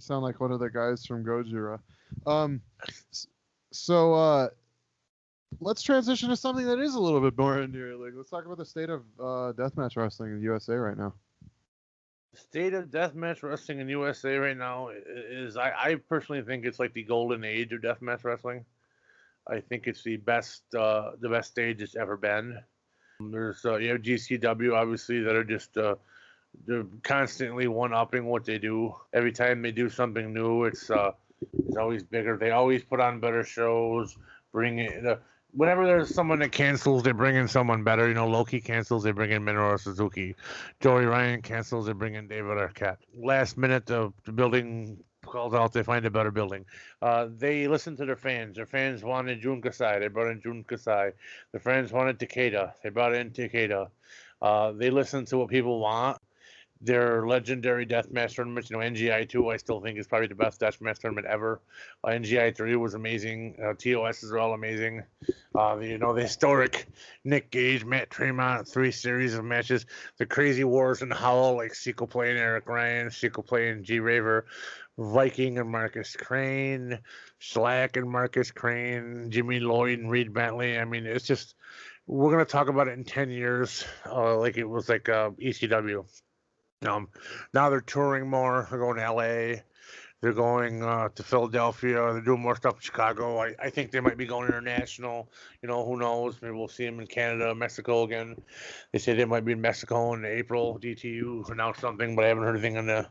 Sound like one of the guys from Gojira. Um, so uh, let's transition to something that is a little bit more endearing. Let's talk about the state of uh, deathmatch wrestling in the USA right now. The state of deathmatch wrestling in USA right now is, I, I personally think it's like the golden age of deathmatch wrestling. I think it's the best, uh, the best stage it's ever been. There's, uh, you have GCW obviously that are just, uh, they're constantly one upping what they do. Every time they do something new, it's, uh, it's always bigger. They always put on better shows. Bring it. Uh, whenever there's someone that cancels, they bring in someone better. You know, Loki cancels, they bring in Minoru Suzuki. Joey Ryan cancels, they bring in David Arquette. Last minute, the, the building calls out, they find a better building. Uh, they listen to their fans. Their fans wanted Jun Kasai, they brought in Jun Kasai. Their fans wanted Takeda, they brought in Takeda. Uh, they listen to what people want. Their legendary deathmatch tournaments, you know, NGI 2, I still think is probably the best deathmatch tournament ever. Uh, NGI 3 was amazing. Uh, TOSs are all amazing. Uh, you know, the historic Nick Gage, Matt Tremont, three series of matches. The crazy wars in Howl, like Sequel playing Eric Ryan, Sequel playing G Raver, Viking and Markus Crane, Slack and Markus Crane, Jimmy Lloyd and Reed Bentley. I mean, it's just, we're to talk about it in 10 years, uh, like it was like uh, ECW. Um, now they're touring more. They're going to LA. They're going uh, to Philadelphia. They're doing more stuff in Chicago. I, I think they might be going international. You know, who knows? Maybe we'll see them in Canada, Mexico again. They say they might be in Mexico in April. DTU announced something, but I haven't heard anything on the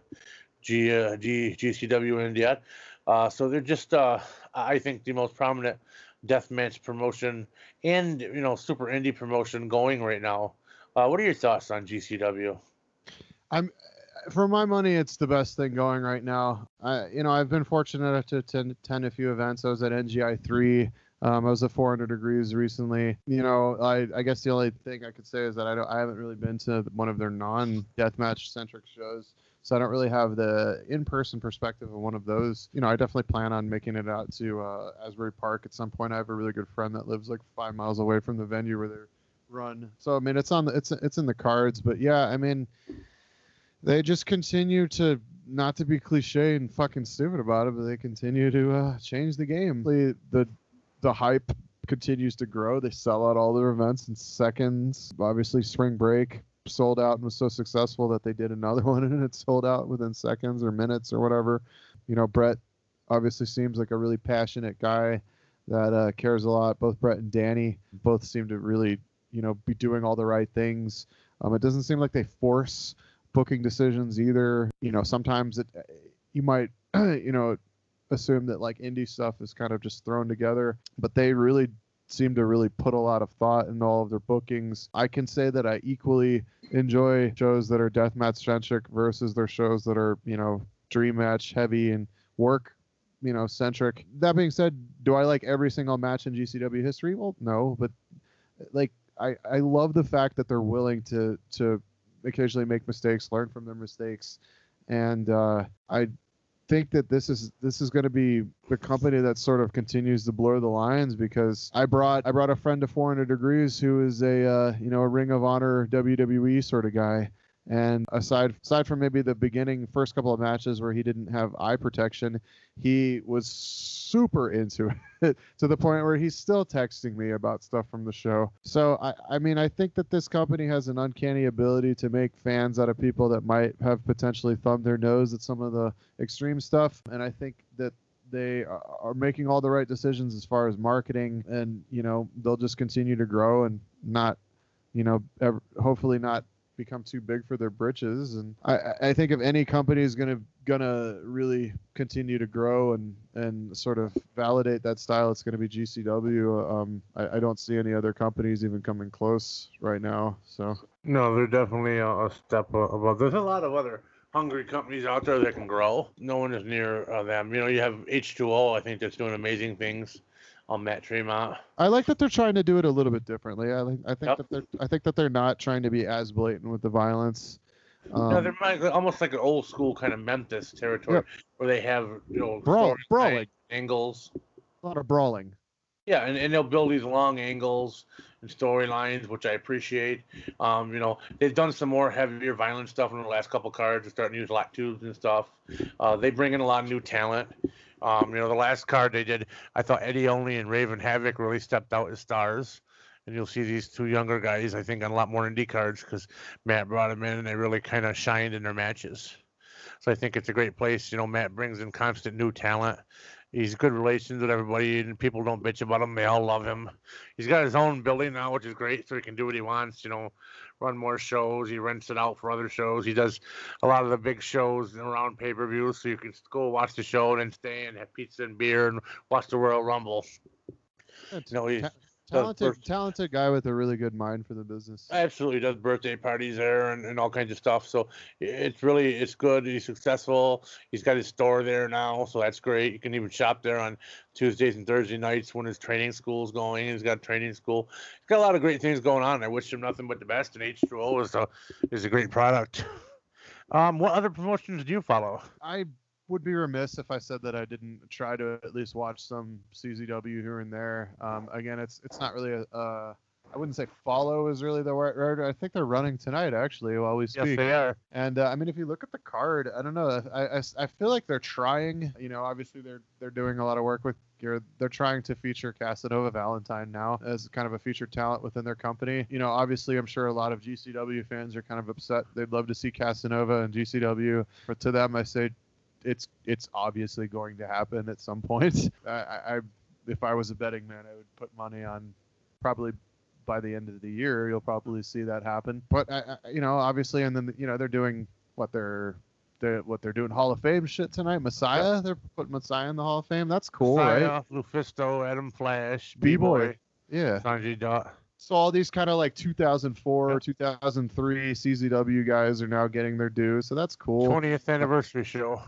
G, uh, G, GCW end yet. Uh, so they're just, uh, I think, the most prominent deathmatch promotion and, you know, super indie promotion going right now. Uh, what are your thoughts on GCW? For my money, it's the best thing going right now. I, you know, I've been fortunate enough to attend, attend a few events. I was at NGI three. Um, I was at 400 degrees recently. You know, I, I guess the only thing I could say is that I don't, I haven't really been to one of their non deathmatch centric shows. So I don't really have the in-person perspective of one of those. You know, I definitely plan on making it out to uh, Asbury Park at some point. I have a really good friend that lives like five miles away from the venue where they run. So I mean, it's on the it's it's in the cards. But yeah, I mean, they just continue to not to be cliche and fucking stupid about it, but they continue to uh, change the game. The, the the hype continues to grow. They sell out all their events in seconds. Obviously, spring break sold out and was so successful that they did another one and it sold out within seconds or minutes or whatever. You know, Brett obviously seems like a really passionate guy that uh, cares a lot. Both Brett and Danny both seem to really, you know, be doing all the right things. Um, it doesn't seem like they force booking decisions either. You know, sometimes it you might you know assume that like indie stuff is kind of just thrown together, but they really seem to really put a lot of thought in all of their bookings. I can say that I equally enjoy shows that are deathmatch centric versus their shows that are, you know, dream match heavy and work, you know, centric. That being said, do I like every single match in GCW history? Well, no, but like I, I love the fact that they're willing to to occasionally make mistakes, learn from their mistakes, and uh, I think that this is this is going to be the company that sort of continues to blur the lines because I brought I brought a friend to 400 degrees who is a uh, you know a Ring of Honor WWE sort of guy. And aside aside from maybe the beginning first couple of matches where he didn't have eye protection, he was super into it to the point where he's still texting me about stuff from the show. So I, I mean I think that this company has an uncanny ability to make fans out of people that might have potentially thumbed their nose at some of the extreme stuff. And I think that they are making all the right decisions as far as marketing and you know they'll just continue to grow and not you know ever, hopefully not become too big for their britches and I, I- think if any company is gonna gonna really continue to grow and and sort of validate that style it's gonna be GCW um I, I don't see any other companies even coming close right now so No, they're definitely a, a step above. There's a lot of other hungry companies out there that can grow. No one is near uh, them. You know, you have H2O. I think that's doing amazing things on Matt Tremont. I like that they're trying to do it a little bit differently I like I think Yep. that they're I think that they're not trying to be as blatant with the violence um, no, they're almost like an old school kind of Memphis territory Yep. where they have you know Brawl- brawling. angles. a lot of brawling Yeah, and, and they'll build these long angles and storylines, which I appreciate. Um, you know, they've done some more heavier, violent stuff in the last couple cards. They're starting to use lock tubes and stuff. Uh, they bring in a lot of new talent. Um, you know, the last card they did, I thought Eddie Only and Raven Havoc really stepped out as stars. And you'll see these two younger guys, I think, on a lot more indie cards because Matt brought them in and they really kind of shined in their matches. So I think it's a great place. You know, Matt brings in constant new talent. He's good relations with everybody, and people don't bitch about him. They all love him. He's got his own building now, which is great, so he can do what he wants. You know, run more shows. He rents it out for other shows. He does a lot of the big shows around pay per views, so you can go watch the show and then stay and have pizza and beer and watch the Royal Rumble. Yeah, You know, he's ta- talented, talented guy with a really good mind for the business. absolutely does birthday parties there and, and all kinds of stuff. So it's really it's good. He's successful. He's got his store there now, so that's great. You can even shop there on Tuesdays and Thursday nights when his training school's going. He's got training school. He's got a lot of great things going on. I wish him nothing but the best. And H2O is a is a great product. Um, what other promotions do you follow? I would be remiss if I said that I didn't try to at least watch some CZW here and there. Um, again, it's it's not really a. Uh, I wouldn't say follow is really the right word. I think they're running tonight actually while we speak. Yes, they are. And uh, I mean, if you look at the card, I don't know. I, I, I feel like they're trying. You know, obviously they're they're doing a lot of work with. You're, they're trying to feature Casanova Valentine now as kind of a featured talent within their company. You know, obviously, I'm sure a lot of GCW fans are kind of upset. They'd love to see Casanova and GCW, but to them, I say, it's it's obviously going to happen at some point. I, I, if I was a betting man, I would put money on probably by the end of the year you'll probably see that happen. But I, I, you know, obviously, and then you know they're doing what they're. They're, what they're doing Hall of Fame shit tonight. Messiah, they're putting Messiah in the Hall of Fame. That's cool, right? Messiah, Lufisto, Adam Flash, B-Boy. Yeah. Sanjay Dutt. So all these kind of like 2004, Yeah. 2003 CZW guys are now getting their due. So that's cool. 20th anniversary show.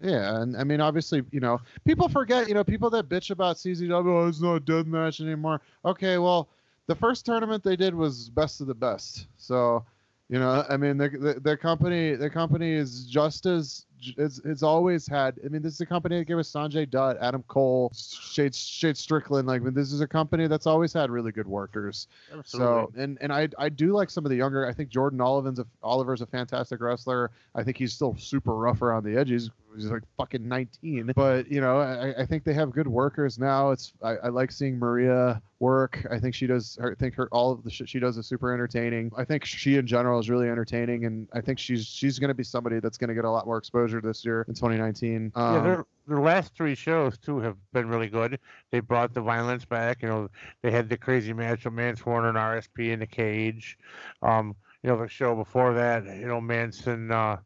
Yeah, and I mean, obviously, you know, people forget, you know, people that bitch about CZW, oh, it's not a death match anymore. Okay, well, the first tournament they did was best of the best. So, you know, I mean, the the, the company, the company is just as it's, it's always had. I mean, this is a company that gave us Sanjay Dutt, Adam Cole, Shane Shane Strickland. Like, this is a company that's always had really good workers. Absolutely. So and and I I do like some of the younger. I think Jordan Oliver's a, Oliver's a fantastic wrestler. I think he's still super rough around the edges. He's like fucking 19. But you know, I, I think they have good workers now. It's I, I like seeing Maria work. I think she does. her I think her all of the shit she does is super entertaining. I think she in general is really entertaining, and I think she's she's going to be somebody that's going to get a lot more exposure this year in 2019. Um, yeah, their their last three shows too have been really good. They brought the violence back. You know, they had the crazy match of Mance Warner and RSP in the cage. Um, you know, the show before that, you know, Manson, uh,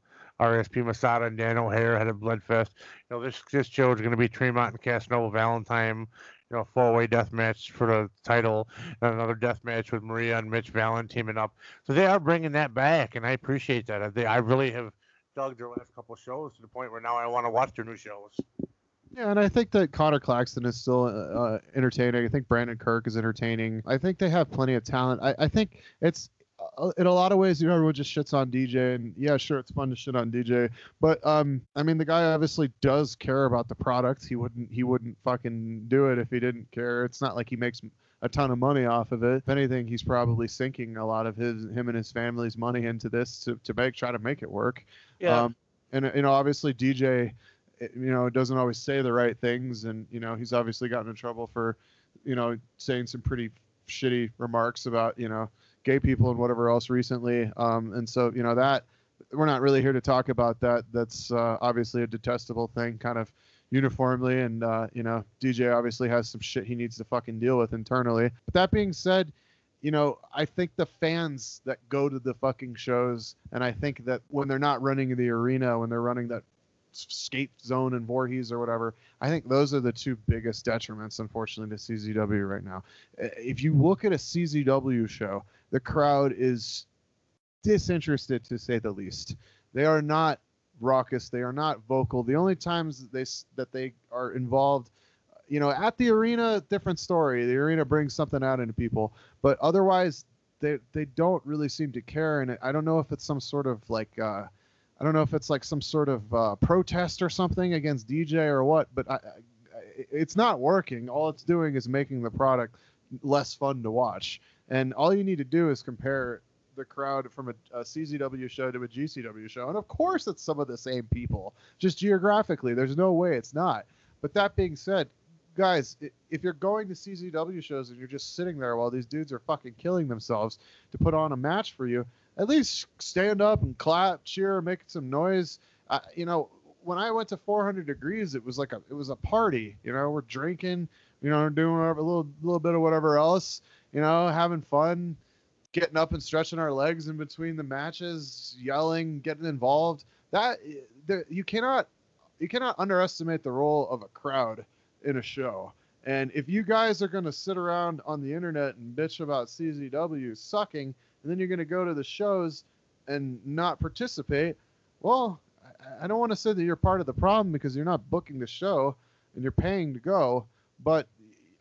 RSP Masada and Dan O'Hare had a bloodfest. You know, this this show is going to be Tremont and Casanova Valentine. You know, four way death match for the title, and another death match with Maria and Mitch Vallen teaming up. So they are bringing that back, and I appreciate that. They, I really have dug their last couple shows to the point where now I want to watch their new shows. Yeah, and I think that Connor Claxton is still uh, uh, entertaining. I think Brandon Kirk is entertaining. I think they have plenty of talent. I, I think it's in a lot of ways, you know, everyone just shits on DJ, and yeah, sure, it's fun to shit on DJ, but um, I mean, the guy obviously does care about the product. He wouldn't, he wouldn't fucking do it if he didn't care. It's not like he makes a ton of money off of it. If anything, he's probably sinking a lot of his, him and his family's money into this to, to make, try to make it work. Um, and you know, obviously DJ, eh, you know, doesn't always say the right things, and you know, he's obviously gotten in trouble for, you know, saying some pretty shitty remarks about you know gay people and whatever else recently. Um, and so you know that we're not really here to talk about that. That's uh, obviously a detestable thing, kind of uniformly, and uh, you know, DJ obviously has some shit he needs to fucking deal with internally. But that being said you know, I think the fans that go to the fucking shows, and I think that when they're not running the arena, when they're running that skate zone and Voorhees or whatever, I think those are the two biggest detriments, unfortunately, to CZW right now. Uh, If you look at a CZW show, the crowd is disinterested to say the least. They are not raucous. They are not vocal. The only times that they that they are involved you know, at the arena, different story. The arena brings something out into people, but otherwise, they they don't really seem to care. And I don't know if it's some sort of like, uh, I don't know if it's like some sort of uh, protest or something against DJ or what. But I, I, it's not working. All it's doing is making the product less fun to watch. And all you need to do is compare the crowd from a, a CZW show to a GCW show. And of course, it's some of the same people, just geographically. There's no way it's not. But that being said, guys, if you're going to CZW shows and you're just sitting there while these dudes are fucking killing themselves to put on a match for you, at least stand up and clap, cheer, make some noise. Uh, you know, when I went to 400 degrees, it was like a it was a party. You know, we're drinking, you know, doing whatever, a little little bit of whatever else. You know, having fun, getting up and stretching our legs in between the matches, yelling, getting involved. That the, you cannot you cannot underestimate the role of a crowd in a show. And if you guys are going to sit around on the internet and bitch about CZW sucking, and then you're going to go to the shows and not participate, well, I, don't want to say that you're part of the problem because you're not booking the show and you're paying to go. But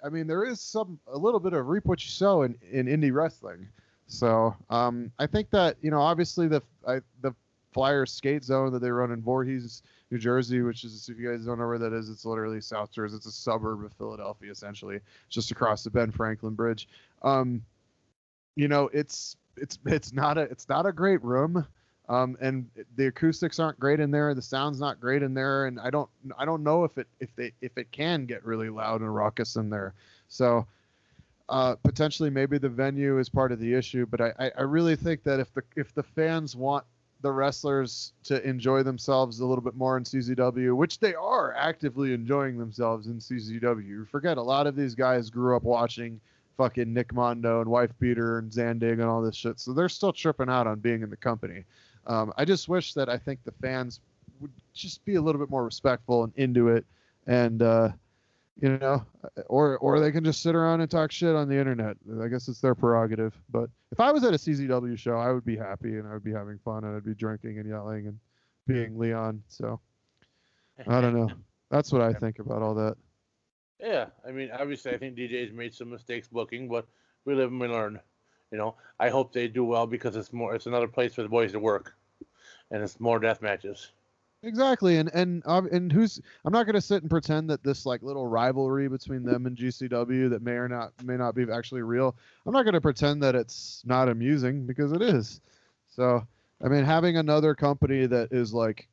I mean, there is some a little bit of reap what you sow in, in indie wrestling. So um, I think that you know, obviously the I, the Flyers skate zone that they run in Voorhees, New Jersey, which is if you guys don't know where that is, it's literally South Jersey. It's a suburb of Philadelphia, essentially, just across the Ben Franklin Bridge. Um, you know, it's it's it's not a it's not a great room. Um, and the acoustics aren't great in there. The sound's not great in there, and I don't I don't know if it if they if it can get really loud and raucous in there. So uh, potentially maybe the venue is part of the issue, but I, I, I really think that if the if the fans want the wrestlers to enjoy themselves a little bit more in CZW, which they are actively enjoying themselves in CZW. Forget a lot of these guys grew up watching fucking Nick Mondo and Wife Beater and Zandig and all this shit, so they're still tripping out on being in the company. Um, I just wish that I think the fans would just be a little bit more respectful and into it, and uh, you know, or or they can just sit around and talk shit on the internet. I guess it's their prerogative. But if I was at a CZW show, I would be happy and I would be having fun and I'd be drinking and yelling and being Leon. So I don't know. That's what I think about all that. Yeah, I mean, obviously, I think DJ's made some mistakes booking, but we live and we learn. You know, I hope they do well because it's more, it's another place for the boys to work, and it's more death matches. Exactly, and and and who's? I'm not going to sit and pretend that this like little rivalry between them and GCW that may or not may not be actually real. I'm not going to pretend that it's not amusing because it is. So, I mean, having another company that is like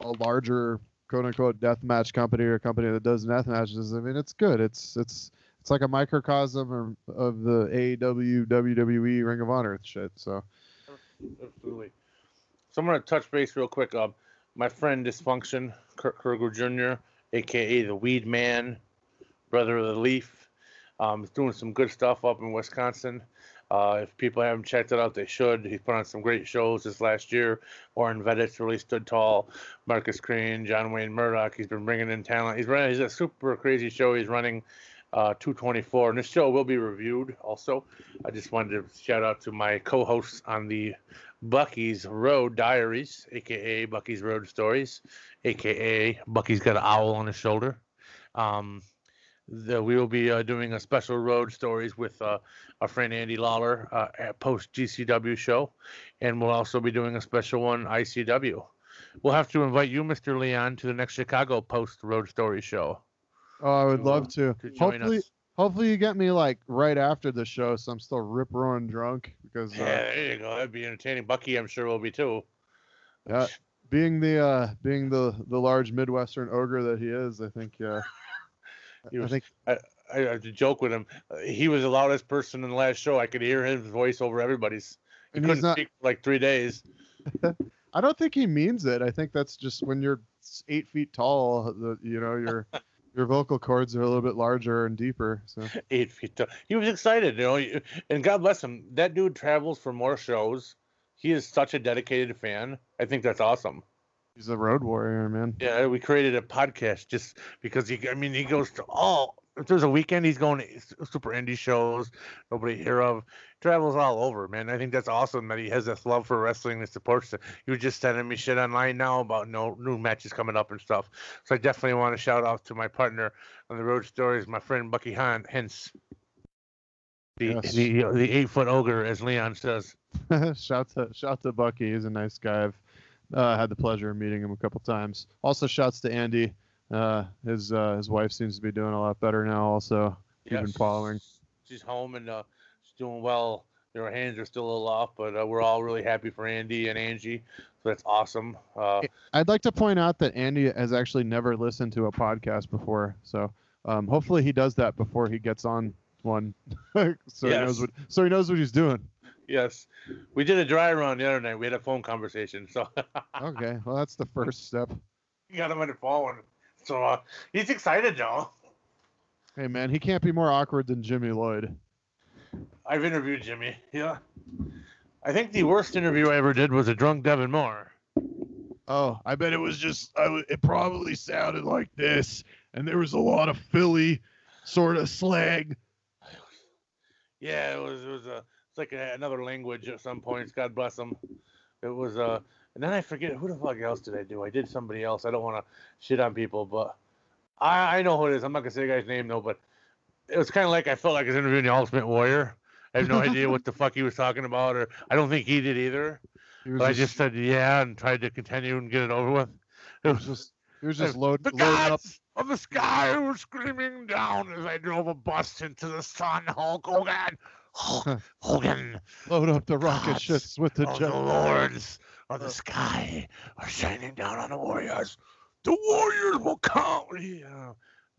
a larger quote unquote death match company or a company that does death matches, I mean, it's good. It's it's it's like a microcosm of, of the AEW, WWE, Ring of Honor shit. So, Absolutely. So I'm gonna touch base real quick. Um, my friend Dysfunction Kurt Kruger Jr., aka the Weed Man, brother of the Leaf, um, is doing some good stuff up in Wisconsin. Uh, if people haven't checked it out, they should. He's put on some great shows this last year. Orin Veidt really stood tall. Markus Crane, John Wayne Murdoch. He's been bringing in talent. He's running. He's a super crazy show. He's running uh, 224, and this show will be reviewed. Also, I just wanted to shout out to my co-hosts on the Bucky's Road Diaries, aka Bucky's Road Stories, aka Bucky's got an owl on his shoulder. Um, the, we will be uh, doing a special road stories with uh, our friend Andy Lawler uh, at post GCW show, and we'll also be doing a special one ICW. We'll have to invite you, Mr. Leon, to the next Chicago post road story show oh, I would love to. to Hopefully, us. hopefully you get me like right after the show, so I'm still rip roaring drunk because uh, Yeah, there you go. That'd be entertaining. Bucky, I'm sure, will be too. yeah, being the uh, being the the large Midwestern ogre that he is, I think yeah. He I think I, I have to joke with him. Uh, he was the loudest person in the last show. I could hear his voice over everybody's. He And couldn't not- speak for like three days. I don't think he means it. I think that's just when you're eight feet tall, the you know your your vocal cords are a little bit larger and deeper. So Eight feet tall. He was excited, you know. And God bless him. That dude travels for more shows. He is such a dedicated fan. I think that's awesome. he's a road warrior, man. Yeah, we created a podcast just because he. I mean, he goes to all. If there's a weekend, he's going to super indie shows nobody hear of. Travels all over, man. I think that's awesome that he has this love for wrestling and supports it. He was just sending me shit online now about no new matches coming up and stuff. So I definitely want to shout out to my partner on the road stories, my friend Bucky Han, hence the Yes. the, the eight foot ogre, as Leon says. shout to shout to Bucky. He's a nice guy. I've uh, had the pleasure of meeting him a couple times. Also, shouts to Andy. Uh, his uh, his wife seems to be doing a lot better now. Also, you've been following. She's home and uh, she's doing well. Her hands are still a little off, but uh, we're all really happy for Andy and Angie. So that's awesome. Uh, I'd like to point out that Andy has actually never listened to a podcast before, so um, hopefully he does that before he gets on one, so he knows what so he knows what he's doing. yes, we did a dry run the other night. We had a phone conversation, so Okay, well that's the first step. You got him on the phone. So uh, he's excited, though. Hey man, he can't be more awkward than Jimmy Lloyd. I've interviewed Jimmy. Yeah. I think the worst interview I ever did was a drunk Devon Moore. Oh, I bet it was just. I w- it probably sounded like this, and there was a lot of Philly sort of slang. Yeah, it was it was a it's like a, another language at some points. God bless him. It was uh, and then I forget who the fuck else did I do? I did somebody else. I don't want to shit on people, but I I know who it is. I'm not gonna say the guy's name though, but it was kind of like I felt like I was interviewing the Ultimate Warrior. I have no idea what the fuck he was talking about, or I don't think he did either. But I just said yeah and tried to continue and get it over with. It was just he was just load, the loading up. of the sky were screaming down as I drove a bus into the sun. Hulk Hogan, Hulk Hogan, load up the rocket ships with the jet. the lords of the uh. sky are shining down on the warriors. The warriors will come. Yeah.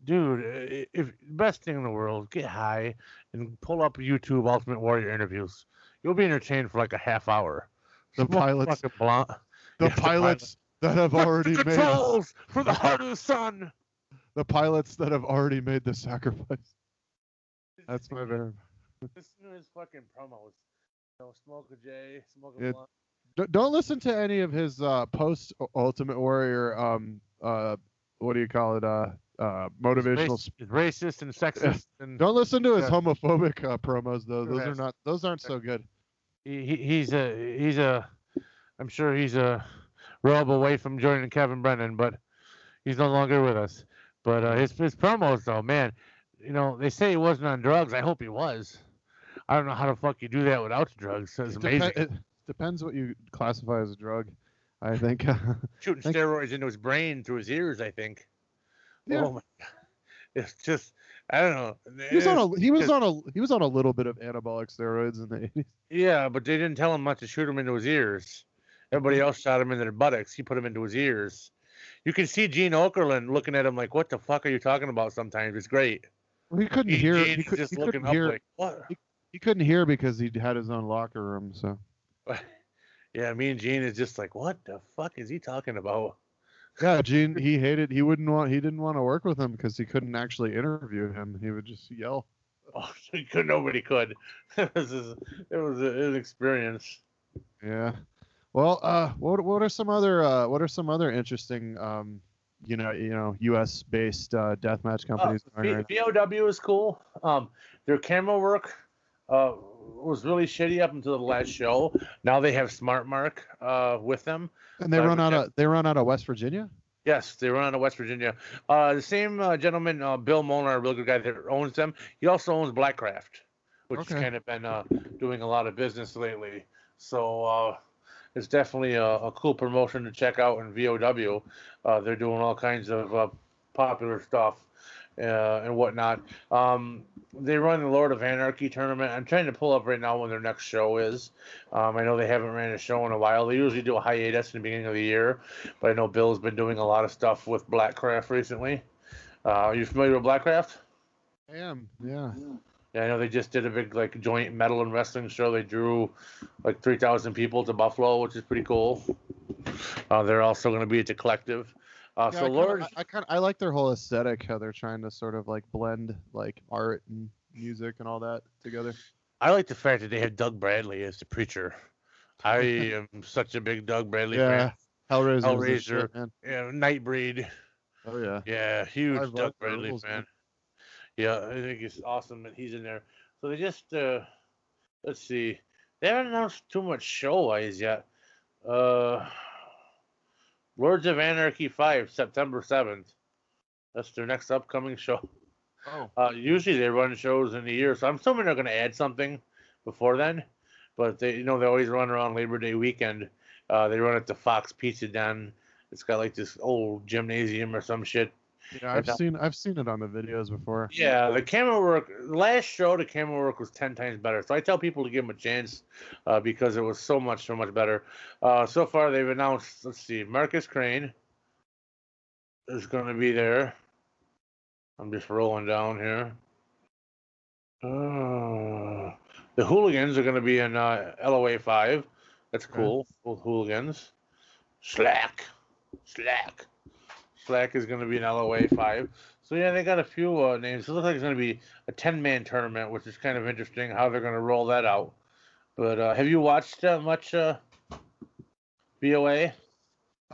Dude, i- if best thing in the world, get high and pull up YouTube Ultimate Warrior interviews. You'll be entertained for like a half hour. The Smoke pilots- fucking blunt. The Yes, the pilots that have already the made for the heart of the sun. the pilots that have already made the sacrifice. That's my favorite. Listen to his fucking promos. You know, smoke a J, smoke a Yeah. blunt. Don't listen to any of his uh, post Ultimate Warrior. Um, uh, what do you call it? Uh, uh, motivational. Rac- it's racist and sexist, and Don't listen to his Yeah. homophobic uh, promos though. Those are not Those aren't so good. he, he, he's a he's a. I'm sure he's a robe away from joining Kevin Brennan, but he's no longer with us. But uh, his his promos though, man, you know they say he wasn't on drugs. I hope he was. I don't know how the fuck you do that without drugs. That's It, amazing. it depends what you classify as a drug. I think. Shooting Thank- steroids into his brain through his ears. I think. Yeah. Oh my god. It's just I don't know. he was on a he was just- on a he was on a little bit of anabolic steroids in the 80s. Yeah, but they didn't tell him not to shoot him into his ears. Everybody Mm-hmm. else shot him in their buttocks. He put him into his ears. You can see Gene Okerlund looking at him like, "What the fuck are you talking about?" Sometimes it's great. Well, he couldn't He, hear. He, could, just he looking couldn't up hear. like, "What?" He couldn't hear because he had his own locker room. So yeah, me and Gene is just like, "What the fuck is he talking about?" yeah, Gene. He hated. He wouldn't want. He didn't want to work with him because he couldn't actually interview him. He would just yell. Oh, could, nobody could. it was just- it was an experience. Yeah. Well, uh, what what are some other uh, what are some other interesting um, you know, you know, U.S. based uh, deathmatch companies? Uh, V- right is cool. Um, their camera work uh, was really shitty up until the last show. Now they have Smart Mark uh, with them. and they uh, run out of they run out of West Virginia. Yes, they run out of West Virginia. Uh, the same uh, gentleman, uh, Bill Molnar, a real good guy that owns them. He also owns Blackcraft, which Okay. has kind of been uh, doing a lot of business lately. So uh, it's definitely a, a cool promotion to check out in VOW. Uh, they're doing all kinds of uh, popular stuff uh, and whatnot. Um, they run the Lord of Anarchy tournament. I'm trying to pull up right now when their next show is. Um, I know they haven't ran a show in a while. They usually do a hiatus in the beginning of the year, but I know Bill's been doing a lot of stuff with Blackcraft recently. Uh, are you familiar with Blackcraft? I am. Yeah. Yeah, I know they just did a big like joint metal and wrestling show. They drew like three thousand people to Buffalo, which is pretty cool. Uh, they're also going to be at the collective. Uh, Yeah, so I kinda- Lord, I, I kind I like their whole aesthetic. How they're trying to sort of like blend like art and music and all that together. I like the fact that they have Doug Bradley as the preacher. I am such a big Doug Bradley Yeah. Hellraiser. is the Hellraiser. shit, man. Yeah, Nightbreed. Oh yeah. Yeah, huge love Doug Bradley fan. man. Yeah, I think it's awesome that he's in there. So they just uh let's see. They haven't announced too much show wise yet. Uh Lords of Anarchy 5, September 7th. That's their next upcoming show. Oh. Uh, usually they run shows in the year, so I'm assuming they're going to add something before then. But they, you know, they always run around Labor Day weekend. Uh, they run at the Fox Pizza Den. It's got like this old gymnasium or some shit. Yeah, I've And, seen I've seen it on the videos before. Yeah, the camera work. Last show, the camera work was ten times better. So I tell people to give them a chance uh, because it was so much, so much better. Uh, so far, they've announced. Let's see, Markus Crane is going to be there. I'm just rolling down here. Uh, the Hooligans are going to be in uh, LOA five. That's Okay. cool. Both Hooligans. Slack, Slack, Slack is going to be an LOA five. So yeah, they got a few uh, names. It looks like it's going to be a ten-man tournament, which is kind of interesting how they're going to roll that out. But uh, have you watched uh, much uh, BOA?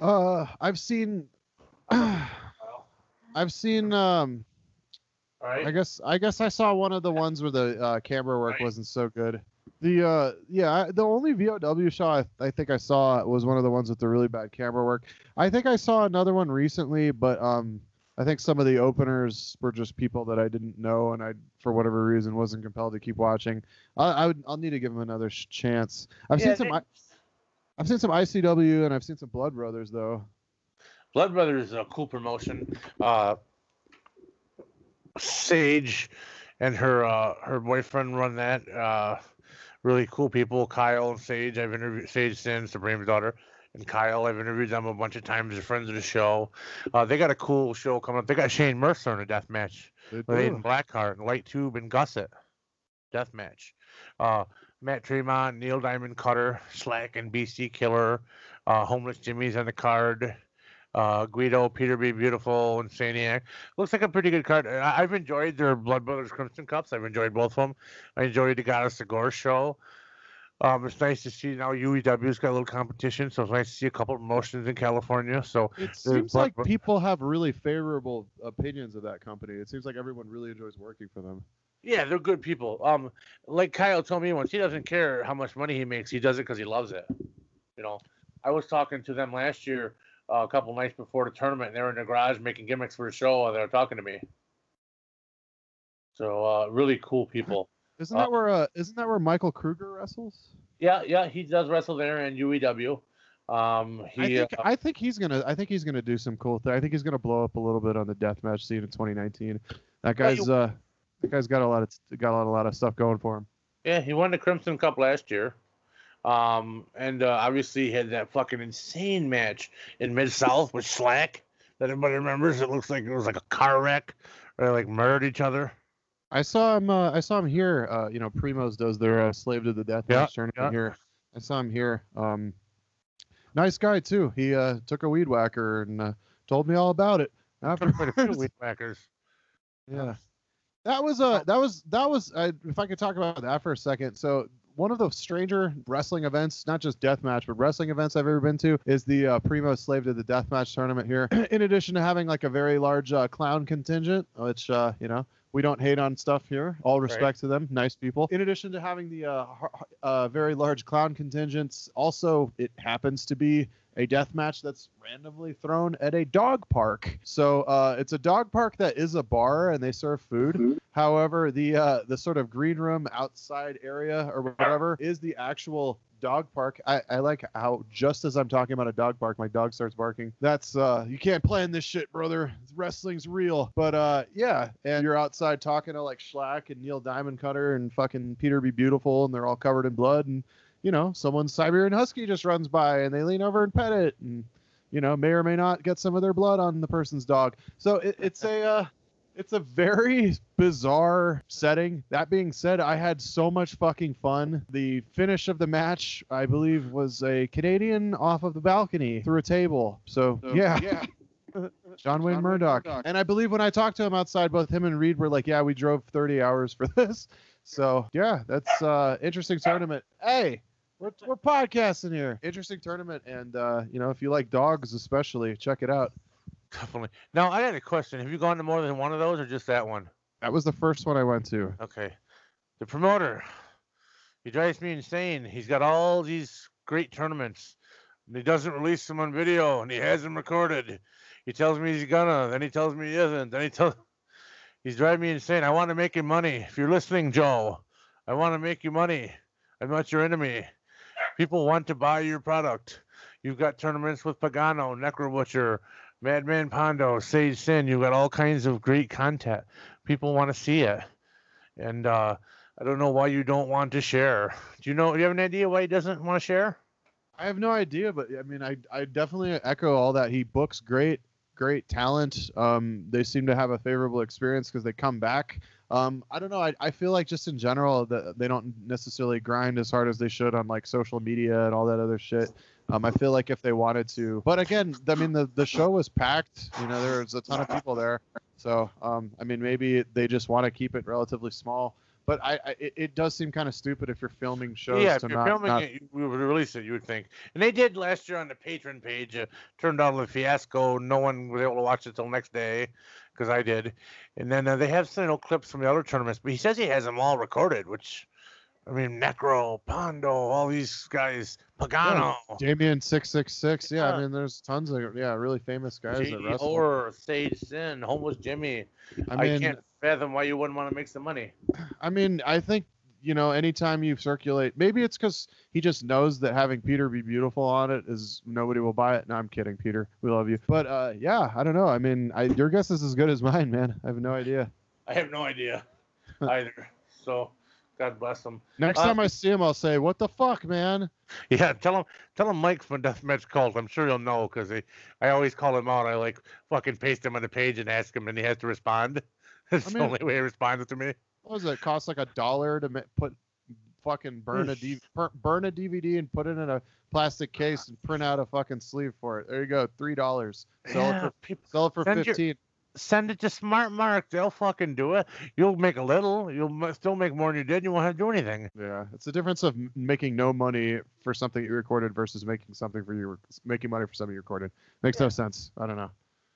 Uh, I've seen I've seen um All right. I guess I guess I saw one of the ones where the uh, camera work Right. wasn't so good. The uh yeah, the only VOW show I, I think I saw was one of the ones with the really bad camera work. I think I saw another one recently, but um I think some of the openers were just people that I didn't know, and I, for whatever reason, wasn't compelled to keep watching. I, I would, I'll need to give them another sh- chance. I've Yeah, seen some, I, I've seen some ICW, and I've seen some Blood Brothers though. Blood Brothers is a cool promotion. Uh, Sage and her uh, her boyfriend run that. Uh, really cool people, Kyle and Sage. I've interviewed Sage Sin, Supreme's daughter, and Kyle. I've interviewed them a bunch of times. They're friends of the show. Uh, they got a cool show coming up. They got Shane Mercer in a death match They with. Aiden Blackheart and White Tube and Gusset. Death match. Uh, Matt Tremont, Neil Diamond Cutter, Slack and BC Killer, uh, Homeless Jimmy's on the card. Uh, Guido, Peter B. Beautiful, and Saniac. Looks like a pretty good card. I- I've enjoyed their Blood Brothers Crimson Cups. I've enjoyed both of them. I enjoyed the Goddess of Gore show. Um, it's nice to see now UEW's got a little competition, so it's nice to see a couple of promotions in California. So It seems like Bro- people have really favorable opinions of that company. It seems like everyone really enjoys working for them. Yeah, they're good people. Um, like Kyle told me once, he doesn't care how much money he makes. He does it because he loves it. You know, I was talking to them last year, uh, a couple nights before the tournament, and they were in the garage making gimmicks for the show, and they were talking to me. So, uh, really cool people. Isn't Uh, that where uh, isn't that where Michael Kruger wrestles? Yeah, yeah, he does wrestle there in UEW. Um, he, I think uh, I think he's gonna I think he's gonna do some cool thing. I think he's gonna blow up a little bit on the deathmatch scene in 2019. That Well, you- guy's uh that guy's got a lot of got a lot, a lot of stuff going for him. Yeah, he won the Crimson Cup last year. Um, and uh, obviously he had that fucking insane match in Mid South with Slack that everybody remembers. It looks like it was like a car wreck or they like murdered each other. I saw him. Uh, I saw him here. Uh, you know, Primos does their uh, Slave to the Death Yeah, match tournament yeah. here. I saw him here. Um, nice guy too. He uh, took a weed whacker and uh, told me all about it. A few weed whackers. Yeah, that was uh that was that was uh, if I could talk about that for a second. So one of the stranger wrestling events, not just death match, but wrestling events I've ever been to, is the uh, Primo Slave to the Death Match tournament here. In addition to having like a very large uh, clown contingent, which uh, you know we don't hate on stuff here. All respect to them, nice people. In addition to having the uh, uh, very large clown contingents, also it happens to be a death match that's randomly thrown at a dog park. So uh, it's a dog park that is a bar and they serve food. However, the uh, the sort of green room outside area or whatever is the actual dog park. I, I like how just as I'm talking about a dog park, my dog starts barking. That's uh you can't plan this shit, brother. Wrestling's real. But uh yeah, and you're outside talking to like Slack and Neil Diamond Cutter and fucking Peter Be Beautiful and they're all covered in blood and you know, someone's Siberian Husky just runs by and they lean over and pet it and you know, may or may not get some of their blood on the person's dog. So it, it's a uh it's a very bizarre setting. That being said, I had so much fucking fun. The finish of the match, I believe, was a Canadian off of the balcony through a table. So, yeah yeah. John Wayne Murdoch. And I believe when I talked to him outside, both him and Reed were like, "Yeah, we drove 30 hours for this." So yeah, that's uh interesting tournament. Hey, we're, we're podcasting here. Interesting tournament, and uh, you know, if you like dogs, especially, check it out. Definitely. Now I got a question. Have you gone to more than one of those or just that one? That was the first one I went to. Okay. The promoter. He drives me insane. He's got all these great tournaments. And he doesn't release them on video and he has them recorded. He tells me he's gonna, then he tells me he isn't. Then he tells he's driving me insane. I want to make him money. If you're listening, Joe, I want to make you money. I'm not your enemy. People want to buy your product. You've got tournaments with Pagano, Necro Butcher, Madman Pondo, Sage Sin. You've got all kinds of great content. People want to see it, and uh, I don't know why you don't want to share. Do you know? Do you have an idea why he doesn't want to share? I have no idea, but I mean, I I definitely echo all that. He books great, great talent. Um, they seem to have a favorable experience because they come back. Um, I don't know. I, I feel like just in general that they don't necessarily grind as hard as they should on like social media and all that other shit. Um, I feel like if they wanted to, but again, I mean the the show was packed. You know, there was a ton of people there. So um, I mean, maybe they just want to keep it relatively small. But I, I it, it does seem kind of stupid if you're filming shows yeah, if you're not, filming not it, you- we would release it. You would think, and they did last year on the patron page. Uh, turned on the fiasco. No one was able to watch it till next day, because I did. And then uh, they have some you know, clips from the other tournaments, but he says he has them all recorded. Which, I mean, Necro, Pondo, all these guys, Pagano, Damien six six six. Yeah, Yeah. I mean, there's tons of yeah, really famous guys that JD wrestle. Horror, Sage Sin, Homeless Jimmy. I I, can't fathom why you wouldn't want to make some money. I mean, I think you know, anytime you circulate, maybe it's because he just knows that having Peter be beautiful on it is nobody will buy it. No, I'm kidding, Peter. We love you. But uh, yeah, I don't know. I mean, I, your guess is as good as mine, man. I have no idea. I have no idea either. So, God bless them. Next Uh, time I see him, I'll say, "What the fuck, man?" Yeah, tell him, tell him Mike from Deathmatch Cult. I'm sure he'll know because I always call him out. I like fucking paste him on the page and ask him, and he has to respond. That's I the only way he responds to me. What was it? it cost like a dollar to put fucking burn a D- burn a DVD and put it in a plastic case and print out a fucking sleeve for it. There you go, three dollars. Sell it for people, sell it for Send your- fifteen. Send it to Smart Mark. They'll fucking do it. You'll make a little. You'll still make more than you did. You won't have to do anything. Yeah, it's the difference of making no money for something you recorded versus making something for you making money for something you recorded. Makes no sense. I don't know.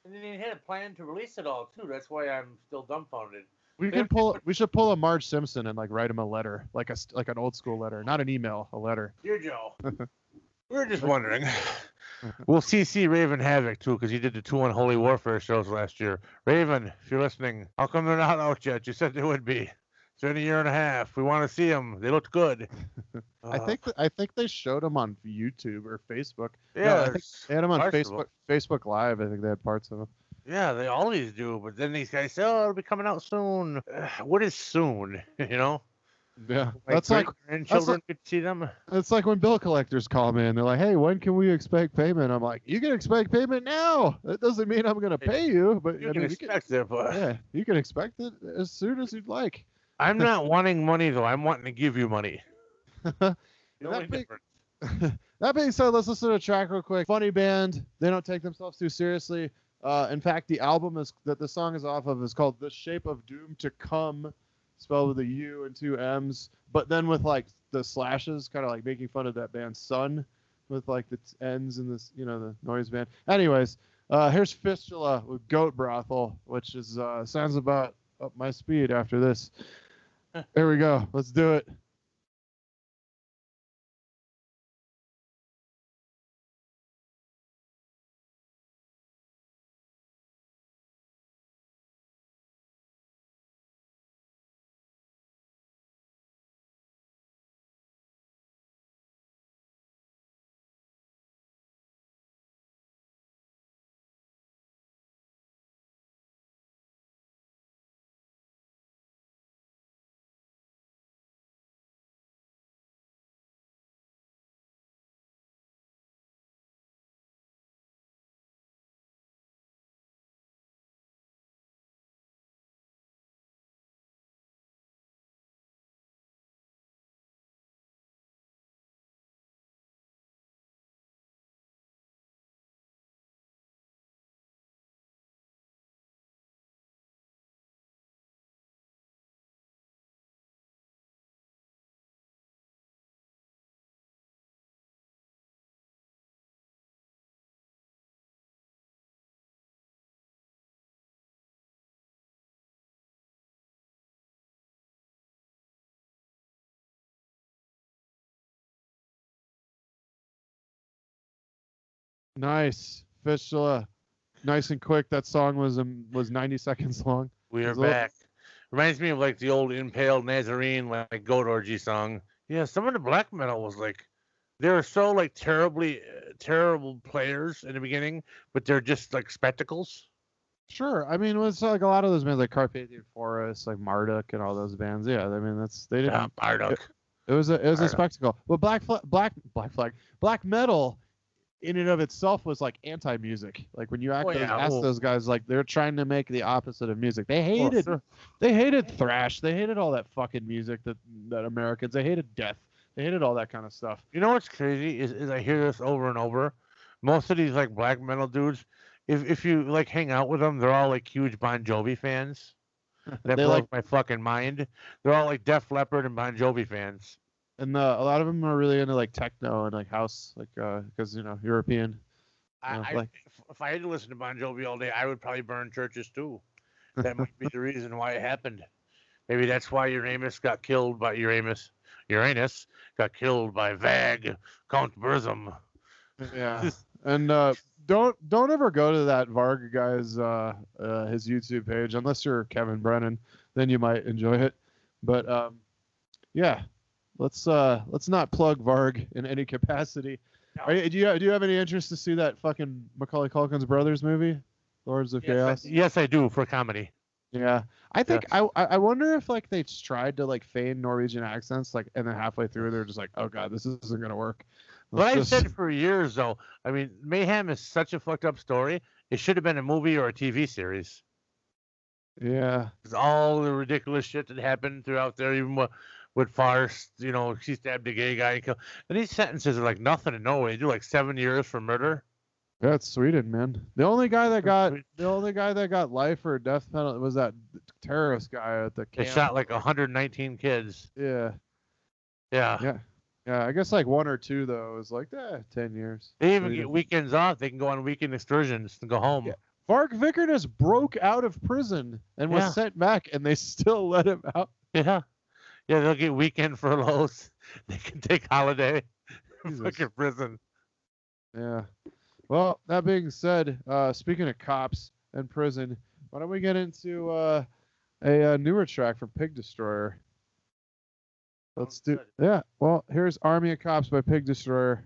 And then he had a plan to release it all too. That's why I'm still dumbfounded. We can pull. We should pull a Marge Simpson and like write him a letter, like a like an old school letter, not an email, a letter. Dear Joe, we were just wondering. We'll CC Raven Havoc too, because he did the two Unholy Warfare shows last year. Raven, if you're listening, how come they're not out yet? You said they would be. It's been a year and a half. We want to see them. They looked good. I Uh, think th- I think they showed them on YouTube or Facebook. Yeah, there's they had him on Facebook. Facebook Live. I think they had parts of them. Yeah, they always do. But then these guys say, "Oh, it'll be coming out soon." What is soon? You know, Yeah, that's like grandchildren could see them. it's like when bill collectors call me and they're like, "Hey, when can we expect payment?" I'm like, "You can expect payment now. That doesn't mean I'm gonna pay you, but You I can mean, you can, expect it, but yeah, you can expect it as soon as you'd like." I'm not wanting money though. I'm wanting to give you money. That difference. that being said, let's listen to a track real quick. Funny band. They don't take themselves too seriously. Uh, in fact, the album is that the song is off of is called "The Shape of Doom to Come," spelled with a U and two M's, but then with like the slashes, kind of like making fun of that band Sunn, with like the t- N's and this, you know, the noise band. Anyways, uh, here's Fistula with Goat Brothel, which is uh, sounds about up my speed after this. There we go. Let's do it. Nice. Fistula. Nice and quick. That song was um, was 90 seconds long. We are a little- back. Reminds me of like the old Impaled Nazarene, like Goat Orgy song. Yeah, some of the black metal was like they were so like terribly uh, terrible players in the beginning, but they're just like spectacles. Sure. I mean, it's like a lot of those bands, like Carpathian Forest, like Marduk, and all those bands. Yeah, I mean, that's they didn't. Yeah, Marduk. It was a it was a spectacle. But Black Flag, Black Black Flag, Black Metal, in and of itself was like anti-music. Like when you act Oh, those, yeah, ask well- those guys, like they're trying to make the opposite of music. They Well, hated sure. they hated thrash. They hated all that fucking music that that Americans. They hated death. They hated all that kind of stuff. You know what's crazy is, is I hear this over and over. Most of these like black metal dudes, if if you like hang out with them, they're all like huge Bon Jovi fans. That They blows like- my fucking mind. They're all like Def Leppard and Bon Jovi fans. And uh, a lot of them are really into like techno and like house, like because you know European. I, Yeah, I, like- if, if I had to listen to Bon Jovi all day, I would probably burn churches too. That might be the reason why it happened. Maybe that's why Euronymous got killed by Uranus. Euronymous got killed by Varg Count Burzum. Yeah. and uh, don't don't ever go to that Varg guy's uh, uh, his YouTube page unless you're Kevin Brennan, then you might enjoy it. But um, yeah, let's uh, let's not plug Varg in any capacity. Are you, do you do you have any interest to see that fucking Macaulay Culkin's brothers movie, Lords of Yes, Chaos? I, yes, I do for comedy. Yeah, I think I I I wonder if like they tried to like feign Norwegian accents, like, and then halfway through they're just like, oh god, this isn't gonna work. But Let's I've just- said for years though, I mean, Mayhem is such a fucked up story. It should have been a movie or a TV series. yeah, all the ridiculous shit that happened throughout there, even with, with Faust, you know, she stabbed a gay guy. And, killed, and these sentences are like nothing in Norway. They do like seven years for murder. That's Sweden, man. The only guy that got the only guy that got life or death penalty was that terrorist guy at the camp. They shot like 119 kids. Yeah, Yeah. yeah, yeah. I guess like one or two though is like eh, ten years. They even Sweden. get weekends off. They can go on weekend excursions and go home. Yeah. Varg Vikernes broke out of prison and was Yeah. sent back, and they still let him out. Yeah. Yeah, they'll get weekend furloughs. They can take holiday. Fucking prison. Yeah. Well, that being said, uh, speaking of cops and prison, why don't we get into uh, a, uh newer track from Pig Destroyer? Let's do. Yeah. Well, here's Army of Cops by Pig Destroyer.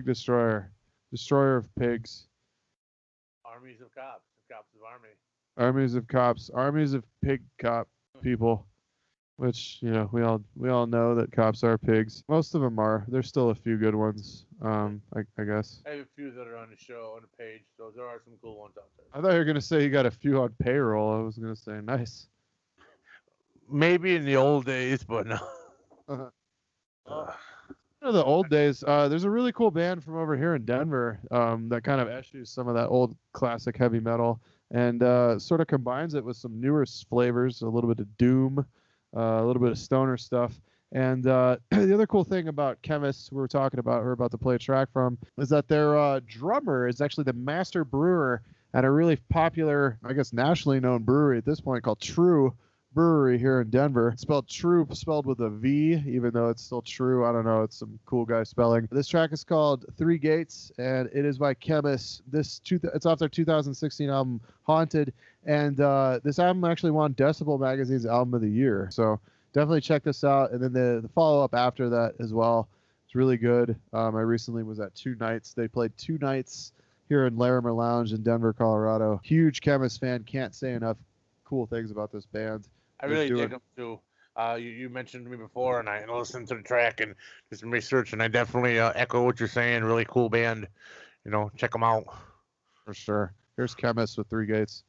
Pig Destroyer, destroyer of pigs, Armies of cops, cops of army. armies of cops, armies of pig cop people. Which you know we all we all know that cops are pigs. Most of them are. There's still a few good ones. Um, I, I guess. I have a few that are on the show on the page, so there are some cool ones out there. I thought you were gonna say you got a few on payroll. I was gonna say nice. Maybe in the old days, but no. Uh-huh. Uh, Know, the old days. Uh, there's a really cool band from over here in Denver um, that kind of eschews some of that old classic heavy metal and uh, sort of combines it with some newer flavors, a little bit of doom, uh, a little bit of stoner stuff. And uh, the other cool thing about Khemmis, we were talking about, or about to play a track from, is that their uh, drummer is actually the master brewer at a really popular, I guess, nationally known brewery at this point called True Brewery here in Denver. It's spelled True, spelled with a V, even though it's still True. I don't know. It's some cool guy spelling. This track is called Three Gates, and it is by Khemmis. This two, it's off their 2016 album Hunted, and uh, this album actually won Decibel Magazine's Album of the Year. So definitely check this out. And then the, the follow up after that as well. It's really good. Um, I recently was at two nights. They played two nights here in Larimer Lounge in Denver, Colorado. Huge Khemmis fan. Can't say enough cool things about this band. I really dig it. them too. Uh, you, you mentioned to me before, and I listened to the track and did some research, and I definitely uh, echo what you're saying. Really cool band. You know, check them out. For sure. Here's Khemmis with three gates.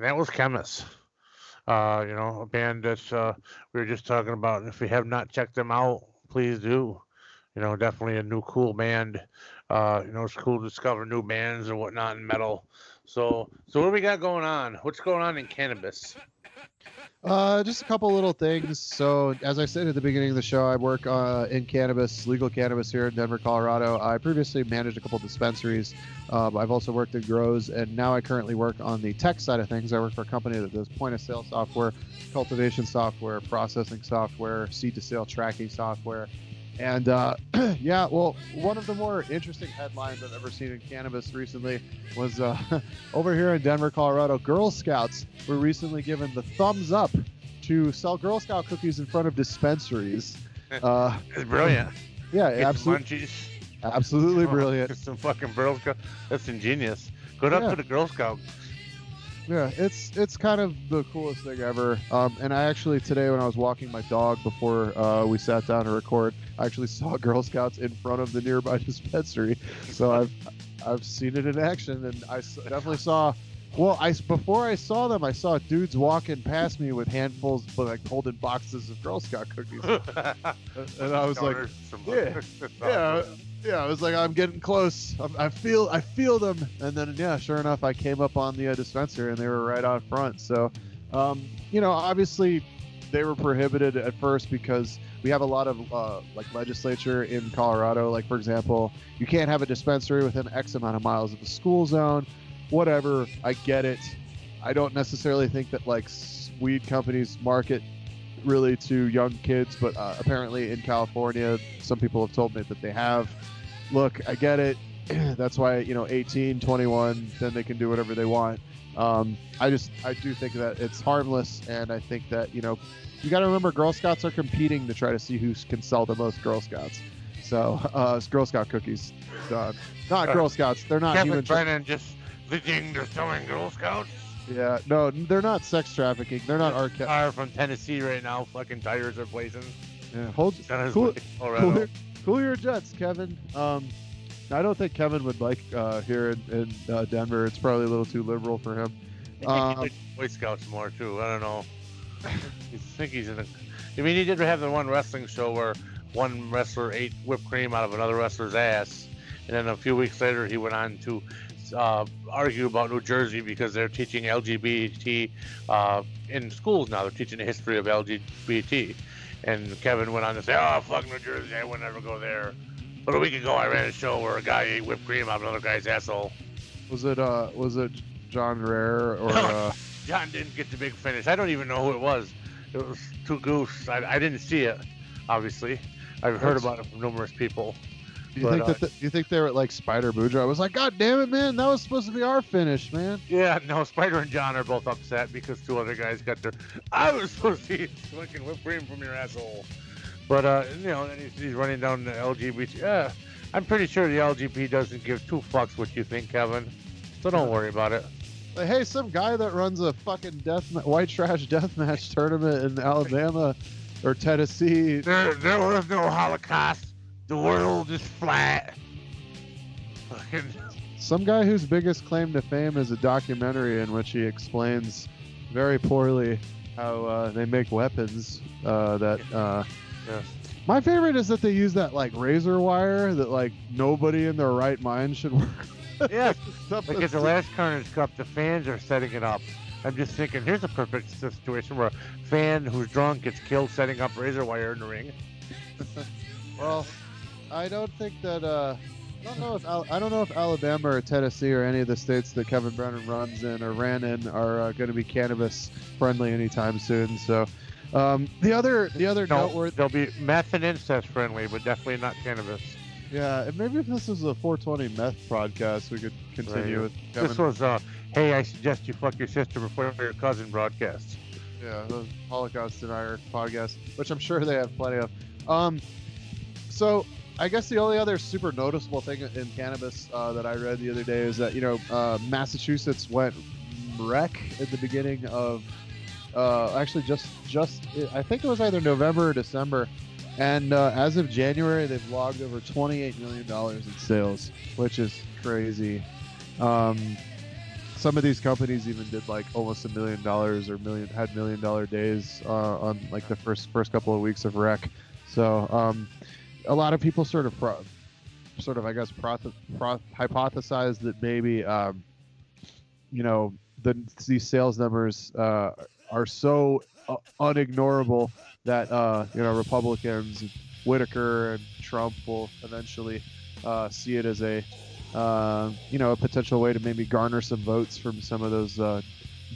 That was Khemmis. Uh, you know, a band that uh, we were just talking about. And if you have not checked them out, please do. You know, definitely a new cool band. Uh, you know, it's cool to discover new bands and whatnot in metal. So, so what do we got going on? What's going on in cannabis? Uh, just a couple little things. So, as I said at the beginning of the show, I work uh, in cannabis, legal cannabis here in Denver, Colorado. I previously managed a couple dispensaries. Um, I've also worked in grows, and now I currently work on the tech side of things. I work for a company that does point of sale software, cultivation software, processing software, seed to sale tracking software. And uh, yeah, well, one of the more interesting headlines I've ever seen in cannabis recently was uh, over here in Denver, Colorado. Girl Scouts were recently given the thumbs up to sell Girl Scout cookies in front of dispensaries. Uh, It's brilliant. yeah, Get absolutely, absolutely brilliant. Get some fucking Girl Scout. That's ingenious. Good up Yeah. to the Girl Scout. Yeah, it's it's kind of the coolest thing ever. Um, and I actually today when I was walking my dog before uh, we sat down to record, I actually saw Girl Scouts in front of the nearby dispensary. So I've I've seen it in action, and I definitely saw. Well, I before I saw them, I saw dudes walking past me with handfuls, but like holding boxes of Girl Scout cookies, and I was like, yeah, yeah, yeah. I was like, I'm getting close. I'm, I feel, I feel them. And then, yeah, sure enough, I came up on the uh, dispenser, and they were right out front. So, um, you know, obviously, they were prohibited at first because we have a lot of uh, like legislature in Colorado. Like, for example, you can't have a dispensary within X amount of miles of the school zone. Whatever, I get it. I don't necessarily think that like weed companies market really to young kids, but uh, apparently in California, some people have told me that they have. Look, I get it. That's why, you know, 18, 21, then they can do whatever they want. Um, I just, I do think that it's harmless, and I think that, you know, you got to remember Girl Scouts are competing to try to see who can sell the most Girl Scouts. So, uh, it's Girl Scout cookies. Uh, not Girl Scouts. They're not Kevin human. tra- Brennan just thinking they're selling Girl Scouts. yeah, no, they're not sex trafficking. They're not our. Ca- Car from Tennessee right now. Fucking tires are blazing. yeah, hold, Cool- Colorado. Cool, your jets, Kevin. Um, I don't think Kevin would like uh, here in, in uh, Denver. It's probably a little too liberal for him. I think he Um, Boy Scouts more too. I don't know. I think he's in a. I mean, he did have the one wrestling show where one wrestler ate whipped cream out of another wrestler's ass, and then a few weeks later he went on to uh, argue about New Jersey because they're teaching LGBT uh, in schools now. They're teaching the history of LGBT, and Kevin went on to say, "Oh, fuck New Jersey! I would never go there." But a week ago, I ran a show where a guy ate whipped cream out of another guy's asshole. Was it uh, was it John Rare or uh, John didn't get the big finish. I don't even know who it was. It was two goofs. I, I didn't see it, obviously. I've heard That's- about it from numerous people. Do you But, think uh, that the, do you think they were like Spider Boudreaux? I was like, God damn it, man! That was supposed to be our finish, man. Yeah, no, Spider and John are both upset because two other guys got their. I was supposed to eat fucking whipped cream from your asshole. But, uh, you know, then he's, he's running down the LGBT. Yeah, I'm pretty sure the LGBT doesn't give two fucks what you think, Kevin. So don't worry about it. Like, hey, some guy that runs a fucking death ma- white trash death match tournament in Alabama or Tennessee. There, there was no Holocaust. The world is flat. Some guy whose biggest claim to fame is a documentary in which he explains very poorly how uh, they make weapons. Uh, that uh, Yeah. my favorite is that they use that like razor wire that like nobody in their right mind should work. yeah, like at the last Carnage Cup, the fans are setting it up. I'm just thinking, here's a perfect situation where a fan who's drunk gets killed setting up razor wire in the ring. Well, I don't think that. Uh, I don't know if Al- I don't know if Alabama or Tennessee or any of the states that Kevin Brennan runs in or ran in are uh, going to be cannabis friendly anytime soon. So, um, the other the other No, noteworthy, they'll be meth and incest friendly, but definitely not cannabis. yeah, and maybe if this was a 420 meth podcast, we could continue Right. with Kevin. This was, uh, hey, I suggest you fuck your sister before your cousin broadcasts. Yeah, the Holocaust Denier podcast, which I'm sure they have plenty of. Um, so I guess the only other super noticeable thing in cannabis uh, that I read the other day is that you know uh, Massachusetts went rec at the beginning of uh, actually just just I think it was either November or December, and uh, as of January they've logged over 28 million dollars in sales, which is crazy. Um, some of these companies even did like almost a million dollars or million had million dollar days uh, on like the first first couple of weeks of rec. So um, a lot of people sort of pro- sort of I guess pro- pro- hypothesize that maybe um, you know the these sales numbers uh, are so uh, unignorable that uh, you know Republicans, Whitaker and Trump will eventually uh, see it as a uh, you know a potential way to maybe garner some votes from some of those uh,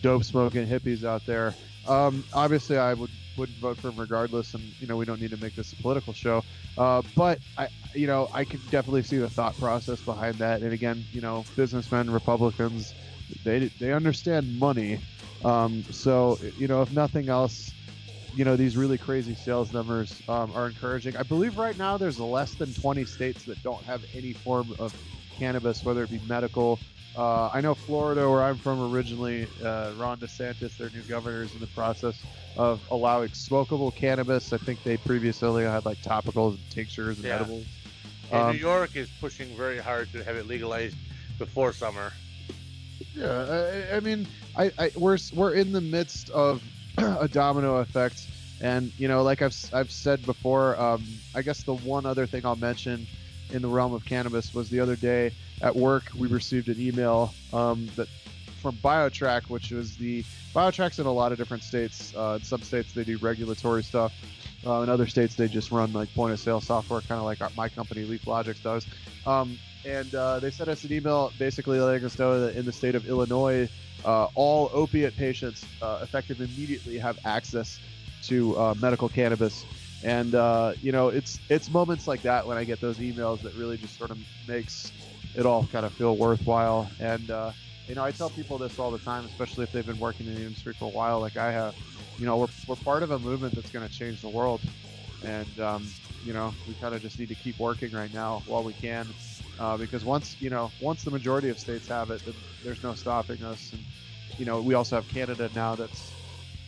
dope smoking hippies out there. Um, obviously, I would would vote for him regardless, and you know we don't need to make this a political show. Uh, but I, you know, I can definitely see the thought process behind that. And again, you know, businessmen, Republicans, they they understand money. Um, so you know, if nothing else, you know, these really crazy sales numbers um, are encouraging. I believe right now there's less than 20 states that don't have any form of cannabis, whether it be medical. Uh, I know Florida, where I'm from originally, uh, Ron DeSantis, their new governor, is in the process of allowing smokable cannabis. I think they previously had like topicals and tinctures and Yeah. edibles. And Um, New York is pushing very hard to have it legalized before summer. Yeah, I, I mean, I, I we're s- we're in the midst of a domino effect, and you know, like I've s- I've said before, um, I guess the one other thing I'll mention in the realm of cannabis was the other day at work we received an email um, that from BioTrack, which was the BioTrack's in a lot of different states. Uh, in some states they do regulatory stuff. Uh, in other states they just run like point of sale software, kind of like our, my company LeafLogix does. Um, and uh, they sent us an email basically letting us know that in the state of Illinois, uh, all opiate patients uh, effective immediately have access to uh, medical cannabis. And uh, you know, it's it's moments like that when I get those emails that really just sort of makes it all kind of feel worthwhile. And uh, you know, I tell people this all the time, especially if they've been working in the industry for a while, like I have. You know, we're, we're part of a movement that's going to change the world, and um, you know, we kind of just need to keep working right now while we can, uh, because once you know, once the majority of states have it, there's no stopping us. And you know, we also have Canada now that's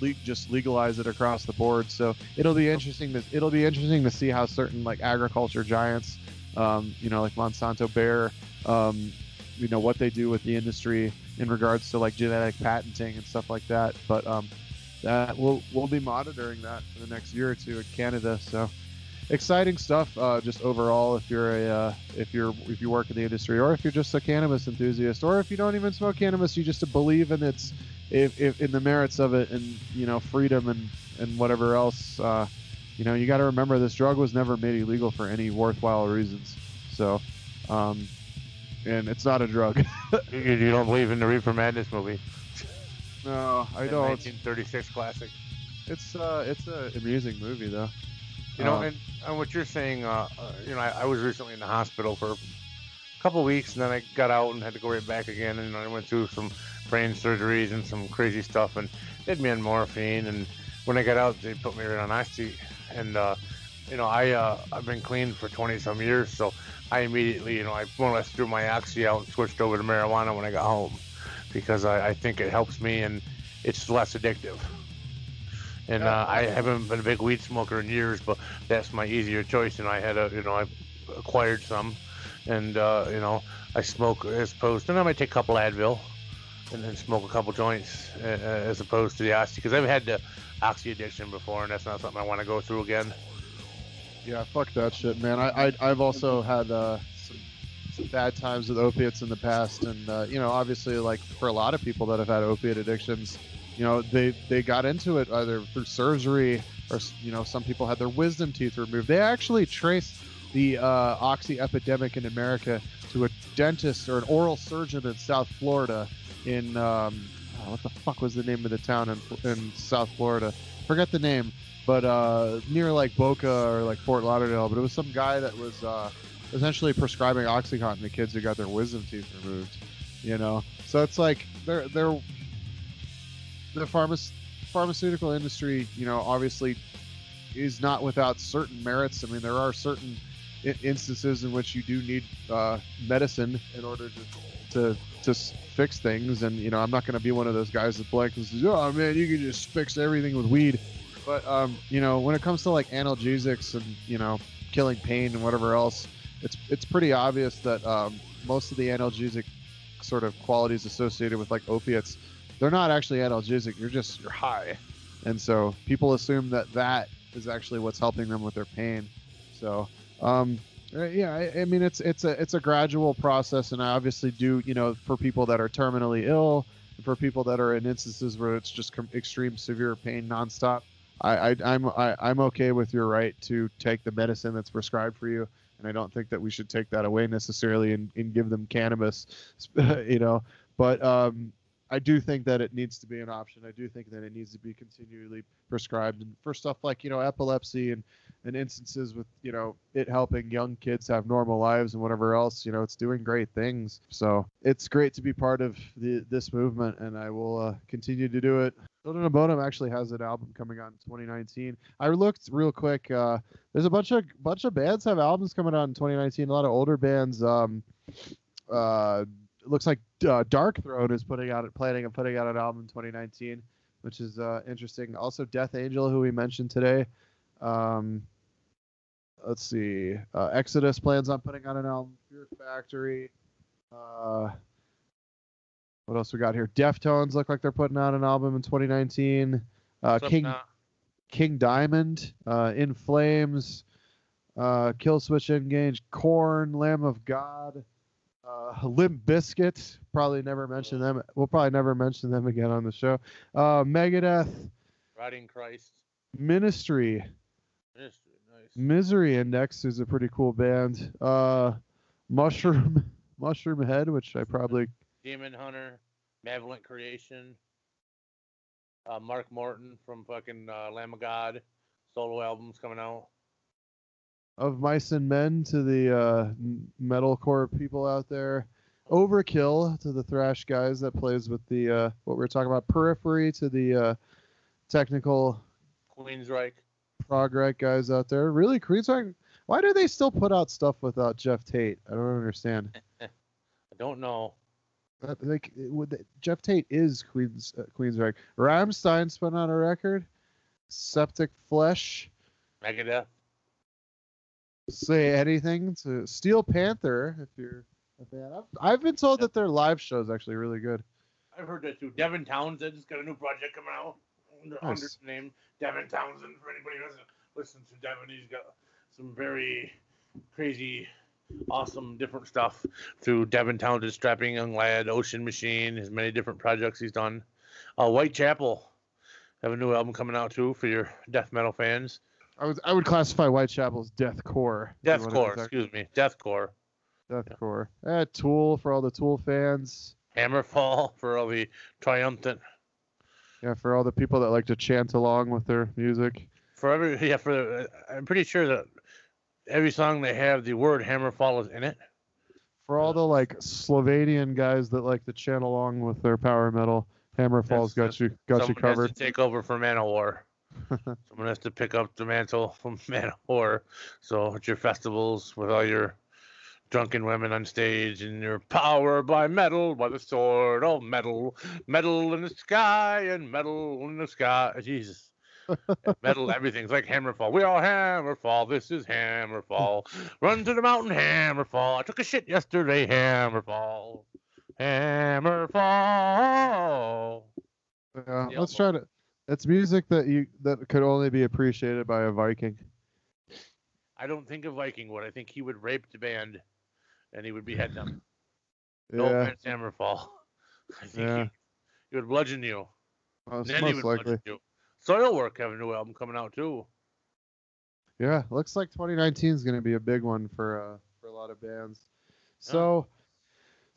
le- just legalize it across the board. So it'll be interesting to it'll be interesting to see how certain like agriculture giants, um, you know, like Monsanto Bayer, um, you know, what they do with the industry in regards to like genetic patenting and stuff like that. But um, that we'll we'll be monitoring that for the next year or two in Canada. So exciting stuff. Uh, just overall, if you're a uh, if you're if you work in the industry, or if you're just a cannabis enthusiast, or if you don't even smoke cannabis, you just believe in its if, if in the merits of it and you know freedom and and whatever else. Uh, you know, you got to remember this drug was never made illegal for any worthwhile reasons. So, um, and it's not a drug. You, you don't believe in the Reefer Madness movie? no, I don't. 1936 classic. It's uh, it's a amusing movie though. You know, Um, and, and what you're saying, uh, uh, you know, I, I was recently in the hospital for a couple weeks, and then I got out and had to go right back again, and I went through some brain surgeries and some crazy stuff, and they had me on morphine, and when I got out, they put me right on oxy, and uh, you know, I uh, I've been clean for 20 some years, so I immediately, you know, I more or less threw my oxy out and switched over to marijuana when I got home, because I, I think it helps me and it's less addictive. And uh, I haven't been a big weed smoker in years, but that's my easier choice. And I had a, you know, I acquired some, and uh, you know, I smoke as opposed, and I might take a couple Advil, and then smoke a couple joints uh, as opposed to the oxy, because I've had the oxy addiction before, and that's not something I want to go through again. Yeah, fuck that shit, man. I, I I've also had uh, some some bad times with opiates in the past, and uh, you know, obviously, like for a lot of people that have had opiate addictions, you know, they they got into it either through surgery or you know, some people had their wisdom teeth removed. They actually traced the uh, oxy epidemic in America to a dentist or an oral surgeon in South Florida. In um, oh, what the fuck was the name of the town in, in South Florida? Forget the name but uh, near like Boca or like Fort Lauderdale. But it was some guy that was uh, essentially prescribing OxyContin to kids who got their wisdom teeth removed. You know, so it's like they're they're the pharma- pharmaceutical industry. You know, obviously is not without certain merits. I mean, there are certain instances in which you do need uh, medicine in order to to to fix things. And you know, I'm not going to be one of those guys that blankly says, "Oh man, you can just fix everything with weed." But um, you know, when it comes to like analgesics and you know, killing pain and whatever else, it's it's pretty obvious that um, most of the analgesic sort of qualities associated with like opiates. They're not actually analgesic. You're just you're high, and so people assume that that is actually what's helping them with their pain. So, um, uh, yeah, I, mean it's it's a it's a gradual process, and I obviously do you know for people that are terminally ill, for people that are in instances where it's just com- extreme severe pain nonstop. I, I I'm I, I'm okay with your right to take the medicine that's prescribed for you, and I don't think that we should take that away necessarily and, and give them cannabis, you know. But um, I do think that it needs to be an option. I do think that it needs to be continually prescribed and for stuff like you know epilepsy and and instances with you know it helping young kids have normal lives and whatever else. You know, it's doing great things. So it's great to be part of the this movement, and I will uh, continue to do it. Children of Bodom actually has an album coming out in 2019. I looked real quick. Uh, there's a bunch of bunch of bands have albums coming out in 2019. A lot of older bands. Um, uh, it looks like uh, Darkthrone is putting out planning and putting out an album in 2019, which is uh, interesting. Also, Death Angel, who we mentioned today. Um, let's see. Uh, Exodus plans on putting out an album. Fear Factory. Uh, what else we got here? Deftones look like they're putting out an album in 2019. Uh, King now? King Diamond, uh, In Flames, uh, Killswitch Engage, Korn, Lamb of God, uh, Limp Bizkit. Probably never mention them. We'll probably never mention them again on the show. Uh, Megadeth, Rotting Christ. Ministry, Ministry. Nice. Misery Index is a pretty cool band. Uh, Mushroom, Mushroomhead, which I probably Demon Hunter. Malevolent Creation. Uh, Mark Morton from fucking uh, Lamb of God. Solo albums coming out. Of mice and men to the uh, metalcore people out there. Overkill to the thrash guys that plays with the uh, what we are talking about. Periphery to the uh, technical Queensryche. prog rock guys out there. Really, Queensryche. Why do they still put out stuff without Geoff Tate? I don't understand. I don't know. That, like, would Geoff Tate is Queens uh, Queensryche. Rammstein's put out a record. Septic Flesh. Megadeth. Say anything to Steel Panther if you're a fan. I've, I've been told that their live show is actually really good. I've heard that too. Devin Townsend's got a new project coming out under, Nice. under name Devin Townsend. For anybody who doesn't listen to Devin, he's got some very crazy, awesome, different stuff through Devin Townsend, Strapping Young Lad, Ocean Machine, his many different projects he's done. Uh, Whitechapel have a new album coming out too for your death metal fans. I would I would classify Whitechapel as deathcore. if you wanna Deathcore, excuse me, Deathcore. Deathcore. Eh, Tool for all the Tool fans. Hammerfall for all the triumphant. Yeah, for all the people that like to chant along with their music. For every yeah, for I'm pretty sure that every song they have the word Hammerfall is in it. For all the like Slovenian guys that like to chant along with their power metal, Hammerfall's got you got you covered. take over for Manowar. Someone has to pick up the mantle from Manowar. So at your festivals with all your drunken women on stage and your power by metal, by the sword of metal, metal in the sky and metal in the sky. Jesus. metal, everything's like Hammerfall. We all Hammerfall. This is Hammerfall. Run to the mountain, Hammerfall. I took a shit yesterday, Hammerfall. Hammerfall. Yeah, let's try to. It's music that you that could only be appreciated by a Viking. I don't think a Viking would. I think he would rape the band, and he would behead them. No Yeah, offense, Hammerfall. I think Yeah. he, he would bludgeon you. most, then he would likely. bludgeon you. Soilwork have a new album coming out too. Yeah, looks like 2019 is going to be a big one for uh, for a lot of bands. So,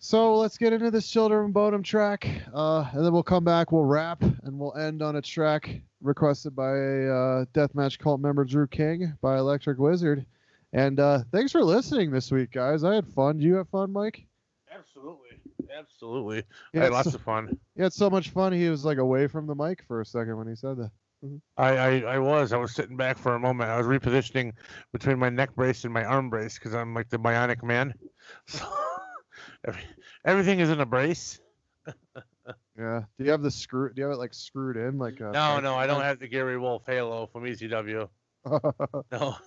so let's get into this Children of Bodom track, uh, and then we'll come back. We'll wrap, and we'll end on a track requested by a uh, Deathmatch cult member, Drew King, by Electric Wizard. And uh, thanks for listening this week, guys. I had fun. Did you have fun, Mike? Absolutely, absolutely. Yeah, I had lots so- of fun. He had so much fun. He was like away from the mic for a second when he said that. I, I, I was. I was sitting back for a moment. I was repositioning between my neck brace and my arm brace because I'm like the bionic man. So every, everything is in a brace. Yeah. Do you have the screw? Do you have it like screwed in like? A No, no, I don't have the Gary Wolf Halo from ECW. No,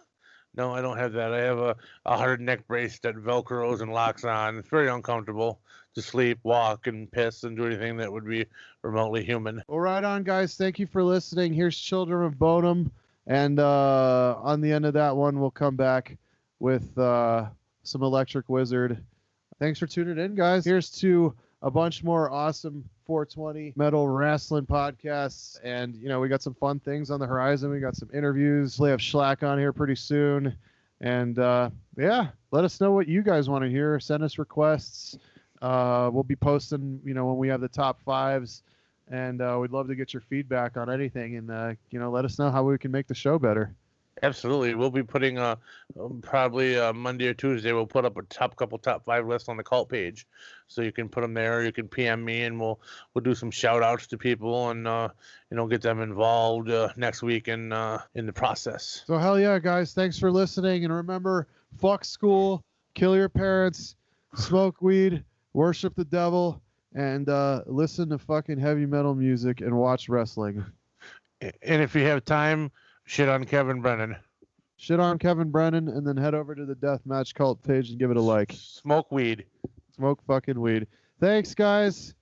No, I don't have that. I have a, a hard neck brace that velcros and locks on. It's very uncomfortable to sleep, walk, and piss and do anything that would be remotely human. Well, right on, guys. Thank you for listening. Here's Children of Bodom. And uh, on the end of that one, we'll come back with uh, some Electric Wizard. Thanks for tuning in, guys. Here's to a bunch more awesome 420 metal wrestling podcasts. And, you know, we got some fun things on the horizon. We got some interviews. We have Schlack on here pretty soon. And, uh, yeah, let us know what you guys want to hear. Send us requests. Uh, we'll be posting, you know, when we have the top fives. And uh, we'd love to get your feedback on anything. And, uh, you know, let us know how we can make the show better. Absolutely, we'll be putting uh um, probably uh, Monday or Tuesday. We'll put up a top couple top five list on the cult page, so you can put them there. You can PM me, and we'll we'll do some shout outs to people, and uh, you know get them involved uh, next week in uh, in the process. So hell yeah, guys! Thanks for listening, and remember, fuck school, kill your parents, smoke weed, worship the devil, and uh, listen to fucking heavy metal music and watch wrestling. And if you have time, shit on Kevin Brennan. Shit on Kevin Brennan, and then head over to the Deathmatch Cult page and give it a like. Smoke weed. Smoke fucking weed. Thanks, guys.